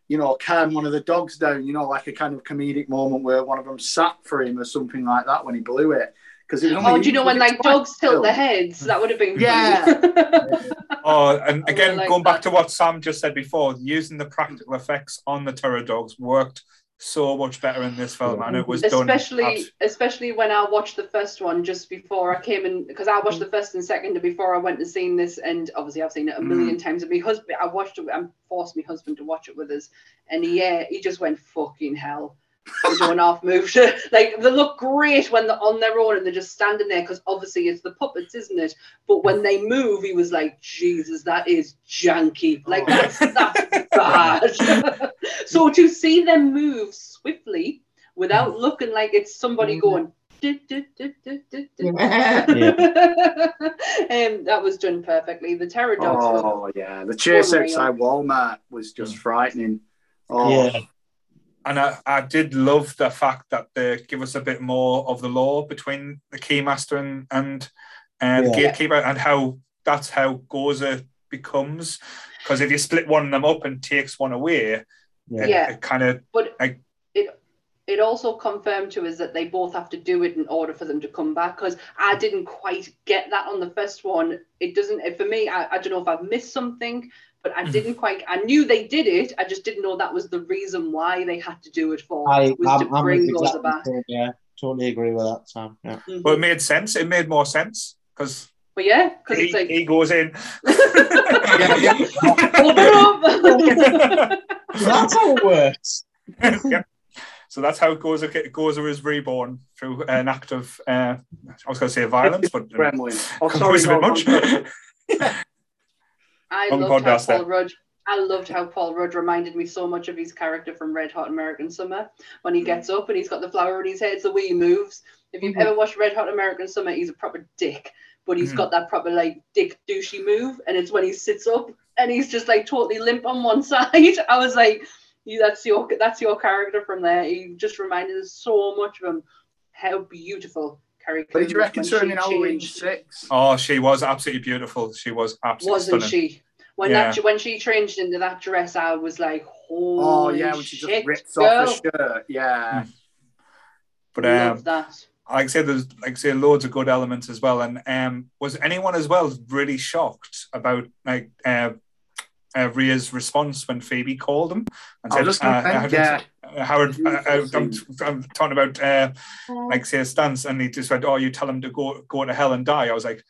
you know, calm one of the dogs down, you know, like a kind of comedic moment where one of them sat for him or something like that when he blew it. Because it was Oh, do you know when like dogs tilt their heads? That would have been Yeah. Oh, and again, like going back to what Sam just said before, using the practical effects on the terror dogs worked so much better in this film, and it was done. especially abs- especially when I watched the first one just before I came in because I watched the first and second before I went and seen this and obviously I've seen it a million mm. times and my husband I watched it I forced my husband to watch it with us and he, yeah he just went fucking hell they doing half moves like they look great when they're on their own and they're just standing there because obviously it's the puppets isn't it? But when they move he was like Jesus that is janky. Like oh. that's that's bad. So to see them move swiftly without mm. looking like it's somebody mm-hmm. going "Du, du, du, du, du, du." um, that was done perfectly. The terror dogs Oh, yeah. The chase Unreal. outside Walmart was just mm. frightening. Oh, Yeah. And I, I did love the fact that they give us a bit more of the lore between the keymaster and and uh, the Yeah. gatekeeper, and how that's how Gozer becomes. Because if you split one of them up and takes one away, Yeah. it, Yeah. it kind of But I- it it also confirmed to us that they both have to do it in order for them to come back. Because I didn't quite get that on the first one. It doesn't for me. I, I don't know if I've missed something, but I didn't quite. I knew they did it. I just didn't know that was the reason why they had to do it for. I, was I'm, to I'm bring with Gozer exactly back. the same, Yeah, totally agree with that, Sam. Yeah. Mhm. well, it made sense. It made more sense because But yeah, because he, like he goes in. open up. That's how it works. Yep. So that's how Gozer, Gozer is reborn through an act of, uh, I was going to say violence, but Gremlin. Oh, sorry. a bit no, much. No, I On loved how. Paul Rudd. I loved how Paul Rudd reminded me so much of his character from Wet Hot American Summer when he gets up and he's got the flower in his head. It's the way he moves. If you've Mhm. ever watched Wet Hot American Summer, he's a proper dick, but he's Mhm. got that proper like dick douchey move, and it's when he sits up and he's just like totally limp on one side. I was like, you, that's your that's your character from there. He just reminded us so much of him. How beautiful Carrie. What did you reckon when to her in Halloween changed. 6? oh, she was absolutely beautiful. She was absolutely wasn't stunning. she? When Yeah. that when she changed into that dress, I was like, "Holy Oh, yeah, when she shit, just rips girl. off the shirt. Yeah. But um, Love that. like I say, there's like I say, loads of good elements as well. And um, was anyone as well really shocked about like uh, uh, Ray's response when Phoebe called him and I said, was just gonna uh, yeah. Howard uh, uh, I'm, I'm talking about uh, like say a stance, and he just went, "Oh, you tell him to go go to hell and die." I was like,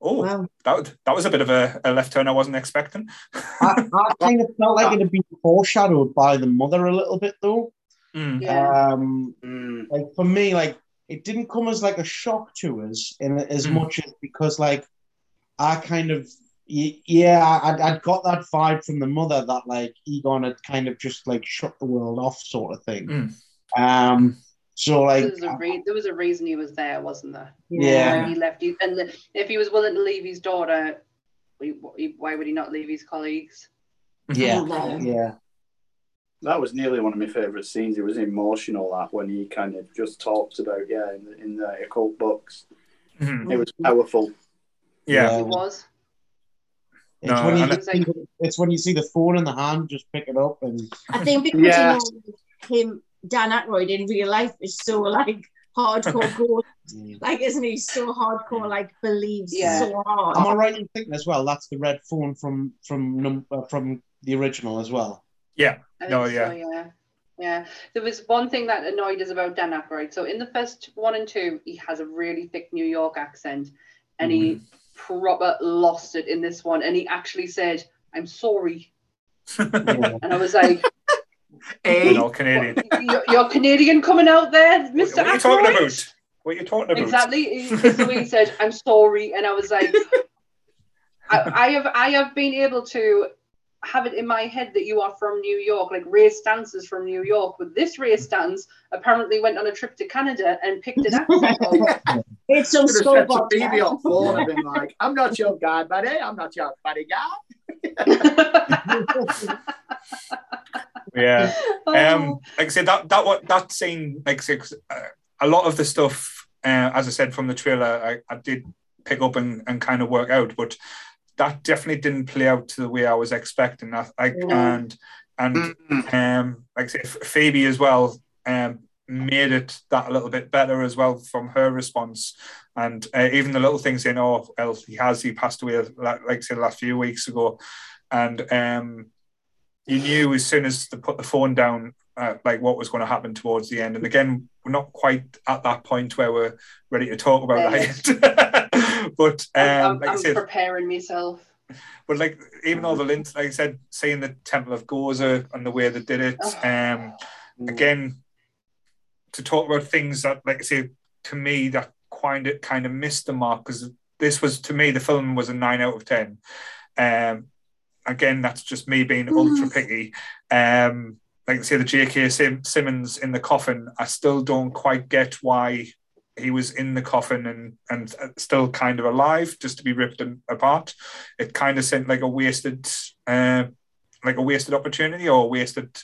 "Oh, Wow. that that was a bit of a, a left turn I wasn't expecting." I, I kind of felt like it had been foreshadowed by the mother a little bit, though. Mm. Yeah. Um, Mm. like for me, like it didn't come as like a shock to us in as Mm. much as because like I kind of y- yeah, I'd, I'd got that vibe from the mother that like Egon had kind of just like shut the world off, sort of thing. Mm. Um, so like there, was a re- there was a reason he was there, wasn't there? Yeah. When he left, he, and the, if he was willing to leave his daughter, he- he- why would he not leave his colleagues? yeah, yeah, That was nearly one of my favourite scenes. It was emotional that when he kind of just talked about yeah in the, in the occult books. Mhm. It was powerful. Yeah. Yeah. He was. It's No, when you and just see the, it's when you see the phone in the hand, just pick it up and I think because Yeah. you know him, Dan Aykroyd in real life is so like hardcore gold. Like, isn't he so hardcore? Like, believes Yeah. so hard. Am I right in thinking as well? That's the red phone from from num- uh, from the original as well. Yeah. I No, think yeah. so, yeah. Yeah. There was one thing that annoyed us about Dan Aykroyd. So in the first one and two, he has a really thick New York accent, and he proper lost it in this one. And he actually said, "I'm sorry," Yeah. and I was like? We're all Canadian. "You're, you're Canadian coming out there, Mister what are you talking about? What are you talking about? Exactly. He- So he said, "I'm sorry," and I was like, I, "I have, I have been able to." Have it in my head that you are from New York, like Ray Stantz is from New York, but this Ray Stantz apparently went on a trip to Canada and picked an accent up. It's some Should have said to skull Phoebe on phone and been like, "I'm not your guy, buddy. I'm not your buddy guy." Yeah. Oh. Um, like I said, that that what that scene, like I uh, a lot of the stuff, uh, as I said from the trailer, I, I did pick up and, and kind of work out. But that definitely didn't play out to the way I was expecting. That I, and and Mm-hmm. um, like I say, Phoebe as well um, made it that a little bit better as well from her response, and uh, even the little things in oh, well, he has he passed away like, like I said last few weeks ago, and um, you knew as soon as they put the phone down. Uh, like what was going to happen towards the end, and again, we're not quite at that point where we're ready to talk about Yeah. that. but um, I'm, I'm, like I I'm said, preparing myself. but like even all the links, like I said, seeing the Temple of Gozer and the way they did it, Oh. um, again, to talk about things that, like I say, to me that kind of kind of missed the mark because this was to me the film was a nine out of ten. Um, again, that's just me being ultra picky. Um, like I say, the J.K. Sim- Simmons in the coffin, I still don't quite get why he was in the coffin and and still kind of alive, just to be ripped apart. It kind of seemed like a wasted, uh, like a wasted opportunity or a wasted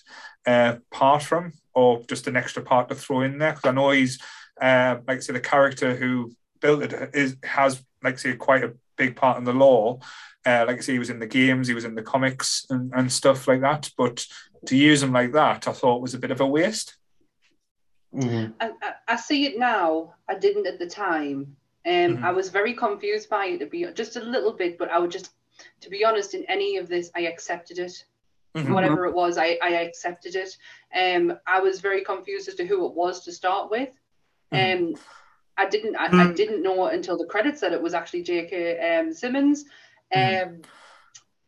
uh, part from, or just an extra part to throw in there. Because I know he's, uh, like I say, the character who built it is has, like I say, quite a big part in the lore. Uh, like I say, he was in the games, he was in the comics and, and stuff like that. But to use him like that, I thought was a bit of a waste. Mhm. I, I, I see it now. I didn't at the time. Um, Mhm. I was very confused by it to be just a little bit, but I would just, to be honest, in any of this, I accepted it. Mhm. Whatever it was, I, I accepted it. Um, I was very confused as to who it was to start with. Um, I didn't I, I Mm. didn't know until the credits that it was actually J.K. Um, Simmons. Um, Mhm.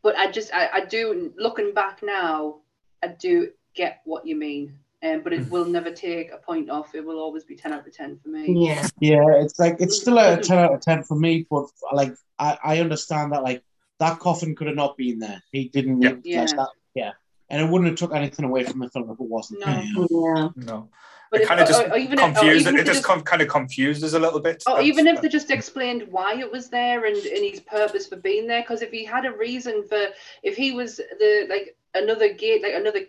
but I just I, I do looking back now, I do get what you mean. Um, but it Mhm. will never take a point off. It will always be ten out of ten for me. Yeah. Yeah, it's like it's still a ten out of ten for me, but like I, I understand that like that coffin could have not been there. He didn't Yeah. Yeah. that. Yeah, and it wouldn't have took anything away from the film if it wasn't. No. there. Yeah. No, But it kind of just or- or even if- confused. even It if just com- kind of confuses a little bit. Or That's- even if they just explained why it was there and, and his purpose for being there, because if he had a reason for, if he was the like another gate, like another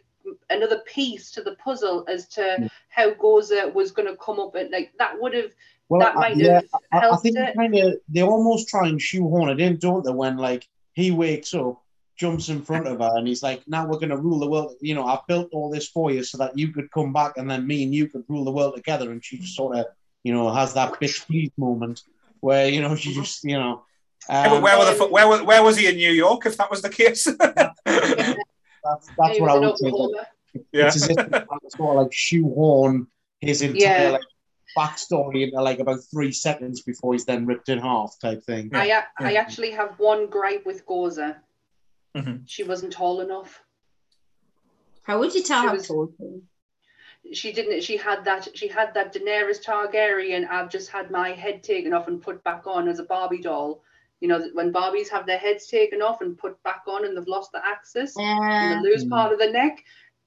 another piece to the puzzle as to Mm. how Gozer was going to come up and like that would have Well, that I- might yeah, have I, I helped think it. kind of they almost try and shoehorn it in, don't they? When like he wakes up, jumps in front of her, and he's like, "Now we're going to rule the world." You know, I've built all this for you so that you could come back, and then me and you could rule the world together. And she just sort of, you know, has that bitch please moment where you know she just, you know. Yeah, but um, where, were the, where, where was he in New York if that was the case? that's that's what I was in would say. Oklahoma. yeah. It's as if they sort of like shoehorn his entire Yeah. like backstory into like about three seconds before he's then ripped in half type thing. I, yeah. actually have one gripe with Gozer. Mhm. She wasn't tall enough. How would you tell She how was- tall? She didn't. She had that. She had that Daenerys Targaryen. I've just had my head taken off and put back on as a Barbie doll. You know, when Barbies have their heads taken off and put back on, and they've lost the axis and Yeah. they lose Mm. part of the neck.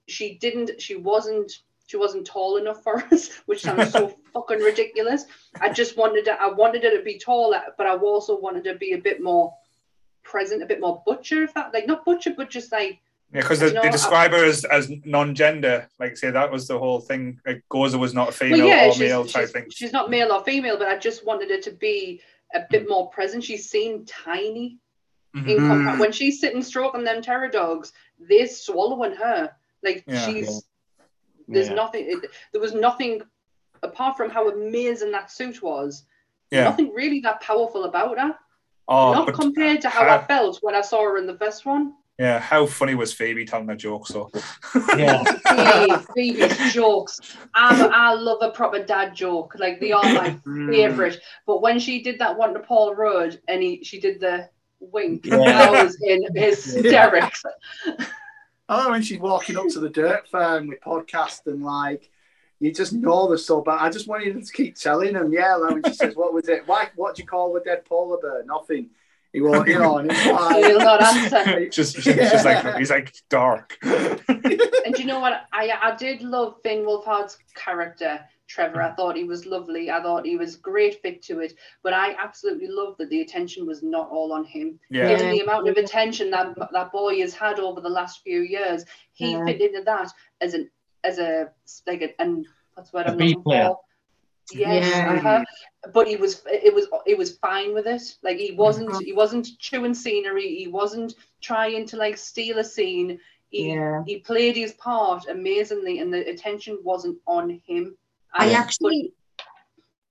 She didn't. She wasn't. She wasn't tall enough for us, which sounds so fucking ridiculous. I just wanted to. I wanted her to be taller, but I also wanted to be a bit more present, a bit more butcher. If that, like, not butcher, but just like Yeah, because You they, know, they I- describe her as, as non-gender. Like say, that was the whole thing. Like Gozer was not a female well, yeah, or male type she's, thing. she's not male or female, but I just wanted her to be a bit more present. She seemed tiny Mhm. in compa- Mm. when she's sitting stroking them terror dogs. They're swallowing her. Like Yeah. she's there's Yeah. nothing. It, there was nothing apart from how amazing that suit was. Yeah. Nothing really that powerful about her. Oh, not compared to how how- I felt when I saw her in the first one. Yeah, how funny was Phoebe telling that joke? So Yeah. Hey, Phoebe's jokes. I'm, I love a proper dad joke. Like they are my Mm. favorite. But when she did that one to Paul Rudd and he she did the wink, Yeah. that was in hysterics. Oh, when she's walking up to the dirt farm with podcast and like, you just know they're so bad. I just wanted to keep telling them, yeah. Like when she says, "What was it? Why? What do you call a dead polar bear? Nothing." He won't, you know. And it's He'll not answer. just, just like he's like dark. And you know what? I I did love Finn Wolfhard's character, Trevor. I thought he was lovely. I thought he was great fit to it. But I absolutely loved that the attention was not all on him. yeah, Given the amount of attention that that boy has had over the last few years, he Yeah. fit into that as an as a like a and what's the word A I'm B looking player. for? Yeah, Yeah. uh-huh. but he was it was it was fine with it. Like he wasn't Mhm. he wasn't chewing scenery. He wasn't trying to like steal a scene. He Yeah. he played his part amazingly, and the attention wasn't on him. I And- actually,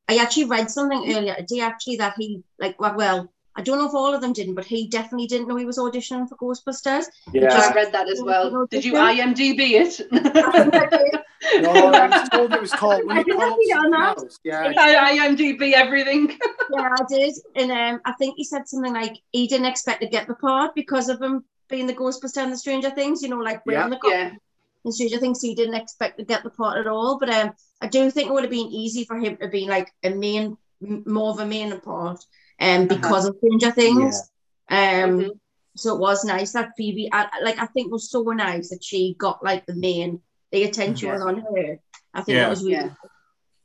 I actually read something earlier today actually that he like well, I don't know if all of them didn't, but he definitely didn't know he was auditioning for Ghostbusters. Yeah, I read that as well. Did you IMDb it? No, I was told it was called. I didn't read that. Yeah. I IMDb everything. yeah, I did, and um, I think he said something like he didn't expect to get the part because of him being the Ghostbuster and the Stranger Things. You know, like Yeah. wearing the costume Yeah, in Stranger Things, so he didn't expect to get the part at all. But um, I do think it would have been easy for him to be like a main, more of a main part, um, because of Stranger Things. Um, Mhm. so it was nice that Phoebe, I, I- like I think, it was so nice that she got like the main, the attention was on her. I think Yeah. that was really Yeah.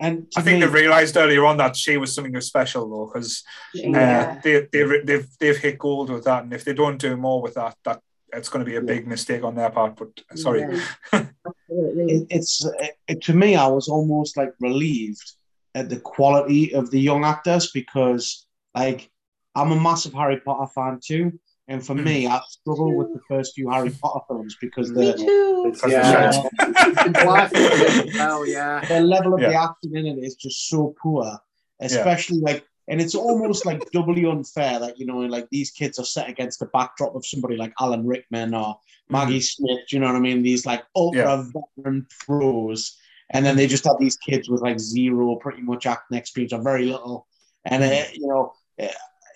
And I think me, they realised earlier on that she was something special though, because Yeah. uh, they, they, they've they've hit gold with that, and if they don't do more with that, that it's going to be a big mistake on their part. But sorry, Yeah. absolutely. it, it's it, to me, I was almost like relieved at the quality of the young actors because, like, I'm a massive Harry Potter fan too, and for me, I struggle with the first few Harry Potter films because the too. It's- yeah. the oh yeah. the level of the acting in it is just so poor, especially like, and it's almost like doubly unfair that you know, like these kids are set against the backdrop of somebody like Alan Rickman or mm-hmm. Maggie Smith. Do you know what I mean? These like ultra veteran pros, and then they just have these kids with like zero, pretty much acting experience or very little, and it, you know.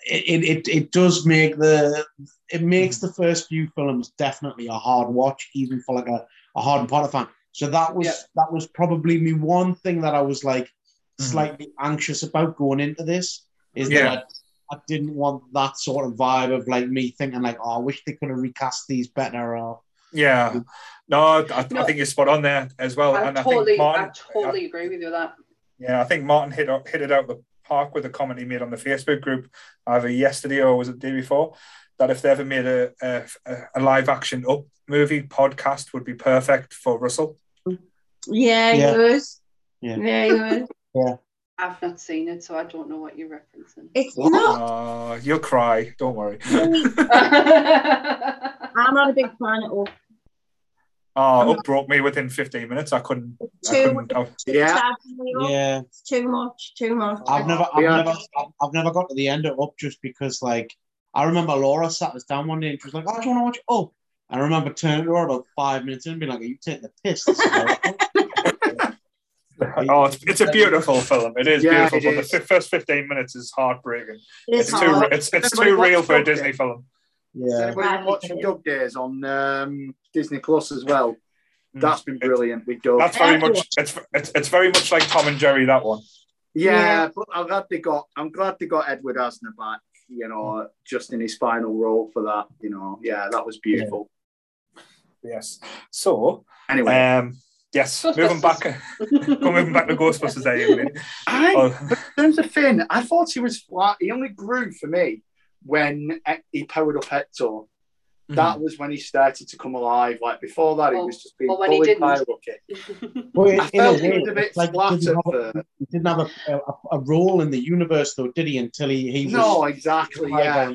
It, it, it, it does make the it makes the first few films definitely a hard watch even for like a, a hard Potter fan. So that was Yeah. that was probably me one thing that I was like Mhm. slightly anxious about going into this is Yeah. that I, I didn't want that sort of vibe of like me thinking like oh I wish they could have recast these better or yeah, no, I, I think you're spot on there as well. I and I totally, think Martin, I totally agree with you with that. Yeah, I think Martin hit hit it out the park with a comment he made on the Facebook group either yesterday or was it the day before that if they ever made a a, a live action up movie podcast would be perfect for Russell. Yeah, Yeah. was. Yeah. Yeah, he was. I've not seen it, so I don't know what you're referencing. It's What? not. Uh, you'll cry, don't worry. I'm not a big fan at all. Oh, up broke me within 15 minutes. I couldn't. I couldn't I, Yeah. sad for me, yeah it's too much, too much. I've never I've Yeah. never I've, I've never got to the end of up just because like I remember Laura sat us down one day and she was like oh do you want to watch up and I remember turning to her about five minutes in and being like are you taking the piss This oh, it's, it's a beautiful film. It is Yeah, beautiful, it but is. the f- first 15 minutes is heartbreaking. It It's is too hard. it's it's Everybody too real for a Dog Day. Disney film. Has yeah anybody been watching Dug Days on um, Disney Plus as well? That's been brilliant with Dug. That's very much it's, it's it's very much like Tom and Jerry that one. Yeah, Yeah. but I'm glad they got. I'm glad they got Edward Asner back. You know, just in his final role for that. You know, yeah, that was beautiful. Yes. So Anyway, um yes, moving back go moving back to Ghostbusters there, Evelyn. I, Oh, in terms of Finn, I thought he was flat. He only grew for me when he powered up Ecto. That was when he started to come alive. Like before that, he was just being or when he bullied by didn't. Rookie. well, in, I in a he way was a bit it's like he didn't have, a, he didn't have a, a, a role in the universe though did he until he he was No, exactly. Yeah,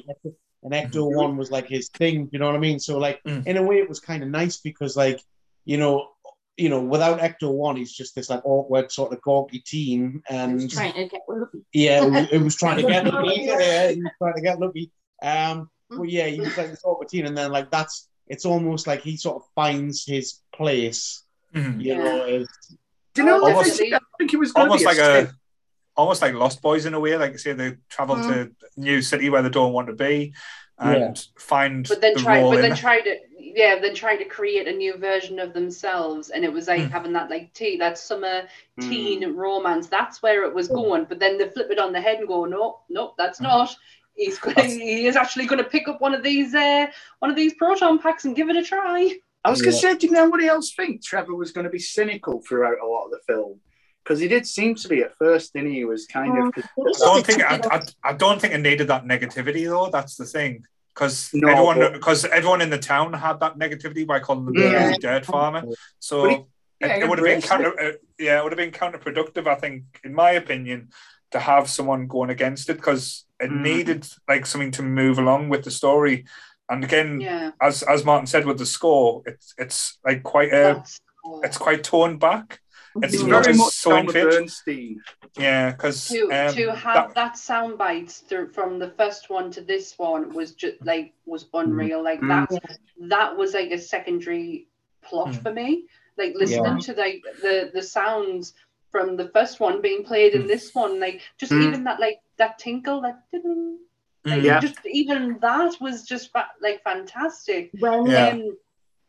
and Ecto One was like his thing. You know what I mean? So like Mm. in a way, it was kind of nice because like you know, you know, without Ecto One, he's just this like awkward sort of gawky teen, and trying to get rid yeah, it was, trying to get lucky. Yeah, he was trying to get lucky. Um, but yeah, he was like this awkward teen, and then like that's it's almost like he sort of finds his place. Mhm. You know, as, Do you know? What Almost- I think it was almost be like a. a almost like Lost Boys in a way. Like say they travel to a new city where they don't want to be and find but then the try, role but in then it. try to, yeah, then trying to create a new version of themselves, and it was like Mm. having that like tea, that summer Hmm. teen romance. That's where it was going. But then they flip it on the head and go, no, no, that's Mm. not. He's going, That's- he is actually going to pick up one of these uh, one of these proton packs and give it a try. I was going to Yeah. say, did nobody else think Trevor was going to be cynical throughout a lot of the film? Because he did seem to be at first, didn't he? He was kind of. I don't think I, I, I don't think it needed that negativity though. That's the thing. Because No, everyone, but- because everyone in the town had that negativity by calling them Yeah. the dirt farmer. So But it, it would have been counter, uh, yeah, it would have been counterproductive. I think, in my opinion, to have someone going against it because it Mm. needed like something to move along with the story. And again, Yeah. as as Martin said with the score, it's it's like quite uh, That's cool. it's quite toned back. It's It's very much so in Bernstein. Yeah, because to um, to have that, sound bites through from the first one to this one was just like was unreal. Like Mm. that that was like a secondary plot Mm. for me. Like listening Yeah. to like the the sounds from the first one being played in Mm. this one, like just Mm. even that like that tinkle that ding, like mm, Yeah. just even that was just fa- like fantastic. When Yeah. Um,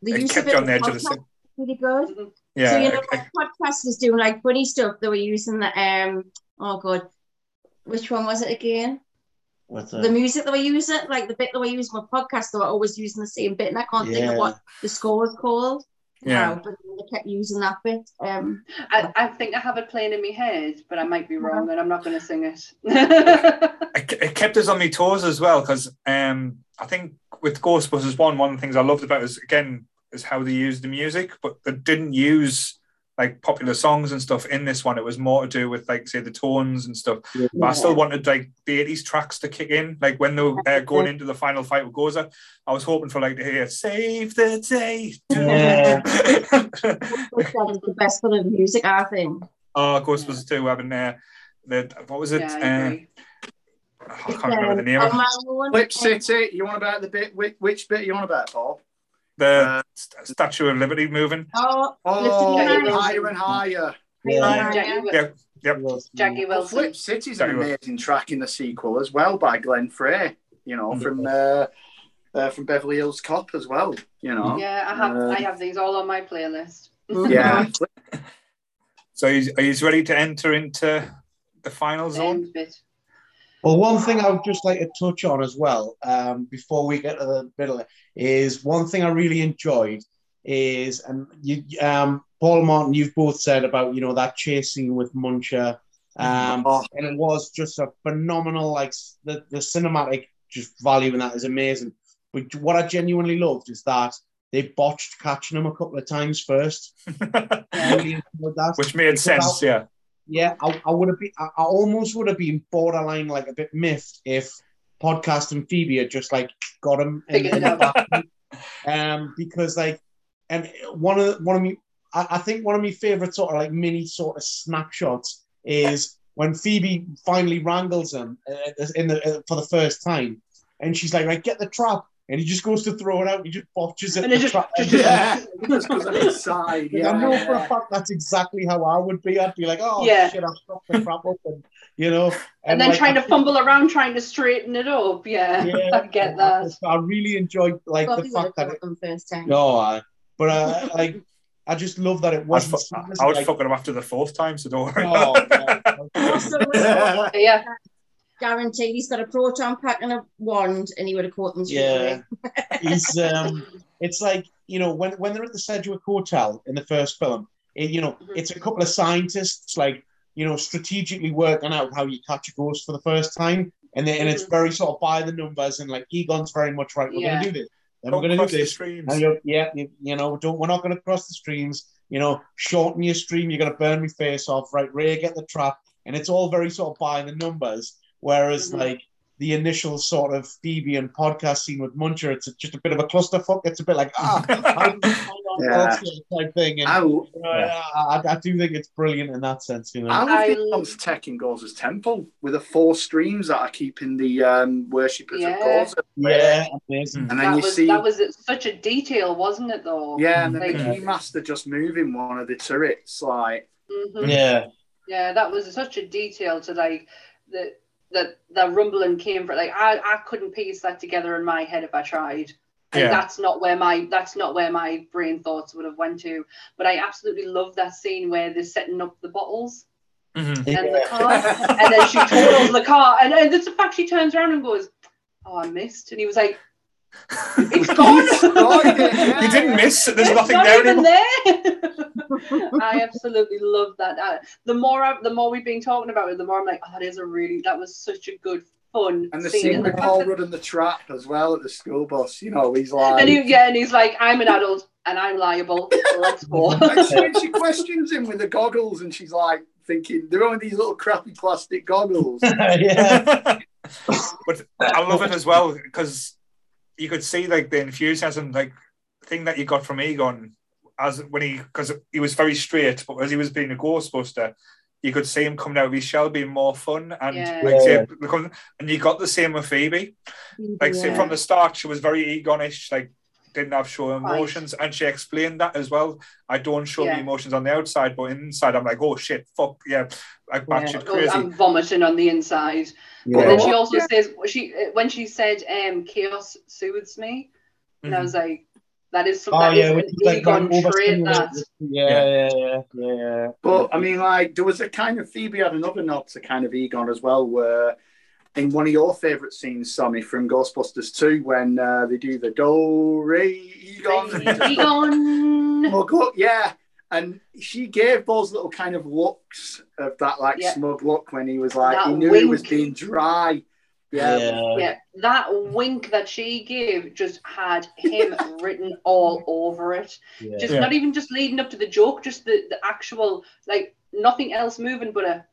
the it use kept of you it on the edge of the podcast seat. really good. Yeah, so you know, it- it- podcast was doing like funny stuff. They were using the um. Oh god, which one was it again? With, The music that they use it, like the bit they were using my podcast, they were always using the same bit, and I can't think of what the score was called. Yeah. now, but they kept using that bit. Um, I, I think I have it playing in my head, but I might be wrong, and I'm not going to sing it. it, it kept us on my toes as well because um, I think with Ghostbusters one, one of the things I loved about it was again is how they used the music, but they didn't use like popular songs and stuff in this one. It was more to do with like say the tones and stuff. But I still wanted like the 80s tracks to kick in, like when they were uh, going into the final fight with Gozer. I was hoping for like to hear "Save the Day." Yeah. that is the best bit of music, I think. oh, Ghostbusters two having uh, the what was it? yeah, I uh, agree. I can't remember the name of Um, it. on my own, Flip City. You want about the bit? Which, which bit you want about, Paul? The Uh, St- Statue of Liberty moving. Oh, Oh, higher and higher. Yeah. Jackie, Yeah. Yep. Jackie Well, Wilson. Flip City's an Jackie Wilson. amazing track in the sequel as well by Glenn Frey. You know, from uh, uh, from Beverly Hills Cop as well. You know. Yeah, I have Uh, I have these all on my playlist. Yeah. So are you, ready to enter into the final zone? End bit. Well, one thing I would just like to touch on as well, um, before we get to the middle, is one thing I really enjoyed is, and you, um, Paul Martin, you've both said about you know that chase scene with Muncher, um, Oh. and it was just a phenomenal, like the the cinematic just value in that is amazing. But what I genuinely loved is that they botched catching him a couple of times first. Really that. Which made sense, yeah. Yeah, I, I would have been. I, I almost would have been borderline like a bit miffed if podcast and Phoebe had just like got him in, in it the out. back. um, because like, and one of the, one of me, I, I think one of my favorite sort of like mini sort of snapshots is when Phoebe finally wrangles him uh, in the uh, for the first time, and she's like, "Right, get the trap," and he just goes to throw it out, he just botches it. And it the just- trap- just- Yeah. Just because of his side. like, I know for a fact that's exactly how I would be. I'd be like, oh Yeah. shit, I've fucked the crap up, and you know, And, then like, trying I to fumble around trying to straighten it up. Yeah, Yeah, I get that. I really enjoyed like Probably the fact that it, got them first time. no, I, but uh, like I just love that it I was, fu- I was like, fucking him after the fourth time, so don't worry. oh, no. Yeah. Yeah, guaranteed he's got a proton pack and a wand, and he would have caught them Yeah. away. He's um, it's like you know when when they're at the Sedgwick Hotel in the first film, it, you know Mhm. it's a couple of scientists like you know strategically working out how you catch a ghost for the first time, and then and it's Mhm. very sort of by the numbers and like Egon's very much right. We're Yeah. gonna do this. Then Don't we're gonna cross do the this. streams. And you're, yeah, you, you know, don't we're not going to cross the streams. You know, shorten your stream. You're going to burn me face off, right? Ray, get the trap, and it's all very sort of by the numbers. Whereas, Mhm. like the initial sort of Phoebe and podcast scene with Muncher, it's just a bit of a clusterfuck. It's a bit like ah, how do we find out Yeah. type thing. And I, you know, I, I do think it's brilliant in that sense. You know, I love I the love- one's temple with the four streams that are keeping the um, worshippers Yeah. of Gozer. yeah, amazing. And then that you was see, that was such a detail, wasn't it? Though. yeah, and then Like- the Keymaster just moving one of the turrets, like, Mhm. Yeah, Yeah, that was such a detail to like the that that rumbling came from. Like I I couldn't piece that together in my head if I tried. And Yeah. that's not where my that's not where my brain thoughts would have went to. But I absolutely love that scene where they're setting up the bottles Mhm. and the car, and then she totals the car, and, and it's the fact she turns around and goes, "Oh, I missed," and he was like, "It's gone." You didn't miss. There's It's nothing not there even anymore. there. I absolutely love that. Uh, the more I, the more we've been talking about it, the more I'm like, oh, that is a really that was such a good fun. And the scene. scene with the Paul fact that- Rudd and the trap as well at the school bus. You know, he's like. and he, yeah, and he's like, I'm an adult and I'm liable. Let's go. And she, she questions him with the goggles, and she's like thinking they're only these little crappy plastic goggles. yeah. but I love it as well because you could see like the enthusiasm, like thing that you got from Egon as when he because he was very straight, but as he was being a Ghostbuster, you could see him coming out of his shell being more fun and Yeah. like say, Yeah. become- and you got the same with Phoebe. Like say from the start, she was very Egonish, like didn't have show Right. emotions, and she explained that as well. I don't show Yeah. the emotions on the outside, but inside I'm like, oh shit, fuck yeah, like Yeah. batshit Oh, crazy. I'm vomiting on the inside. But then she also says she when she said um chaos soothes me, and I Mhm. was like, that is some Oh that is yeah, an is like Egon going trait. That. Yeah, yeah, yeah, yeah, yeah. But I mean, like, there was a kind of Phoebe had another nod to kind of Egon as well, where in one of your favourite scenes, Sammy, from Ghostbusters 2, when uh, they do the Do Re Egon. Egon. Smug look, yeah. And she gave those little kind of looks of that like Yeah. smug look when he was like That he knew he was being dry. Yeah. Yeah. Yeah, that wink that she gave just had him written all over it. yeah. Just Yeah. not even just leading up to the joke, just the, the actual like nothing else moving but a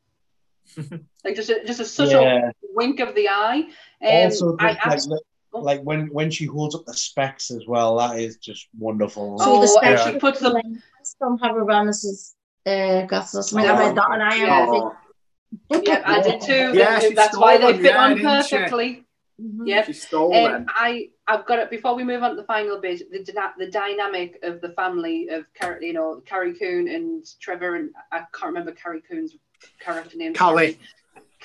like just a just a such Yeah. a wink of the eye. Um, also, I just, like, abs- li- like when when she holds up the specs as well, that is just wonderful. Oh, So the and special she puts them. from Harold Ramis's uh, glasses or. I read that and I Yeah. Am. Yeah, I did too. Yeah, she That's why stole they fit yeah, on didn't she? perfectly. Mhm. Yeah. she stole Um, them. I I've got it before we move on to the final bit. The the dynamic of the family of Car- you know Carrie Coon and Trevor and I can't remember Carrie Coon's character name. Callie.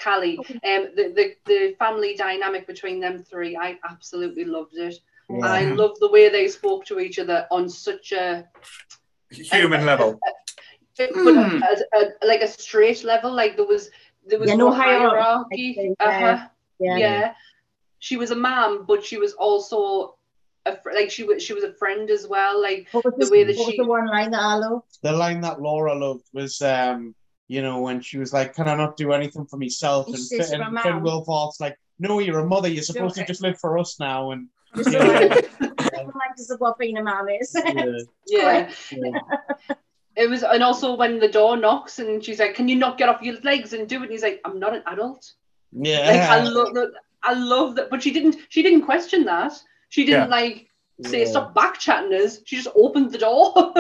Callie. Um, the, the the family dynamic between them three, I absolutely loved it. Yeah. I love the way they spoke to each other on such a Human level. but Hmm. a, a, like a straight level. Like there was there was Yeah, no no hierarchy. hierarchy. Yeah. Uh-huh. Yeah. yeah. She was a mom, but she was also a fr- like she was she was a friend as well. Like What The the, way that what was she- the one line that I loved? the line that Laura loved was, um, you know, when she was like, "Can I not do anything for myself?" She And, says Finn- for and mum. Finn Wolfhard's like, "No, you're a mother. You're supposed to just live for us now." And Just Yeah. like, like this is what being a mum is. yeah, yeah, yeah. It was. And also when the door knocks and she's like, "Can you not get off your legs and do it?" And he's like, "I'm not an adult." yeah. Like I love that. I love that. But she didn't. She didn't question that. She didn't Yeah. like say Yeah. stop back chatting us. She just opened the door.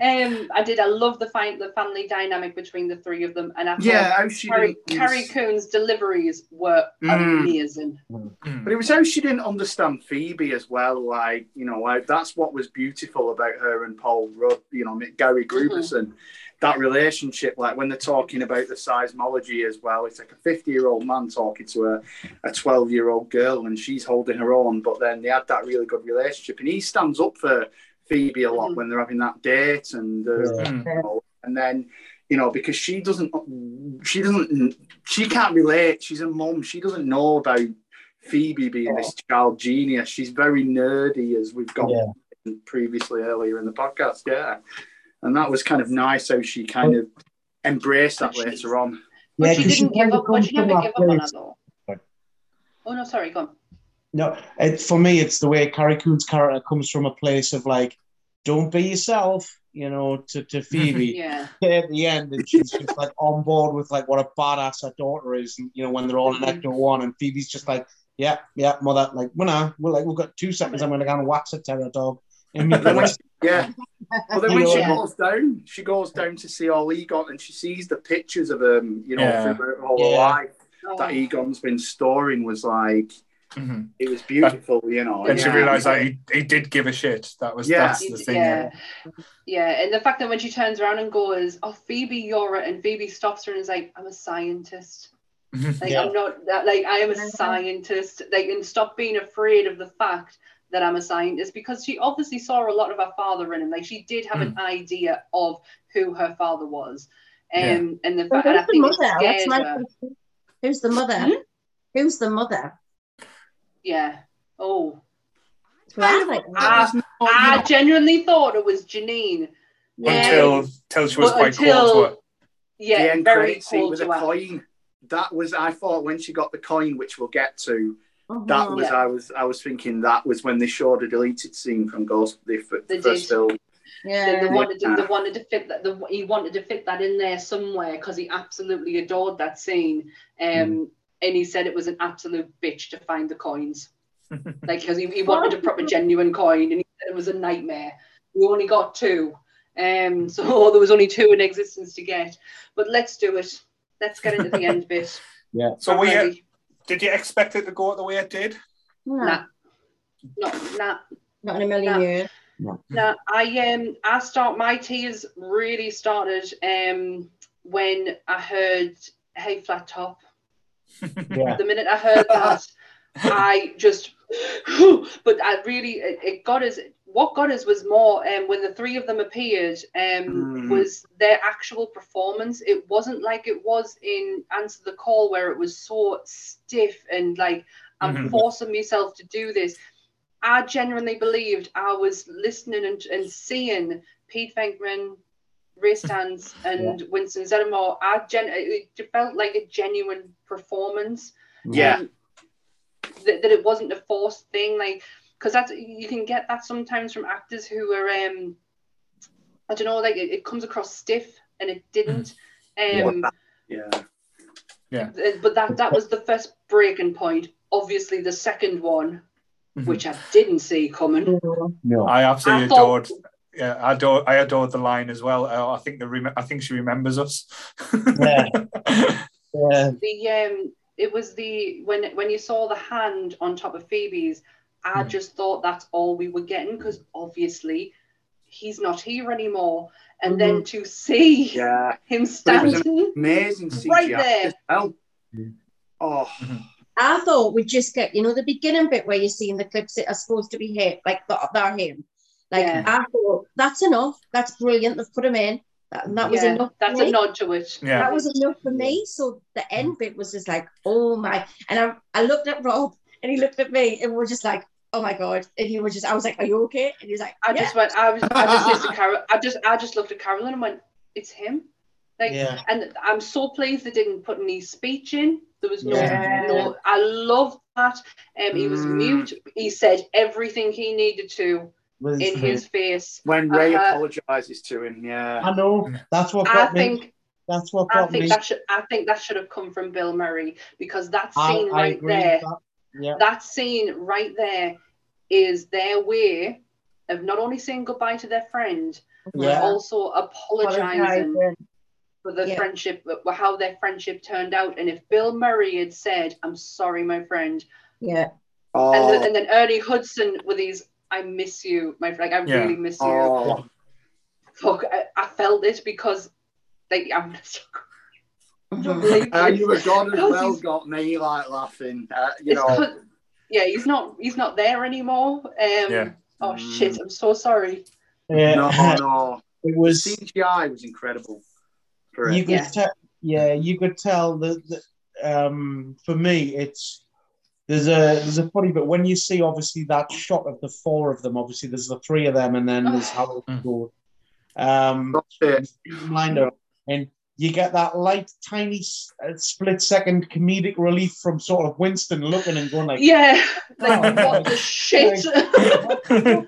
um, I did. I love the find the family dynamic between the three of them, and I Yeah, how she Carrie. Carrie Coon's deliveries were Mm. amazing. Mm. But it was how she didn't understand Phoebe as well. Like, you know, like that's what was beautiful about her and Paul Rudd, you know, Gary Grooberson. That relationship, like when they're talking about the seismology as well, it's like a 50 year old man talking to a, a 12 year old girl and she's holding her own. But then they had that really good relationship. And he stands up for Phoebe a lot Mhm. when they're having that date. And, uh, Mm. you know, and then, you know, because she doesn't, she doesn't, she can't relate. She's a mum. She doesn't know about Phoebe being this child genius. She's very nerdy, as we've got Yeah. previously earlier in the podcast. Yeah. And that was kind of nice how she kind of embraced that later on. But Yeah, she 'cause she didn't give up. But she never that gave up on place- her though. Oh no, sorry, go on. No, it, for me, it's the way Carrie Coon's character comes from a place of like, don't be yourself, you know, to, to Phoebe. Yeah, At the end, and she's just like on board with like what a badass her daughter is, and you know, when they're all in Mhm. Ecto One, and Phoebe's just like, yeah, yeah, mother, like, well, nah, we're like, we've got two seconds, I'm gonna go and wax a terror dog. But when, yeah. But then when she goes down, she goes down to see all Egon and she sees the pictures of him, you know, Yeah. through her whole Yeah. life Oh, that Egon's been storing was like, Mhm. it was beautiful, you know. And she realised that he, he did give a shit. That was Yeah. that's the thing. yeah, yeah, and the fact that when she turns around and goes, "Oh, Phoebe, you're," a-" and Phoebe stops her and is like, "I'm a scientist. Mhm. Like Yeah. I'm not that. Like I am a Mhm. scientist. Like and stop being afraid of the fact." That I'm a scientist because she obviously saw a lot of her father in him. Like she did have an idea of who her father was, um, and the Well, fact, and I the think it mother? That's scared her. question. Who's the mother? Hmm? Who's the mother? Yeah. Oh, Well, I like that. There's no, you I genuinely thought it was Janine. Yeah. Until until she was But quite until- cold to it. the Yeah, end very credit scene cold with to a her. coin. that was I thought when she got the coin, which we'll get to. That was Yeah. I was I was thinking that was when they showed a deleted scene from Ghost the, f- They first did. film. yeah. They, they wanted to, they wanted to fit that. The, he wanted to fit that in there somewhere because he absolutely adored that scene. Um, and he said it was an absolute bitch to find the coins, like because he, he wanted a proper genuine coin, and he said it was a nightmare. We only got two, um, so there was only two in existence to get. But let's do it. Let's get into the end bit. Yeah. So I'm we ready. Did you expect it to go the way it did? Nah, Nah. No, nah, not in a million Nah. years. No, I um I start my tears really started um when I heard Hey Flat Top. Yeah. The minute I heard that, I just but I really it, it got us what got us was more um when the three of them appeared um Mm. was their actual performance. It wasn't like it was in Answer the Call where it was so stiff and like I'm Mhm. forcing myself to do this. I genuinely believed I was listening and, and seeing Pete Venkman, Ray Stantz, and Winston Zeddemore. I gen- it felt like a genuine performance. Yeah. Um, that, that it wasn't a forced thing, like because that's you can get that sometimes from actors who are um I don't know, like it, it comes across stiff and it didn't. Um, Yeah. uh, but that that was the first breaking point. Obviously, the second one, Mhm. which I didn't see coming. No. I absolutely I thought- adored. Yeah, I adore. I adored the line as well. Uh, I think the rem- I think she remembers us. Yeah. Yeah. The um, it was the when when you saw the hand on top of Phoebe's, I Hmm. just thought that's all we were getting because obviously he's not here anymore. And then mm-hmm. to see Yeah. him But it was standing, Amazing CGI. Right there. as well. Oh, mm-hmm. I thought we'd just get, you know, the beginning bit where you're seeing the clips that are supposed to be him, like that are him. Like Yeah. I thought that's enough. That's brilliant. They've put him in. That, that was yeah, enough. for that's me. a nod to it. Yeah. That was enough for me. So the end mm-hmm. bit was just like, oh my. And I, I looked at Rob and he looked at me and we are just like, oh my God. And he was just, I was like, are you okay? And he was like, I yeah. just went. I was. I just said to Carol. I just. I just looked at Carolyn and went, "It's him." Like, Yeah. and I'm so pleased they didn't put any speech in. There was no. Yeah. No. I love that. Um, he was Mm. mute. He said everything he needed to Was- in his face. when Ray Uh-huh. apologizes to him, yeah. I know. That's what I got me. think. That's what I think me. that should. I think that should have come from Bill Murray because that scene I right agree there. with that. Yeah. that scene right there is their way of not only saying goodbye to their friend, but also apologizing Apologizing. for the Yeah. friendship, how their friendship turned out. And if Bill Murray had said, I'm sorry, my friend, Yeah. Oh, and, then, and then Ernie Hudson with his, I miss you, my friend, like, I Yeah. really miss you. oh. Fuck, I, I felt it because, like, I'm so believe And you were God as well got me like laughing. Uh, you It's know, 'cause- yeah, he's not, he's not there anymore. Um, Yeah. Oh Mm. shit! I'm so sorry. Yeah. no, no. It The was. CGI was incredible. For you could Yeah. tell yeah you could tell that, that um for me it's there's a there's a funny but when you see obviously that shot of the four of them obviously there's the three of them and then there's Harold Mm. Gould. um That's it. lined up and you get that light tiny uh, split second comedic relief from sort of Winston looking and going like Yeah, like Oh, what the shit? you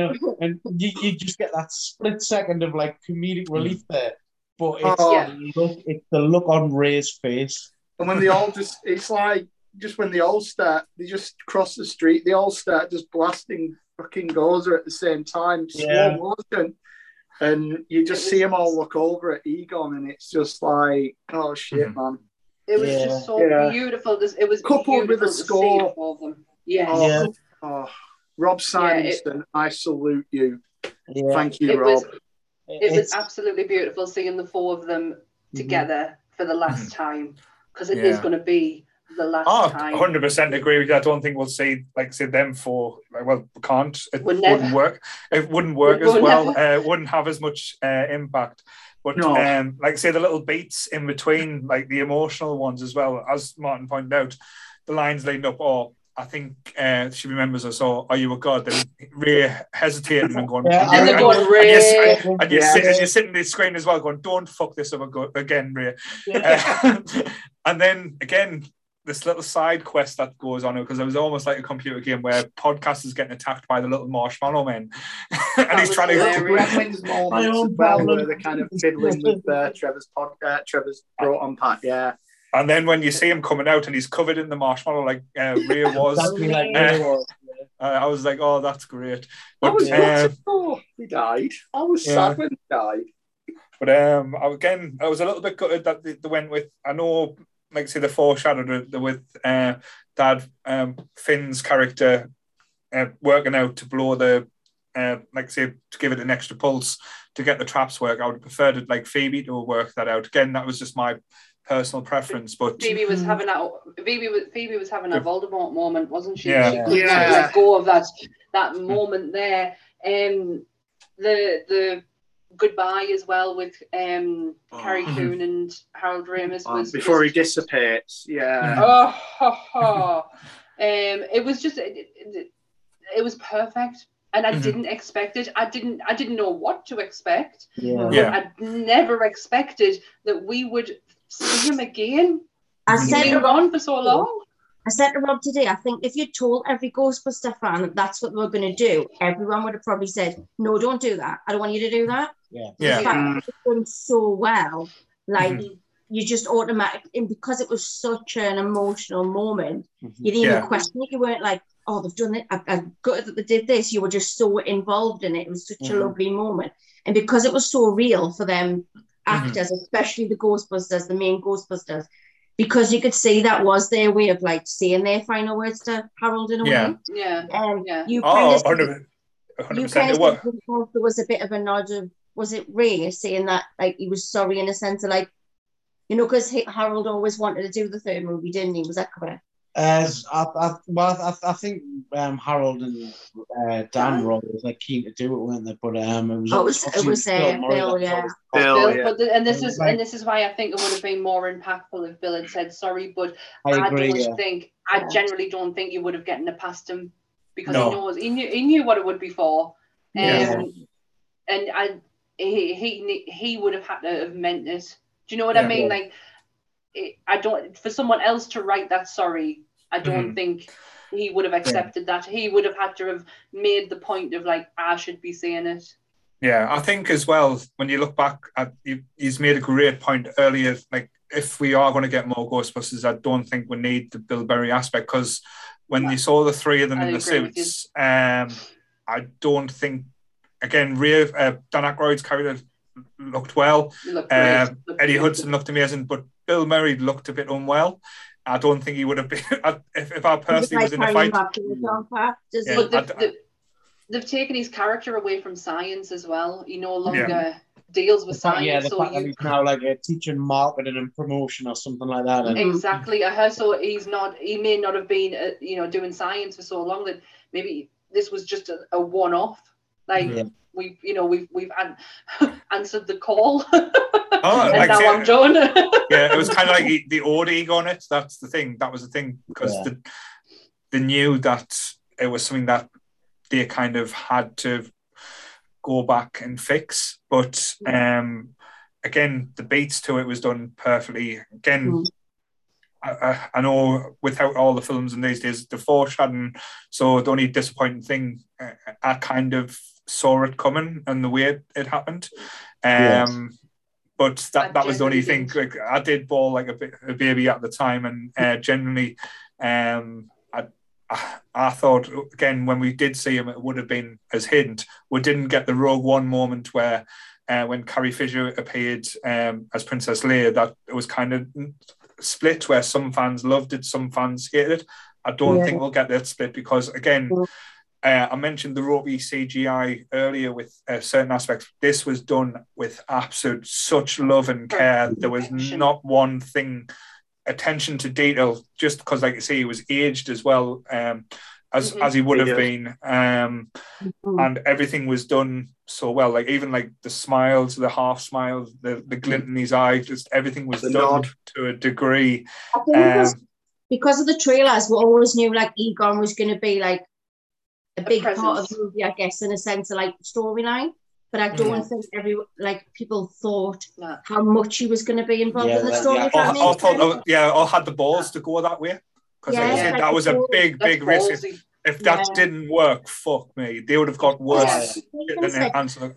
know, and you, you just get that split second of like comedic relief there but it's, Oh. the look, it's the look on Ray's face And when they all just, it's like, just when they all start, they just cross the street, they all start just blasting fucking Gozer at the same time, Yeah. slow motion. And you just see was- them all look over at Egon, and it's just like, oh shit, mm-hmm. man. It was Yeah. just so Yeah. beautiful. This it was Coupled with beautiful the score. of them. Yes. Oh, Yeah. oh. Rob Simonsen, I salute you. yeah Thank you, It Rob. was it was absolutely beautiful seeing the four of them mm-hmm. together for the last mm-hmm. time because it is Yeah. going to be the last Oh, time. 100% agree with you. I don't think we'll see like see them for like, well, we can't. It We'll wouldn't never. work. It wouldn't work We as well. never. Uh, it wouldn't have as much uh, impact. But No. um, like say the little beats in between, like the emotional ones as well, as Martin pointed out, the lines leading up are I think uh, she remembers us all. Are you a god? Then Ray hesitating and going, Yeah, and, and you're, they're going, and, Ray. you're, and, you're Yeah. sit- and you're sitting there screen as well, going, "Don't fuck this up again, Ray." Yeah. Uh, and then again, this little side quest that goes on because it was almost like a computer game where podcast is getting attacked by the little marshmallow men, and he's trying to. hilarious. Gremlins My moments own as well, problem. where they're kind of fiddling with uh, Trevor's pod, uh, Trevor's brought on pat. Yeah, And then when you see him coming out and he's covered in the marshmallow like uh, Ray was, like Uh, Ray was. uh, I was like, "Oh, that's great." I was uh, gutted. Oh, he died. I was Yeah. sad when he died. But um, again, I was a little bit gutted that they, they went with. I know, like say, the foreshadowed it with uh, Dad um, Finn's character uh, working out to blow the, uh, like say, to give it an extra pulse to get the traps work. I would have preferred it like Phoebe to work that out. Again, that was just my personal preference. But Phoebe was having that. Phoebe was Phoebe was having a Voldemort moment, wasn't she? Yeah. She couldn't Yeah. let go of that that moment there. Um, the the goodbye as well with um Carrie Mhm. Coon and Harold Ramis Um, was before he dissipates. Yeah. Oh, ho, ho. um, it was just it, it, it was perfect, and I Mhm. didn't expect it. I didn't I didn't know what to expect. Yeah. Yeah. I never expected that we would see him again. I He's said been gone for so long. I said to Rob today, I think if you told every Ghostbuster fan that that's what we're going to do, everyone would have probably said, "No, don't do that. I don't want you to do that." Yeah. yeah, In fact, it's done so well, like Mhm. you just automatic, and because it was such an emotional moment, Mhm. you didn't Yeah. even question it. You weren't like, "Oh, they've done it. I, I'm good that they did this." You were just so involved in it. It was such Mhm. a lovely moment, and because it was so real for them actors, especially the Ghostbusters, the main Ghostbusters. Because you could see that was their way of like saying their final words to Harold in a Yeah. way. Yeah, Um, yeah. you kind oh, of 100 you 100%. kind of was. there was a bit of a nod of was it Ray saying that like he was sorry in a sense of like you know because Harold always wanted to do the third movie didn't he was that correct As I, I, well, I, I think um, Harold and uh, Dan were always like keen to do it, weren't they? But um, it was Oh, it was- it was, uh, Bill Murray Bill, yeah. Bill, Bill, yeah. but the, and this It is was like- and this is why I think it would have been more impactful if Bill had said sorry. But I I, agree. don't Yeah. think I generally don't think you would have gotten it past him because No. he knows he knew he knew what it would be for. Um, Yeah. and I he, he he would have had to have meant it. Do you know what I Yeah. mean? Like I don't for someone else to write that sorry. I don't Mhm. think he would have accepted that. He would have had to have made the point of like I should be saying it. Yeah, I think as well when you look back at he's made a great point earlier. Like if we are going to get more Ghostbusters, I don't think we need the Bill Murray aspect because when you saw the three of them I in the agree with you. suits, um, I don't think again Ray, uh, Dan Aykroyd's character looked well. You look great. Um, Ernie. Hudson looked amazing, but Bill Murray looked a bit unwell. I don't think he would have been if, if I personally was in a fight. Does Yeah. he? But I they've, d- they've, they've taken his character away from science as well. He no longer deals with The fact, science. yeah, the so fact that he's now like a teaching marketing and promotion or something like that. And exactly. I heard so he's not. He may not have been, uh, you know, doing science for so long that maybe this was just a, a one-off. Like Yeah. We've, you know, we've we've an- answered the call, Oh, and like, now I'm done. yeah, it was kind of like the- the old ego on it. That's the thing. That was the thing because Yeah. the, they knew that it was something that they kind of had to go back and fix. But um, again, the beats to it was done perfectly. Again, Mm. I, I, I know without all the films in these days, the foreshadowing. So the only disappointing thing, uh, I kind of saw it coming and the way it, it happened. Um, Yes. But that, I that was the only genuinely thing. Like I did ball like a, a baby at the time, and uh, generally, um, I, I I thought again when we did see him, it would have been as hint. We didn't get the Rogue One moment where. Uh, when Carrie Fisher appeared um, as Princess Leia, that it was kind of split where some fans loved it, some fans hated it. I don't Yeah. think we'll get that split because, again, uh, I mentioned the ropey CGI earlier with uh, certain aspects. This was done with absolute such love and care. There was not one thing, attention to detail, just because, like you say, he was aged as well um, as Mhm. as he would have been, um, Mm-hmm. and everything was done so well. Like even like the smiles, the half smiles, the the glint in his eye, just everything was The done nod. to a degree. I think it was Um, because of the trailers, we always knew like Egon was going to be like a big part of the movie, I guess, in a sense of like storyline. But I don't think every like people thought No. how much he was going to be involved Yeah, in the that- story. yeah. if Or, that or makes thought, sense. oh, yeah, or had the balls to go that way. Because like Yeah, said, like that was a big, big risk. If, if that Yeah. didn't work, fuck me. They would have got worse. Yeah. Than said- the answer.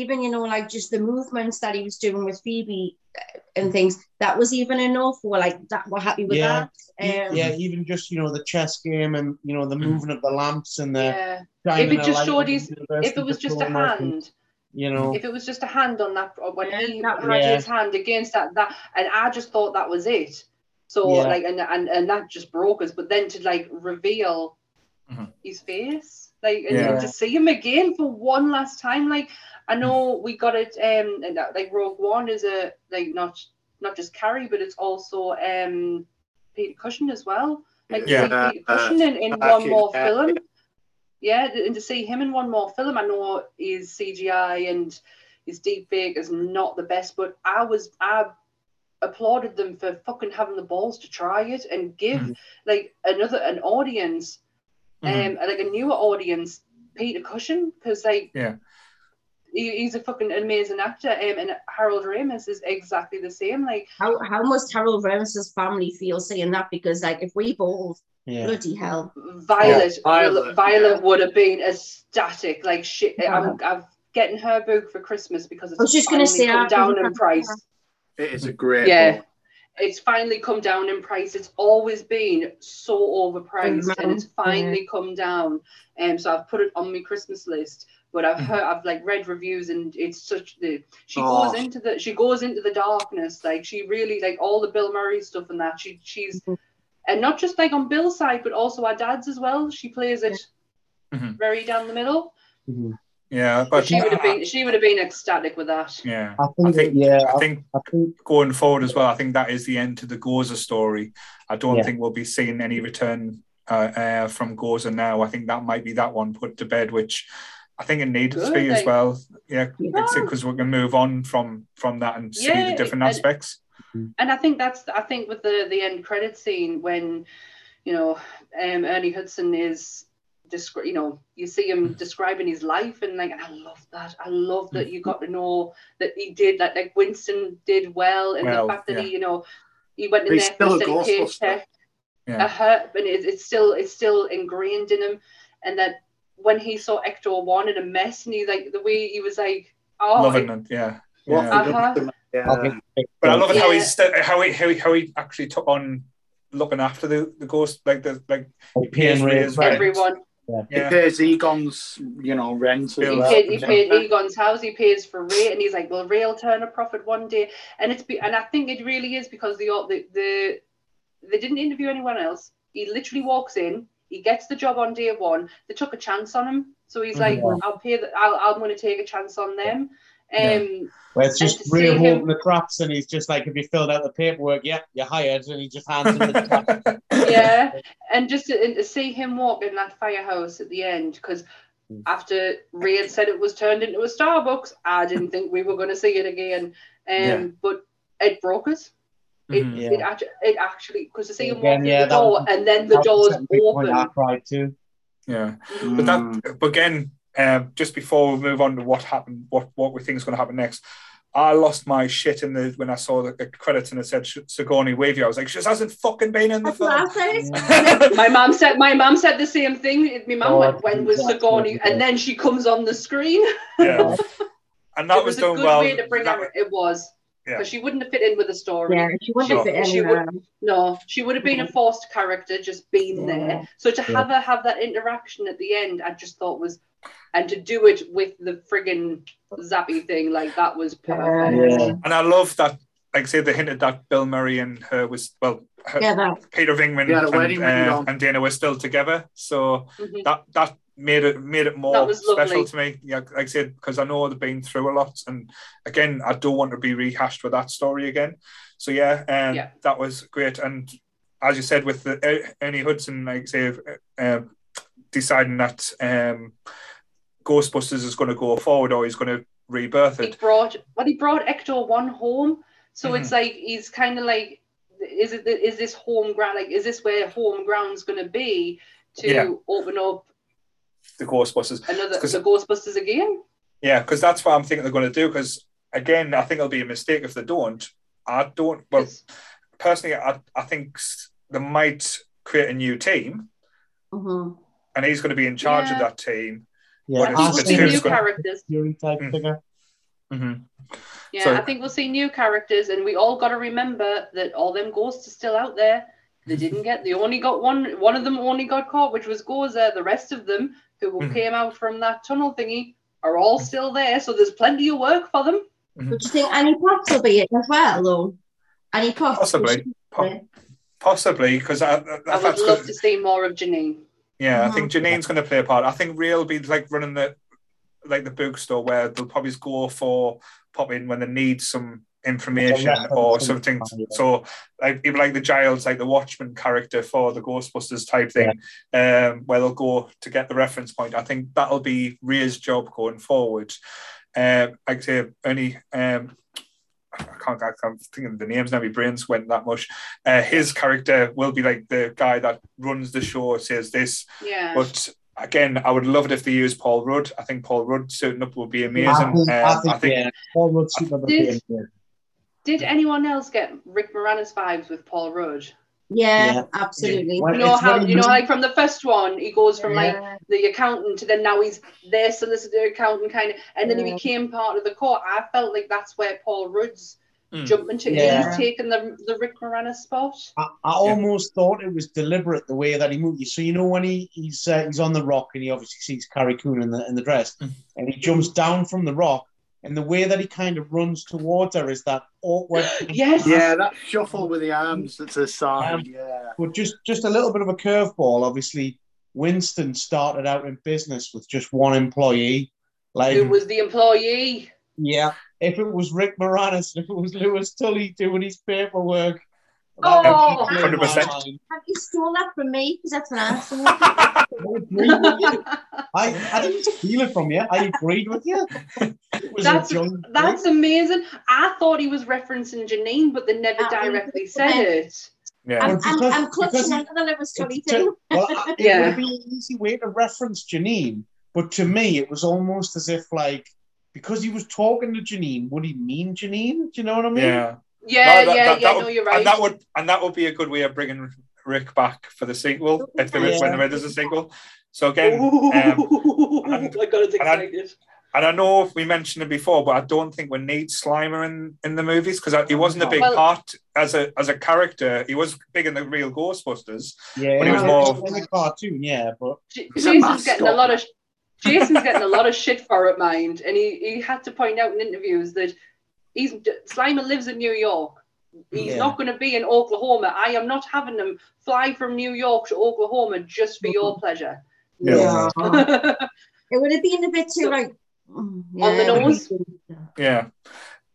Even you know like just the movements that he was doing with Phoebe uh, and things that was even enough. We're like that. We're happy with Yeah. that. Um, yeah, even just you know the chess game and you know the Mm. moving of the lamps and the Yeah. If it just showed his- If it was just a diploma and, hand, you know, if it was just a hand on that when he that had his hand against that that and I just thought that was it. So Yeah. like and, and and that just broke us. But then to like reveal Mhm. his face, like and, Yeah. and to see him again for one last time, like I know we got it um and that, like Rogue One is a like not not just Carrie, but it's also um Peter Cushing as well. Like to Yeah. see Peter Cushing in, in uh, one more yeah. film. Yeah, and to see him in one more film, I know his CGI and his deep fake is not the best, but I was I applauded them for fucking having the balls to try it and give Mhm. like another an audience, Mhm. um, like a newer audience, Peter Cushing, because like Yeah. he, he's a fucking amazing actor, um, and Harold Ramis is exactly the same. Like How how must Harold Ramis's family feel saying that? Because like if we both yeah. bloody hell, Violet, Yeah, Violet, Violet, yeah. would have been ecstatic. Like shit, Yeah. I'm, I'm getting her book for Christmas because it's I was just gonna finally say, come down think in price. It is a great Yeah. book. It's finally come down in price. It's always been so overpriced, and it's finally come down. And so I've put it on my Christmas list. But I've heard, I've like read reviews, and it's such the she Oh. goes into the she goes into the darkness. Like she really like all the Bill Murray stuff and that. She she's Mhm. and not just like on Bill's side, but also our dad's as well. She plays it Mhm. very down the middle. Yeah, But but she would have been she would have been ecstatic with that. Yeah, I think, I think- yeah, I I, think I think going forward as well, I think that is the end to the Gozer story. I don't Yeah. think we'll be seeing any return uh, uh, from Gozer now. I think that might be that one put to bed, which I think it needed to Good, be as well. Yeah, Yeah. because we can move on from from that and see Yeah, the different and- aspects. and I think that's I think with the the end credit scene when you know um, Ernie Hudson is descri- you know you see him describing his life and like and I love that I love that you got to know that he did that like Winston did well and Well, the fact that yeah. he you know he went in He's there for a still a steady Ghostbuster. paycheck Yeah. a hurt but it, it's still it's still ingrained in him and that when he saw Ecto one in a mess and he like the way he was like oh Loving it- it, yeah. Yeah. Uh-huh. yeah. But I love it how Yeah. he's st- how he how he, how he actually took on looking after the, the ghost like the like like pays Payne for Ray his Brett. rent. everyone He pays Egon's, you know, rent. He Bill, well. paid, he paid Egon's house. He pays for Ray, and he's like, "Well, Ray will turn a profit one day." And it's be, and I think it really is because the the the they didn't interview anyone else. He literally walks in. He gets the job on day one. They took a chance on him, so he's like, Mhm. "I'll pay. The, I'll, I'm going to take a chance on them." Yeah. Um, Where it's just to Ray see him- holding the traps and he's just like, if you filled out the paperwork, yeah, you're hired, and he just hands him the traps. yeah, and just to, and to see him walk in that firehouse at the end, because Mm. after Ray had said it was turned into a Starbucks, I didn't think we were going to see it again. Um, Yeah. but it broke us. It, Mhm. Yeah. it actually, it actually, because to see him Again, walk yeah, through the door was- and then the That was doors a big point open. I cried too. yeah. Mm. But that, but again, um, just before we move on to what happened, what what we think is going to happen next, I lost my shit in the when I saw the, the credits and it said Sigourney Weaver. I was like, she hasn't fucking been in the that's film. my mom said my mom said the same thing. My mom Oh, went, "When was that's Sigourney?" And then she comes on the screen. yeah, and that it was, was, a done good well. way to bring That- her. It was Yeah. because she wouldn't have fit in with the story. yeah, she wouldn't Sure. fit She anywhere. No, she would have been a forced character, just being Yeah. there. So to have her have that interaction at the end, I just thought was, and to do it with the friggin' zappy thing, like that was perfect. Yeah. And I love that, like I say, they hinted that Bill Murray and her was well, her, Yeah, that Peter Venkman Yeah, and, wedding uh, and Dana were still together. So Mhm. that that made it made it more special to me. Yeah, like I said, because I know they've been through a lot, and again, I don't want to be rehashed with that story again. So yeah, um, Yeah. that was great. And as you said, with the Er- Ernie Hudson, like I say, um, deciding that um, Ghostbusters is going to go forward or he's going to rebirth it. He it. brought, well, he brought Ecto one home, so Mhm. it's like he's kind of like is it is this home ground like is this where home ground's going to be to Yeah. open up The Ghostbusters. another 'Cause- the Ghostbusters again? Yeah, because that's what I'm thinking they're going to do. Because again, I think it'll be a mistake if they don't. I don't. Well, 'Cause- personally, I, I think they might create a new team, Mhm. and he's going to be in charge of that team. Yeah, What I think we'll see new characters. Fury type Mm. figure. hmm Yeah, So- I think we'll see new characters, and we all got to remember that all them ghosts are still out there. They didn't get. They only got one. One of them only got caught, which was Gozer. The rest of them, who Mhm. came out from that tunnel thingy, are all still there. So there's plenty of work for them. But do you think Annie Potts will be it as well, though? Annie Potts. Possibly. Po- possibly, because I, I, I would love to see more of Janine. Yeah, I Mhm. think Janine's going to play a part. I think Real will be like running the like the bookstore where they'll probably go for pop in when they need some information reference or something. yeah. So like even like the Giles, like the Watchman character for the Ghostbusters type thing, um, where they'll go to get the reference point. I think that'll be Ray's job going forward. Um, like I say, only um, I can't, I can't think of the names now. My brains went that much. Uh, his character will be like the guy that runs the show, says this, Yeah. but again, I would love it if they use Paul Rudd. I think Paul Rudd suiting up would be amazing. I think, I Um, think, I think yeah, Paul Rudd super the Did- game. Did anyone else get Rick Moranis vibes with Paul Rudd? Yeah, Yeah. absolutely. When- You know how when you know like from the first one he goes from like the accountant to then now he's their solicitor accountant kind of and then he became part of the court. I felt like that's where Paul Rudd's Mm. jumping to. Yeah. He's taken the the Rick Moranis spot. I, I almost thought it was deliberate the way that he moved. You. So you know when he, he's uh, he's on the rock and he obviously sees Carrie Coon in the in the dress, Mm. and he jumps down from the rock, and the way that he kind of runs towards her is that awkward. Yes. Yeah, that shuffle with the arms that's a sign. Um, yeah. But just just a little bit of a curveball. Obviously, Winston started out in business with just one employee. Like Who was the employee? yeah, if it was Rick Moranis, if it was Louis Tully doing his paperwork. Oh, that would blow my 100%. Have you stolen that from me? Because that's an answer. I agreed with. I, I didn't steal it from you. I agreed with you. It was That's- a That's amazing. I thought he was referencing Janine, but they never directly said it. yeah. I'm, Well, I'm, I'm clutching he- under the Louis Tully It's well, I- it Yeah. would be an easy way to reference Janine, but to me, it was almost as if like because he was talking to Janine, would he mean Janine? Do you know what I mean? Yeah. Yeah, No, that- yeah, that- yeah. that no, you're right. And that would and that would be a good way of bringing Rick back for the sequel if there is when there is a sequel. So again, um, Ooh, and- I got us and excited. And I know we mentioned it before, but I don't think we need Slimer in, in the movies because he wasn't a big Well- part as a as a character. He was big in the real Ghostbusters. Yeah, But he was in more- the- in the cartoon, yeah, but J- He's a Jason's getting a lot of Jason's getting a lot of shit for it, mind, and he, he had to point out in interviews that he's Slimer lives in New York. He's Yeah. not going to be in Oklahoma. I am not having him fly from New York to Oklahoma just for your pleasure. Yeah. It would have been a bit too So- like mm, On the yeah. nose? Yeah.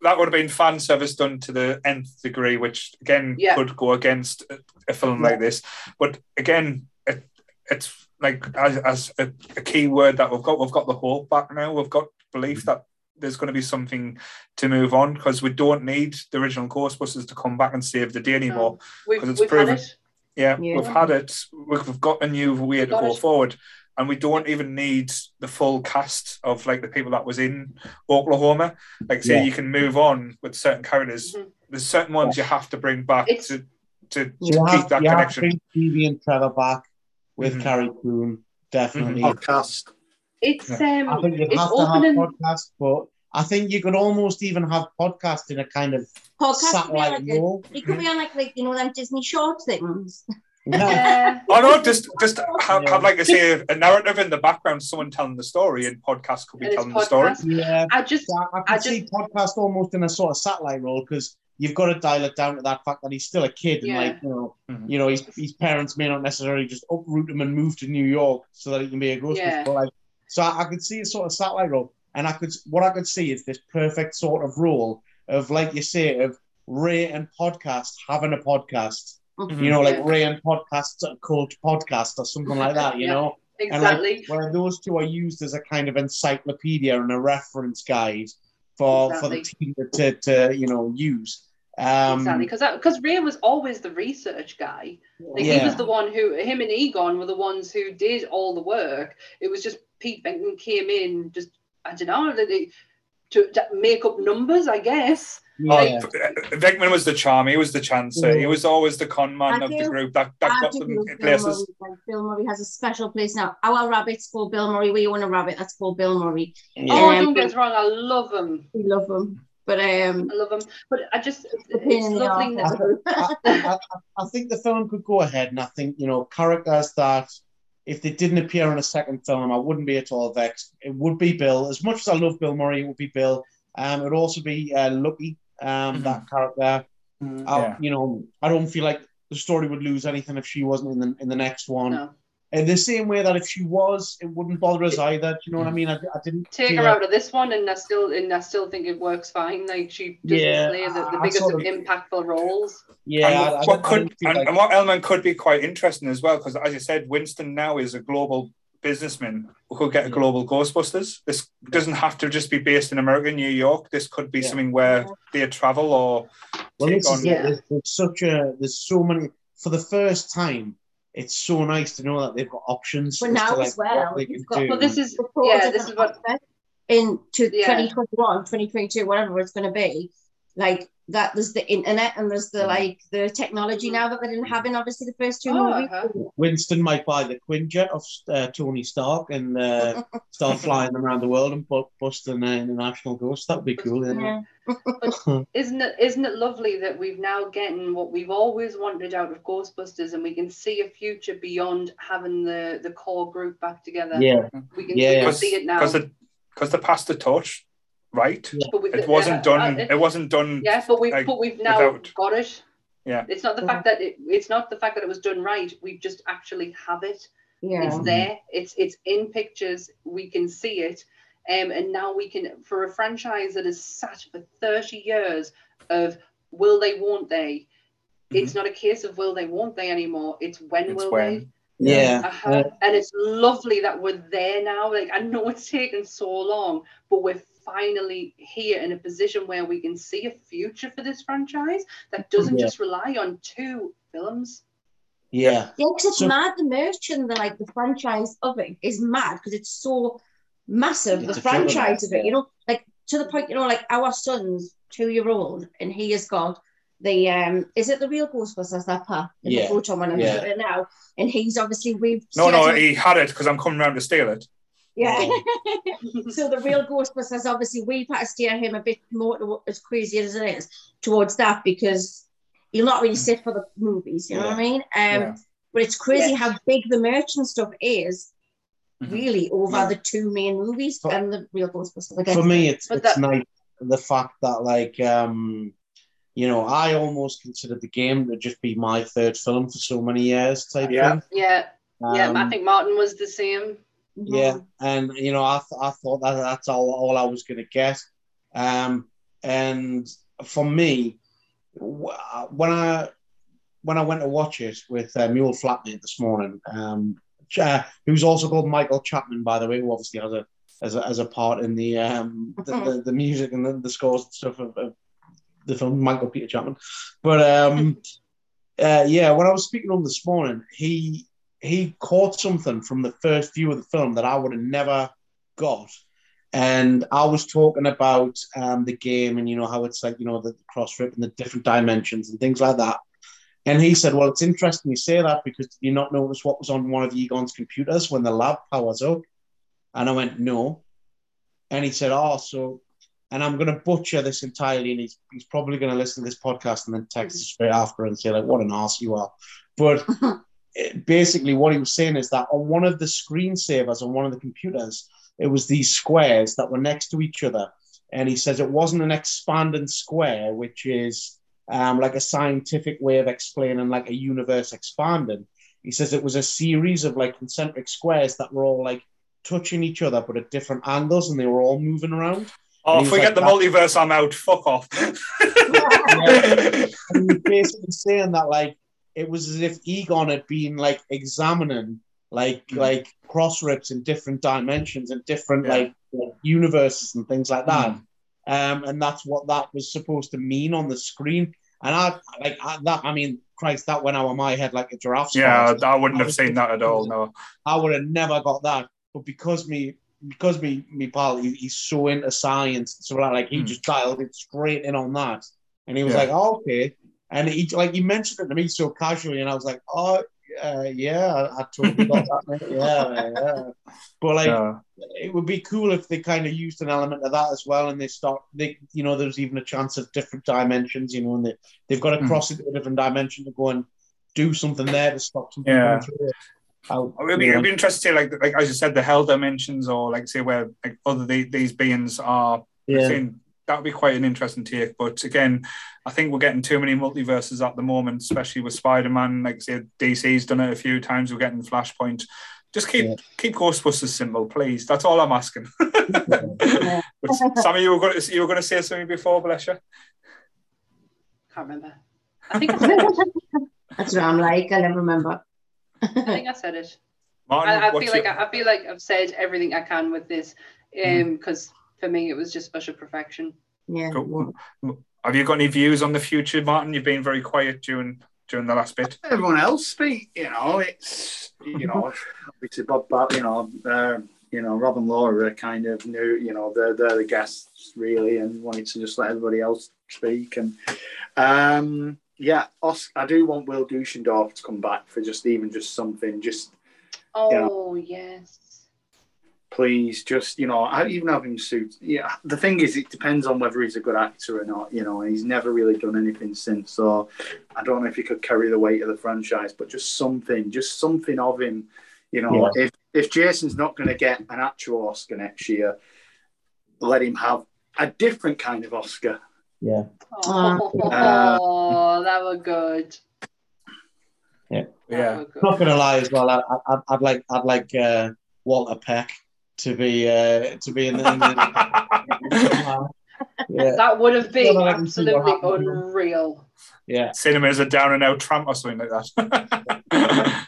That would have been fan service done to the nth degree, which again Yeah. could go against a, a film like this. But again, it, it's like as, as a, a key word that we've got, we've got the hope back now. We've got belief that there's going to be something to move on because we don't need the original Ghostbusters to come back and save the day anymore. We've, 'Cause it's we've proven. had it. Yeah, Yeah. we've had it. We've we've got a new way to go it. forward, and we don't even need the full cast of like the people that was in Oklahoma. Like, say Yeah. you can move on with certain characters. Mhm. There's certain ones you have to bring back It's- to to, you to have, keep that you have to connection. bring Stevie and Trevor back with Mhm. Carrie Coon, definitely. Podcast. It's I um, think you'd it's have to have podcast, but I think you could almost even have podcast in a kind of Podcast could be like a, role. it could be on like like you know them Disney short things. Yeah. Yeah. Oh no, just just have, Yeah. have like I say a narrative in the background, someone telling the story, and podcast could be And it's telling the story. yeah. I just So I, I I can see podcast almost in a sort of satellite role because you've got to dial it down to that fact that he's still a kid and Yeah. like you know, Mhm. you know, his, his parents may not necessarily just uproot him and move to New York so that he can be a Ghostbuster. Yeah. But like, so I, I could see a sort of satellite role, and I could what I could see is this perfect sort of role of like you say of Ray and podcast having a podcast. Mhm. You know, like Yeah. Ray and podcast cult podcast or something like that. You Yeah. know. And exactly. like where those two are used as a kind of encyclopedia and a reference guide for for the team to, to, you know use. Um, exactly, because because Ray was always the research guy. Like he was the one who him and Egon were the ones who did all the work. It was just Pete Benton came in, just I don't know, they, to, to make up numbers, I guess. Yeah. Venkman was the charm. He was the chancer. He was always the con man I of the group that, that I got them love in Bill places. Murray. Bill Murray has a special place now. Our rabbit's called Bill Murray. We own a rabbit that's called Bill Murray. Yeah. Oh, Um, don't get us wrong, I love him. We love him. But um, I love him. But I just, the it's in lovely. that- I, I, I- I think the film could go ahead, and I think you know characters that if they didn't appear in a second film, I wouldn't be at all vexed. It would be Bill. As much as I love Bill Murray, it would be Bill. Um, it would also be uh, Lucky, um, Mhm. that character. Mm. I, Yeah. You know, I don't feel like the story would lose anything if she wasn't in the in the next one. No. In the same way that if she was, it wouldn't bother us either. Do you know what I mean? I, I didn't Take feel her out of this one, and I still, and I still think it works fine. Like she doesn't Yeah, play the, the I- I biggest sort of- impactful roles. Yeah, and I- what, I what I could and, like- and what element could be quite interesting as well, because as you said, Winston now is a global businessman who could get a global Ghostbusters. This doesn't have to just be based in America, New York. This could be Yeah. something where they travel or Well, take this is on. it. Yeah. There's, there's such a there's so many for the first time. It's so nice to know that they've got options. But now to, as well, what they you've can got- Well, this is the yeah, this is what aspect in to Yeah. 2021, 2022, whatever it's going to be. Like that, there's the internet and there's the like the technology now that they didn't have in obviously the first two Oh, movies. uh-huh. Winston might buy the Quinjet of uh, Tony Stark and uh, start flying around the world and bu- busting uh, international ghosts. That would be cool. isn't it? Yeah. isn't it isn't it lovely that we've now getting what we've always wanted out of Ghostbusters, and we can see a future beyond having the the core group back together. Yeah, we can, Yeah, we yeah. can see it now. because the because the passed the torch, right? But It wasn't uh, done. uh, It wasn't done. Yeah, but we've like, but we've now without- got it. Yeah. It's not the fact that it, it's not the fact that it was done right. We just actually have it. Yeah. It's there. It's it's in pictures. We can see it. Um, and now we can for a franchise that has sat for 30 years of will they, won't they? It's not a case of will they, won't they anymore. It's when Mm-hmm. It's will when. yeah. Uh-huh. And it's lovely that we're there now. Like I know it's taken so long, but we're finally here in a position where we can see a future for this franchise that doesn't Yeah. just rely on two films. yeah. Yeah, because it's So- mad. The merch and the like, the franchise of it is mad because it's so massive. It's the franchise of it, you know, like to the point, you know, like our son's two year old and he has got the um, is it the real Ghostbusters that part in Yeah, the photo one I'm yeah. looking at now, and he's obviously we've No, no, seen he had it because I'm coming round to steal it. Yeah. so the real Ghostbusters, obviously, we've had to steer him a bit more to, as crazy as it is towards that because he'll not really sit for the movies. You know what I mean? Um, Yeah. but it's crazy Yeah. how big the merch and stuff is. Mhm. Really, over Yeah. the two main movies For- and the real Ghostbusters. Again. For me, it's But it's that- nice the fact that like um, you know, I almost considered the game to just be my third film for so many years type Yeah. thing. Yeah, yeah. I Um, think Martin was the same. Yeah, Mhm. and you know, I, th- I thought that that's all, all I was going to get. Um, and for me, wh- when I when I went to watch it with uh, Mule Flatmate this morning, um, uh, who's also called Michael Chapman, by the way, who obviously has a as a, as a part in the um the, the, the music and the, the scores and stuff of, of the film, Michael Peter Chapman. But um, uh, yeah, when I was speaking to him this morning, he he caught something from the first view of the film that I would have never got. And I was talking about um, the game and you know how it's like you know the cross rip and the different dimensions and things like that. And he said, "Well, it's interesting you say that because did you not notice what was on one of Egon's computers when the lab powers up?" And I went, "No." And he said, "Oh, so." And I'm going to butcher this entirely, and he's, he's probably going to listen to this podcast and then text us straight after and say like, "What an ass you are." But it- basically what he was saying is that on one of the screensavers on one of the computers, it was these squares that were next to each other. And he says it wasn't an expanding square, which is um, like a scientific way of explaining like a universe expanding. He says it was a series of like concentric squares that were all like touching each other but at different angles and they were all moving around. Oh, And forget the multiverse. I'm out. Fuck off. and he was basically saying that like it was as if Egon had been like examining like Mm. like cross rips in different dimensions and different Yeah. like, like, universes and things like that. Mm. Um, and that's what that was supposed to mean on the screen. And I like I, that. I mean, Christ, that went out of my head like a giraffe. Yeah, I wouldn't have seen that at all. No, I would have never got that. But because me, because me, me pal, he, he's so into science, so like he Mm. just dialed it straight in on that, and he was Yeah. like, oh, okay. And he like he mentioned it to me so casually, and I was like, oh. Uh, yeah, I, I totally got that. mate. Yeah, yeah. But like, yeah. it would be cool if they kind of used an element of that as well and they start they you know there's even a chance of different dimensions you know and they, they've got to Hmm. cross into a different dimension to go and do something there to stop something Yeah. going through it. How- It'd be, you know, it'd be interesting, to like like as you said, the hell dimensions, or like say where like other the, these beings are. yeah. Saying that would be quite an interesting take. But again, I think we're getting too many multiverses at the moment, especially with Spider Man. Like say, DC's done it a few times. We're getting Flashpoint. Just keep Yeah. keep Ghostbusters simple, please. That's all I'm asking. Yeah. but Sammy, you were going to you were going to say something before, bless you. Can't remember. I think I said it. That's what I'm like. I never remember. I think I said it. Martin, I, I what's feel like I, I feel like I've said everything I can with this, um, because for me it was just special perfection. yeah. Cool. have you got any views on the future, Martin? You've been very quiet during during the last bit. everyone else speak. You know, it's you know, obviously Bob, Bob you know, uh, you know, Rob and Laura are kind of new. You know, they're they're the guests really, and wanted to just let everybody else speak. And um, yeah, Os- I do want Will Deutschendorf to come back for just even just something, just Oh yes. Please, just you know, I even have him suit. Yeah, the thing is, it depends on whether he's a good actor or not. You know, and he's never really done anything since, so I don't know if he could carry the weight of the franchise. But just something, just something of him. You know, if if Jason's not going to get an actual Oscar next year, let him have a different kind of Oscar. yeah Oh, Uh, that were good. Yeah. That Yeah. not gonna lie as well I, I, I'd like I'd like uh, Walter Peck to be uh, to be in the, in the yeah That would have been Well, I can see what absolutely unreal. yeah Cinema is a down and out tramp or something like that.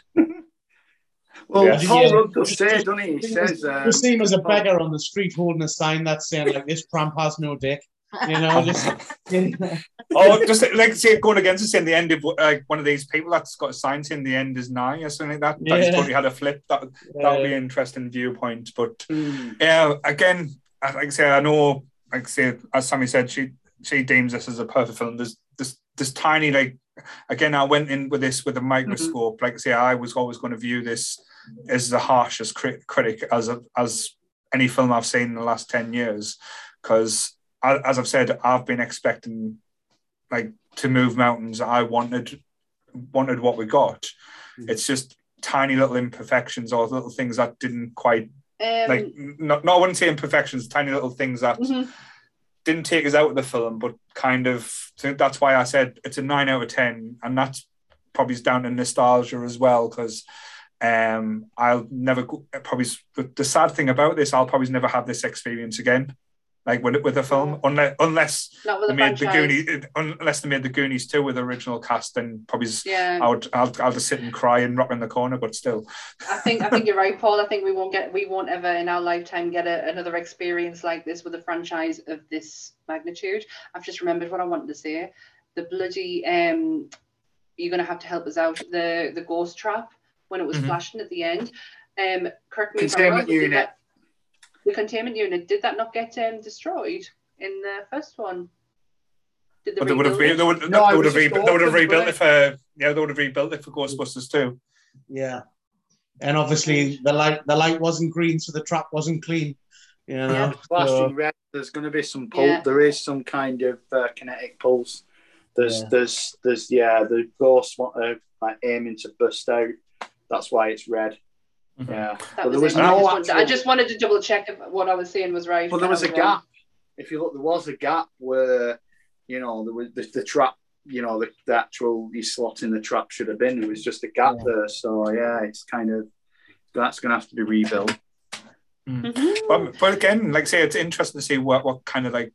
Well, Yeah. Paul Rudd does say, doesn't he? He says, um, just see him as a beggar on the street holding a sign that's saying like this tramp has no dick you know just oh, just like say going against us in the end of like one of these people that's got a sign saying the end is nine or something like that. Yeah. totally had a flip. That that would be an interesting viewpoint. But hmm. yeah, again, I- like I say, I know, like I say, as Sammy said, she she deems this as a perfect film. There's this this tiny like again, I went in with this with a microscope. Like I say, I was always going to view this as the harshest crit- critic as a, as any film I've seen in the last ten years, because as I've said, I've been expecting like to move mountains. I wanted wanted what we got. Mhm. It's just tiny little imperfections or little things that didn't quite Um, like not, not I wouldn't say imperfections, tiny little things that mhm. didn't take us out of the film, but kind of so that's why I said it's a nine out of ten, and that's probably down to nostalgia as well because um I'll never go, probably the, the sad thing about this I'll probably never have this experience again, like with with a film unless unless they the made the. Goonies unless they made the Goonies two with the original cast, then probably Yeah. I would I'll, I'll just sit and cry and rock in the corner, but still. I think I think you're right, Paul. I think we won't get we won't ever in our lifetime get a, another experience like this with a franchise of this magnitude. I've just remembered what I wanted to say. The bloody um you're gonna have to help us out. The the ghost trap when it was Mhm. flashing at the end. Um correct me if I'm wrong, Containment but did unit. that- the containment unit, did that not get um, destroyed in the first one? Did But they would have rebuild they would, No, they would have just re- they would have rebuilt it for yeah they would have rebuilt it for Ghostbusters too. Yeah. And obviously the light the light wasn't green, so the trap wasn't clean. You know. Yeah. flashing So, red. There's going to be some pull. Yeah. There is some kind of uh, kinetic pulse. There's, Yeah. there's, there's, yeah. The ghosts want to like aiming to burst out. That's why it's red. Mhm. Yeah. That was there was it. I, no just wanted, I just wanted to double check if what I was saying was right. But there and was I a wrong. gap. If you look, there was a gap where you know there was the, the trap. You know the, the actual you slot in the trap should have been. There was just a gap Yeah. there. So yeah, it's kind of that's going to have to be rebuilt. Mhm. But, but again, like I say, it's interesting to see what, what kind of like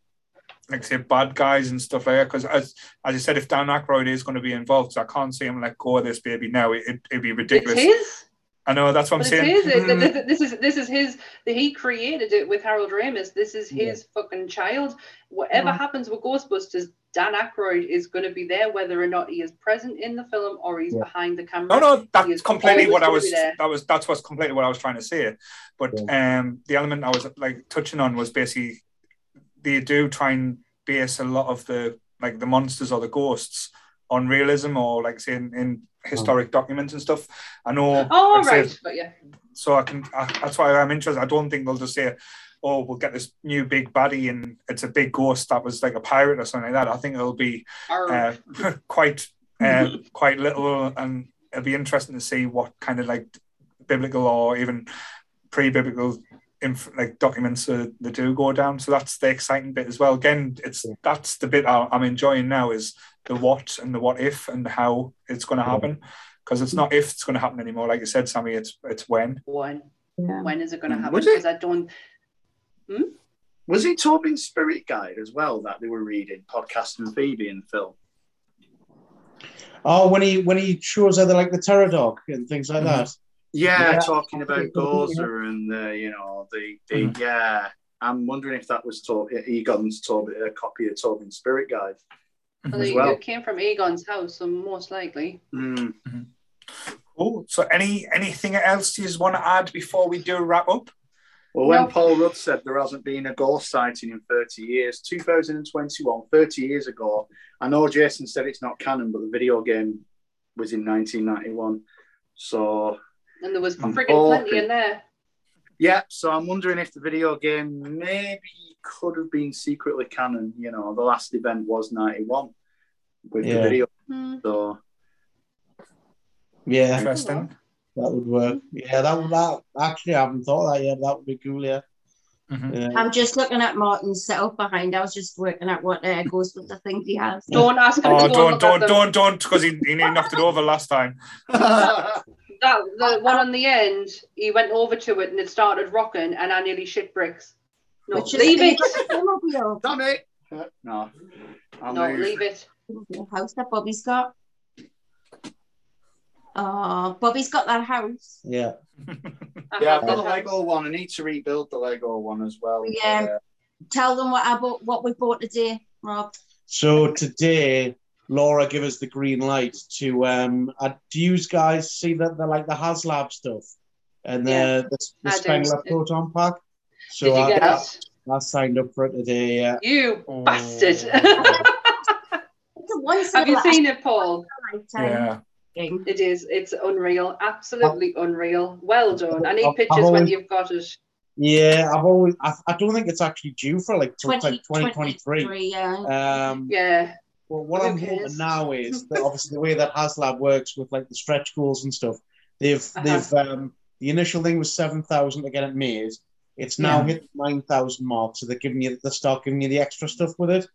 like say bad guys and stuff like that. Because as as I said, if Dan Aykroyd is going to be involved, so I can't see him let go of this baby now. It, it, it'd be ridiculous. his. I know that's what But I'm it's saying. his. It- Mm. This, this is this is his. He created it with Harold Ramis. This is his fucking child. Whatever Mhm. happens with Ghostbusters, Dan Aykroyd is going to be there, whether or not he is present in the film or he's Yeah. behind the camera. No, no, that's completely what I gonna was. be. That was that's what's completely what I was trying to say. But um, the element I was like touching on was basically they do try and base a lot of the like the monsters or the ghosts on realism or like say in, in historic documents and stuff. I know. Oh, like I said, right, but yeah, so I can. I, that's why I'm interested. I don't think they'll just say, "Oh, we'll get this new big baddie and it's a big ghost that was like a pirate or something like that." I think it'll be uh, quite uh, quite little, and it'll be interesting to see what kind of like biblical or even pre-biblical inf- like documents uh, they do go down. So that's the exciting bit as well. Again, it's that's the bit I- I'm enjoying now is the what and the what if and how it's going to happen. Because it's not if it's going to happen anymore, like you said, Sammy. It's it's when. when Yeah. when is it going to mm. happen? Was it? Because I don't. Hmm? Was it Tobin's Spirit Guide as well that they were reading, podcast and Phoebe and the film? Oh, when he when he shows her the like the terror dog and things like mm-hmm. that. Yeah, Yeah. talking about Yeah. Gozer and the, you know, the, the mm. yeah. I'm wondering if that was to- Egon's Tobin, a copy of Tobin's Spirit Guide. Well, As it, well. it came from Egon's house, so most likely. Mm. Cool. So any anything else you want to add before we do wrap up? Well, when No. Paul Rudd said there hasn't been a ghost sighting in 30 years, 2021, 30 years ago, I know Jason said it's not canon, but the video game was in 1991. So, And there was I'm friggin' hoping- plenty in there. Yeah, so I'm wondering if the video game maybe could have been secretly canon. You know, the last event was 91 with the video. Hmm. So, Yeah, Interesting. that would work. Yeah, that would that actually I haven't thought of that yet. That would be cool. Yeah. Mhm. yeah. I'm just looking at Martin's setup behind. I was just working out what uh, Ghostbuster things he has. Don't ask him Oh, to go don't, look don't, at them. don't, don't, because he, he knocked it over last time. yeah, That the one on the end, he went over to it and it started rocking, and I nearly shit bricks. No, Which is- leave it. Automobile. damn it. No, I'll No, move. leave it. The house that Bobby's got. Oh, Bobby's got that house. Yeah. Yeah, I've got that the. Lego one. I need to rebuild the Lego one as well. Yeah. Uh, Tell them what I bought, what we bought today, Rob. So today, Laura give us the green light to um. Uh, do you guys see that the like the HasLab stuff and the Yeah, the, the I. Spengler proton pack? So I, get I. I signed up for it today. Yeah. You Oh. bastard. It's a once in have you seen it, Paul? Yeah. It is. It's unreal. Absolutely unreal. Well done. I need I've- I've pictures when you've got it. Yeah, I've always. I, I don't think it's actually due for like 20, like 2023. 23, yeah. Um, Yeah. Well, what Who I'm hoping cares? now is that obviously the way that HasLab works with like the stretch goals and stuff, they've Uh-huh. they've um, the initial thing was seven thousand to get it made. It's now Yeah. hit the nine thousand mark, so they're giving you they start giving you the extra stuff with it.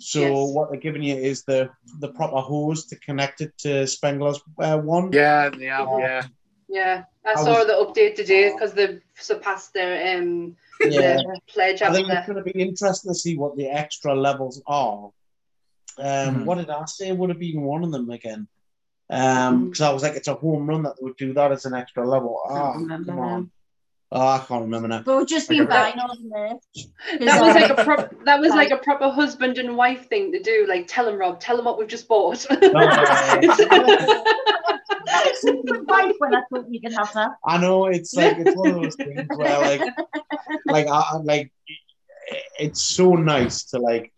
So Yes. what they're giving you is the the proper hose to connect it to Spengler's uh, one. yeah, they have, yeah. Yeah. I I saw was- the update today because they've surpassed their um Yeah. their pledge I after think it's going to be interesting to see what the extra levels are. Um, Mhm. What did I say would have been one of them again? Because I was like, it's a home run that they would do that as an extra level. Ah, remember come on. Oh, I can't remember now. But we've just been Okay. buying all the merch. That was like a uh, prop, that was like a proper husband and wife thing to do. Like, tell him, Rob, tell him what we've just bought. It's a good wife when I thought we could have that. I know it's like it's one of those things where like, like I I- like it's so nice to like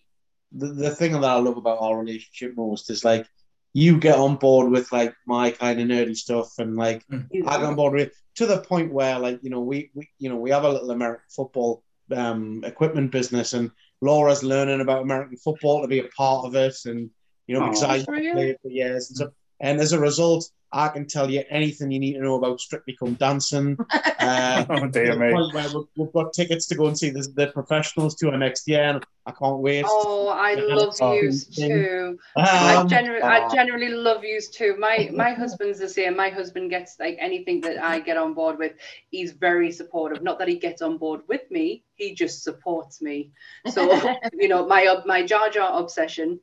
the, the thing that I love about our relationship most is like you get on board with like my kind of nerdy stuff and like I get on board with to the point where like you know we, we you know we have a little American football um, equipment business and Laura's learning about American football to be a part of it and you know because Oh, I that's really? played for years and so and as a result I can tell you anything you need to know about Strictly Come Dancing. Uh, Oh dear me. we've, we've got tickets to go and see the, the professionals tour next year and I can't wait. Oh, I Yeah, love um, yous too. Um, I generally, I uh, generally love yous too. My my husband's the same. My husband gets like anything that I get on board with. He's very supportive. Not that he gets on board with me. He just supports me. So you know, my my Jar Jar obsession.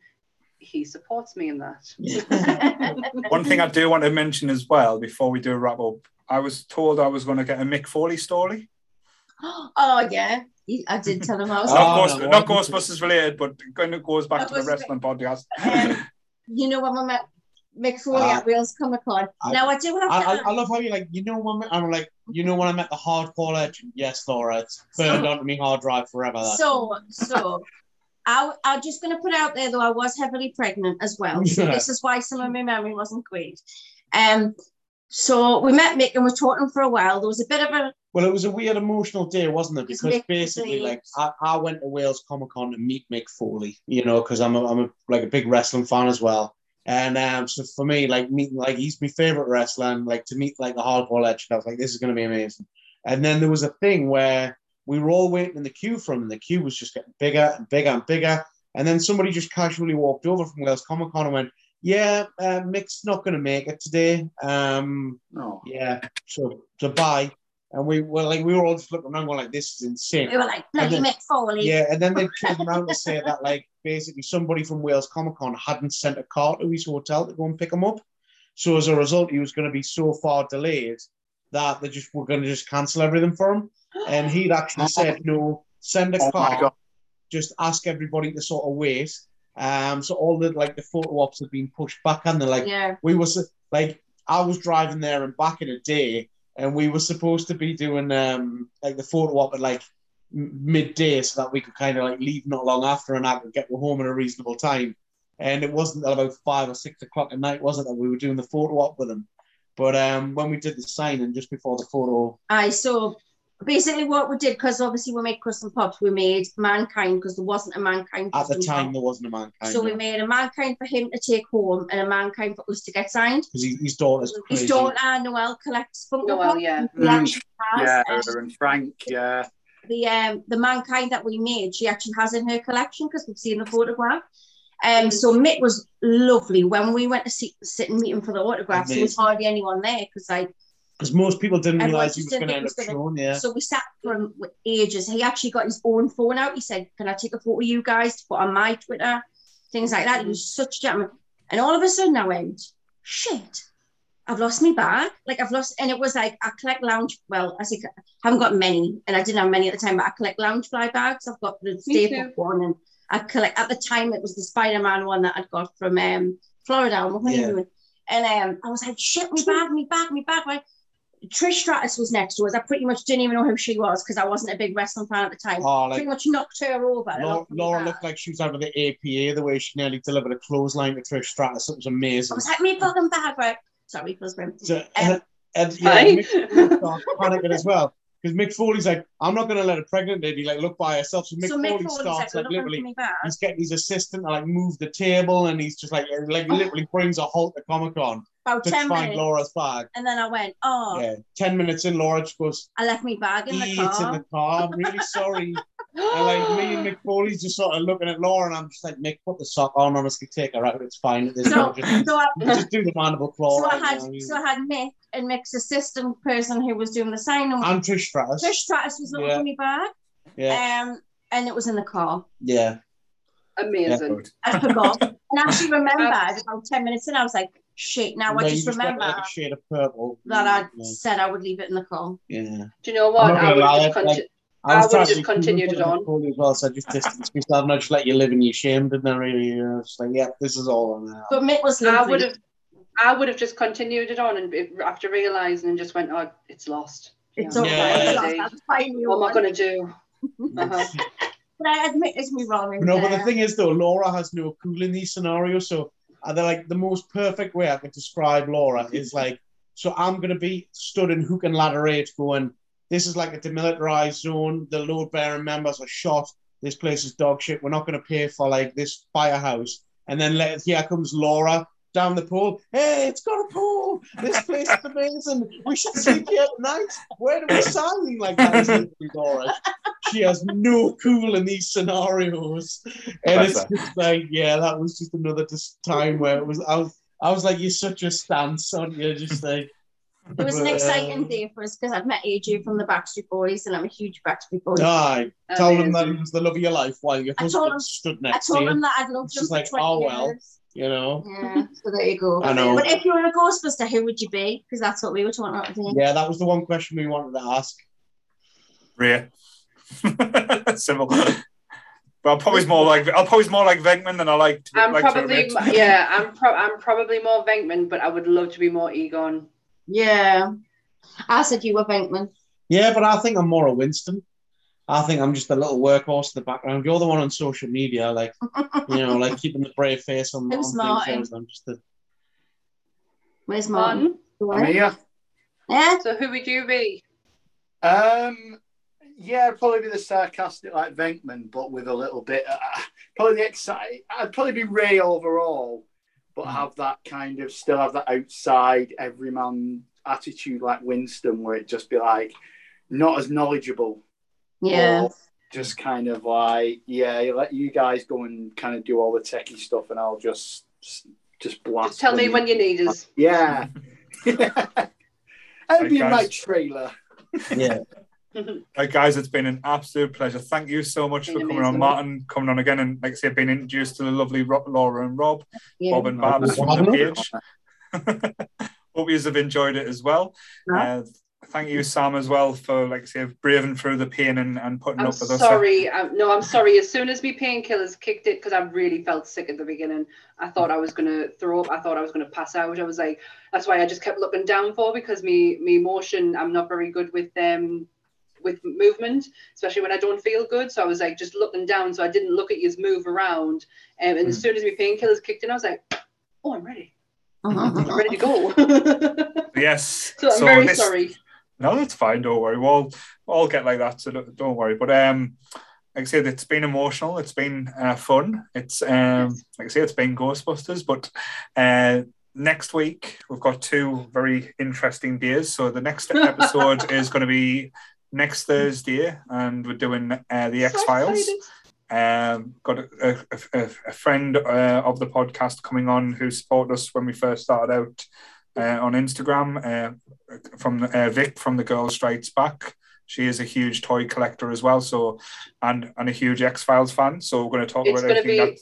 He supports me in that. One thing I do want to mention as well before we do a wrap up I was told I was going to get a Mick Foley story. Oh yeah, I did tell him I was. Oh, not, no, Ghost, what not did you- Ghostbusters related, but kind of goes back That to the was- wrestling podcast. Um, you know when we met Mick Foley Ah. at Wales Comic Con. Now I do have I, to. I, I love how you like, you know, when I'm like, you know, when I met the hardcore legend. Yes, Laura, it's burned onto me hard drive forever. That. So, so I, I'm just going to put out there though I was heavily pregnant as well. So this is why some of my memory wasn't great. Um, so we met Mick and we were talking for a while. There was a bit of a Well, it was a weird emotional day, wasn't it? Because basically, like, I, I went to Wales Comic Con to meet Mick Foley, you know, because I'm a, I'm a like a big wrestling fan as well. And um, so for me, like meeting, like he's my favorite wrestler, and like to meet like the hardcore legend, I was like, this is going to be amazing. And then there was a thing where we were all waiting in the queue for him, and the queue was just getting bigger and bigger and bigger. And then somebody just casually walked over from Wales Comic Con and went, "Yeah, uh, Mick's not going to make it today. Um, No. yeah, so so bye." And we were like, we were all just looking around, going like, "This is insane." we were like bloody then- Mick Foley. Yeah, and then they came around to say that like basically somebody from Wales Comic Con hadn't sent a car to his hotel to go and pick him up. So as a result, he was going to be so far delayed that they just were going to just cancel everything for him. And he'd actually said, "No, send a Oh car. Just ask everybody to sort of wait." Um, so all the like the photo ops had been pushed back, and they're like, yeah. we was like I was driving there and back in a day, and we were supposed to be doing um like the photo op at like midday so that we could kind of like leave not long after and I could get home in a reasonable time. And it wasn't till about five or six o'clock at night, was it, that we were doing the photo op with them. But um when we did the signing just before the photo, I so basically what we did because obviously we made custom pops. We made mankind because there wasn't a mankind at the time pop. there wasn't a mankind. So we made a mankind for him to take home and a mankind for us to get signed. because his, his daughter's crazy. His daughter Noel collects Funko Noel, Pops. yeah. He actually has, Yeah, and Frank, yeah. the um the mankind that we made, she actually has in her collection because we've seen the photograph. Um, so Mick was lovely when we went to see, sit and meet him for the autographs. There was hardly anyone there because like Because most people didn't Everyone realize he was going to think end he up was showing. Yeah, So we sat for ages. He actually got his own phone out. He said, Can I take a photo of you guys to put on my Twitter? Things like that. He was such a gentleman. And all of a sudden I went, Shit, I've lost my bag. Like I've lost, and it was like I collect lounge. Well, I say I haven't got many, and I didn't have many at the time, but I collect Loungefly bags. I've got the Me staple one, and I collect at the time it was the Spider Man one that I'd got from um, Florida on my Yeah. honeymoon. And um, I was like, shit, me bag, me bag, me bag. Right? Trish Stratus was next to us. I pretty much didn't even know who she was because I wasn't a big wrestling fan at the time. oh, like pretty much knocked her over. Laura, looked Laura looked like she was out of the APA the way she nearly delivered a clothesline to Trish Stratus. It was amazing. I amazing. was like, me fucking bag, right? Sorry, husband. So, Um, and, and yeah, Hi. Mick Foley starts panicking as well because Mick Foley's like, I'm not going to let a pregnant lady like look by herself. So Mick so Mick Foley Foley's starts like, like literally. He's getting his assistant like move the table, and he's just like like oh. literally brings a halt to Comic Con About to 10 find minutes. Laura's bag. And then I went, oh, Yeah, ten minutes in, Laura just goes, I left my bag in the "Ee, "It's in car. the car. I'm really sorry." And like me and Mick Foley's just sort of looking at Laura, and I'm just like, Mick, put the sock on. Honestly, take her out. It's fine. This So, just, so, I, just do the mandible claw. so I had now, so. I had Mick and Mick's assistant person who was doing the signing. and Trish Stratus. Trish Stratus was looking Yeah. for me back. Yeah, Um, and it was in the car. yeah. Amazing. Good. I forgot. and I actually remembered about 10 minutes in, I was like, shit, now No, I you just remember like a shade of purple. that I Yeah. said I would leave it in the car. yeah. Do you know I'm what? not I gonna would lie, just like- continue. I, I would've just to be cool continued it on. Mick as well, so I just distanced myself and I just let you live in your shame, didn't I? Really, you know, just like, yeah, this is all on there. But Mick was I would have. I would have just continued it on, and after realizing, and just went, "Oh, it's lost." It's Yeah. all Yeah. It's lost. What am I going to do? Uh-huh. But I admit it's me wrong. No, but the thing is, though, Laura has no cool in these scenarios. So, uh, they're like the most perfect way I could describe Laura is like, so I'm going to be stood in hook and ladder eight going, this is like a demilitarized zone. The load bearing members are shot. This place is dog shit. We're not going to pay for like this firehouse. And then let, here comes Laura down the pool. Hey, it's got a pool. This place is amazing. We should sleep here tonight. Where do we sign? Like that is literally Laura. She has no cool in these scenarios. And Bless it's her. just like, yeah, that was just another just time where it was I was I was like, you're such a stance, aren't you? Just like It was an exciting day for us because I've met AJ from the Backstreet Boys and I'm a huge Backstreet Boys. Aye. Tell him that um, he was the love of your life while your I told husband him- stood I next to told you. him that I'd loved It's him just for like, 20 oh, well. years. You know. Yeah, so there you go. I know. But if you were a Ghostbuster, who would you be? Because that's what we were talking about today. Yeah, that was the one question we wanted to ask. Ray. Simple. But I'm probably more like I'm probably more like Venkman than I like. To, I'm like probably admit. yeah. I'm pro- I'm probably more Venkman, but I would love to be more Egon. Yeah. I said you were Venkman. Yeah, but I think I'm more a Winston. I think I'm just a little workhorse in the background. You're the one on social media, like you know, like keeping the brave face on, on Who's things. Martin? whereas I'm just the Where's Martin? Martin. I'm here. Yeah. So who would you be? Um, yeah, I'd probably be the sarcastic like Venkman, but with a little bit. Uh, probably the exciting. I'd probably be Ray overall, but have that kind of still have that outside everyman attitude like Winston, where it just be like not as knowledgeable. Yeah. just kind of like yeah, you let you guys go and kind of do all the techie stuff, and I'll just just blast. Just tell me them. when you need us. Yeah. I'll Right, be in my trailer. yeah. Right, guys, it's been an absolute pleasure. Thank you so much for Been coming on. Martin, coming on again, and like I said, being introduced to the lovely Ro- Laura and Rob, Yeah. Bob and Babs from the page. Hope you have enjoyed it as well. Yeah. Uh, thank you, Sam, as well, for like I say, braving through the pain and, and putting I'm up with us. sorry. i no, I'm sorry. As soon as me painkillers kicked it, because I really felt sick at the beginning, I thought I was gonna throw up. I thought I was gonna pass out. I was like, that's why I just kept looking down for because me me emotion. I'm not very good with them with movement, especially when I don't feel good. So I was like just looking down, so I didn't look at you move around. Um, and as Mm. soon as me painkillers kicked in, I was like, oh, I'm ready. Uh-huh. I'm ready to go. Yes. so I'm very this- sorry. No, that's fine. Don't worry. We'll all, we'll all get like that. So don't, worry. But um, like I said, it's been emotional. It's been uh, fun. It's um, like I say, it's been Ghostbusters. But uh, next week we've got two very interesting days. So the next episode is going to be next Thursday, and we're doing uh, the X Files. Um, got a, a, a, a friend uh, of the podcast coming on who supported us when we first started out uh, on Instagram uh, from uh, Vic from the Girl Strikes Back. She is a huge toy collector as well, so and and a huge X Files fan. So we're going to talk It's about everything. be. that,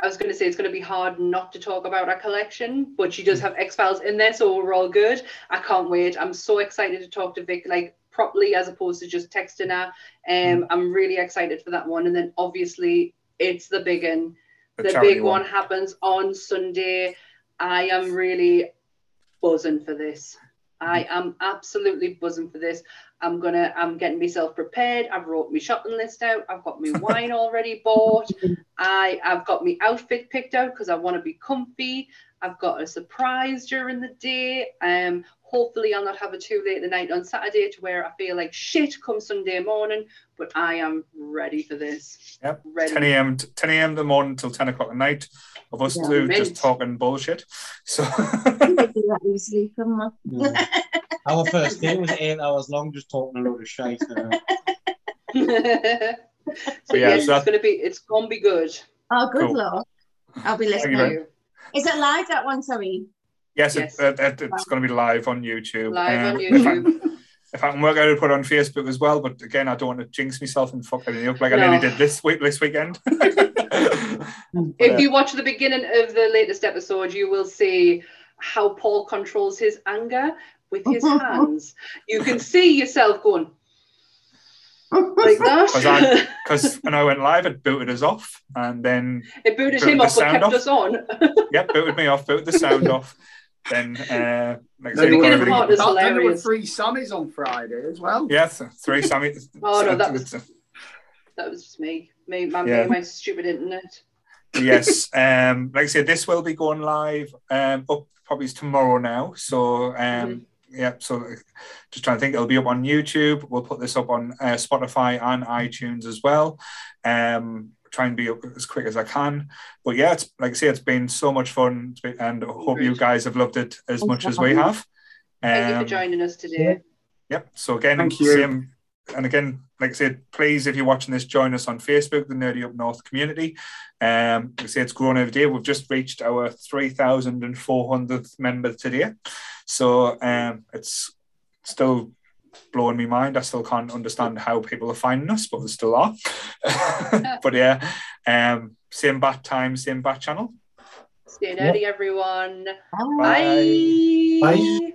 I was going to say it's going to be hard not to talk about our collection, but she does have X Files in there, so we're all good. I can't wait. I'm so excited to talk to Vic like properly as opposed to just texting her. Um, I'm really excited for that one. And then obviously it's the big one. the The big one happens on Sunday. I am really buzzing for this. I am absolutely buzzing for this. I'm gonna. I'm getting myself prepared. I've wrote my shopping list out. I've got my wine already bought. I I've got my outfit picked out because I want to be comfy. I've got a surprise during the day. Um, hopefully I'll not have it too late at the night on Saturday to where I feel like shit come Sunday morning. But I am ready for this. Yep. Ready. 10 a.m. 10 a.m. in the morning till 10 o'clock at night of us Yeah, two mint. just talking bullshit. So We could do that easily, couldn't we? Yeah. Our first day was eight hours long, just talking a load of shite. uh, so Yeah, yes, so it's gonna be it's gonna be good. Oh, good Cool. lord. I'll be Thank you listening. Is it live that one? Sorry. Yes, Yes. It, it, it's going to be live on YouTube. Live Um, on if I- YouTube. if I can work out how to put it on Facebook as well. But again, I don't want to jinx myself and fuck anything up like I No. nearly did this week this weekend. If you watch the beginning of the latest episode, you will see how Paul controls his anger with his hands. You can see yourself going like that. Because when I went live, it booted us off, and then it booted Turn him off but sound kept off. us on. yep, booted me off, booted the sound off. Then, uh, like I Then said, The got beginning everything- part is there were three Sammys on Friday as well. Yes, three Sammy. Oh, no, that uh, was- That was just me. Me, my, Yeah. me, my stupid internet. yes. Um, like I said, this will be going live um, up probably tomorrow now. So um, yeah, so just trying to think, it'll be up on YouTube. We'll put this up on uh, Spotify and iTunes as well. Um, try and be as quick as I can. But yeah, it's like I say, it's been so much fun, It's been- and I hope you guys have loved it as Thanks much as we having have. Thank you Um, for joining us today. Yep. So again, Thank you. same. And again, like I said, please, if you're watching this, join us on Facebook, the Nerdy Up North community. Um, like I say it's grown every day. We've just reached our 3,400th member today. So um, it's still blowing me mind. I still can't understand how people are finding us, but we still are. but yeah, um, same bat time, same bat channel. Stay nerdy, everyone. Bye. Bye. Bye.